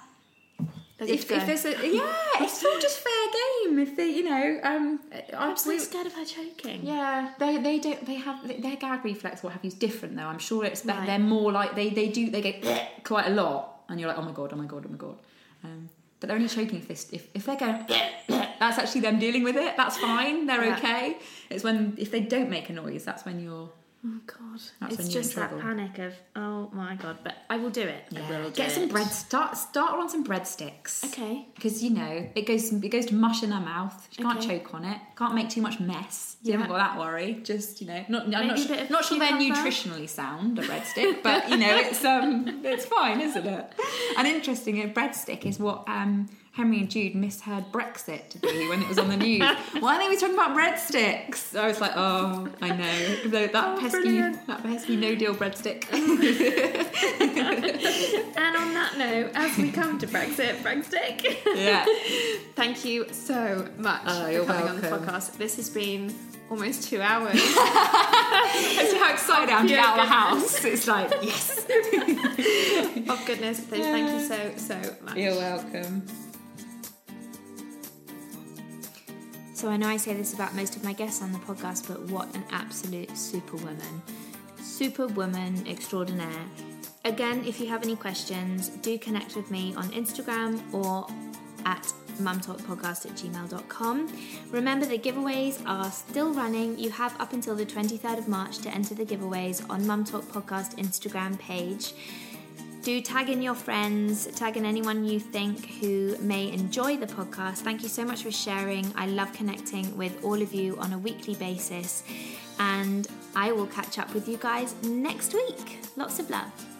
if, if there's a yeah, it's all just fair game. If they, you know, um, I'm so scared of her choking. yeah, they they don't they have their gag reflex what have you is different though. I'm sure it's that Right. they're more like they they do they get quite a lot, and you're like oh my god, oh my god, oh my god. Um, but they're only choking if they if if they're going that's actually them dealing with it. That's fine. They're Yeah. okay. It's when if they don't make a noise, that's when you're Oh God, That's it's when you're in just that panic of oh my God, but I will do it. I will do Get some it. bread. Start start on some breadsticks. Okay. Because you know it goes it goes to mush in her mouth. She can't Okay. choke on it. Can't make too much mess. You Yeah. haven't got that worry. Just you know, not I'm Maybe not, a su- bit of not sure they're cucumber. nutritionally sound a breadstick, but you know it's um it's fine, isn't it? And interesting, a breadstick is what um Henry and Jude misheard Brexit to be when it was on the news. Why are they talking about breadsticks? I was like, oh, I know that, Oh, pesky brilliant. that pesky no deal breadstick. And on that note, as we come to Brexit, Brexit. yeah. Thank you so much Oh, for coming on the podcast. This has been almost two hours. That's how excited I am to get out of the house. It's like, yes. oh, goodness. Thank you so so much. You're welcome. So I know I say this about most of my guests on the podcast, but what an absolute superwoman. Superwoman extraordinaire. Again, if you have any questions, do connect with me on Instagram or at mumtalkpodcast at gmail.com. Remember, the giveaways are still running. You have up until the 23rd of March to enter the giveaways on Mum Talk Podcast Instagram page. Do tag in your friends, tag in anyone you think who may enjoy the podcast. Thank you so much for sharing. I love connecting with all of you on a weekly basis. And I will catch up with you guys next week. Lots of love.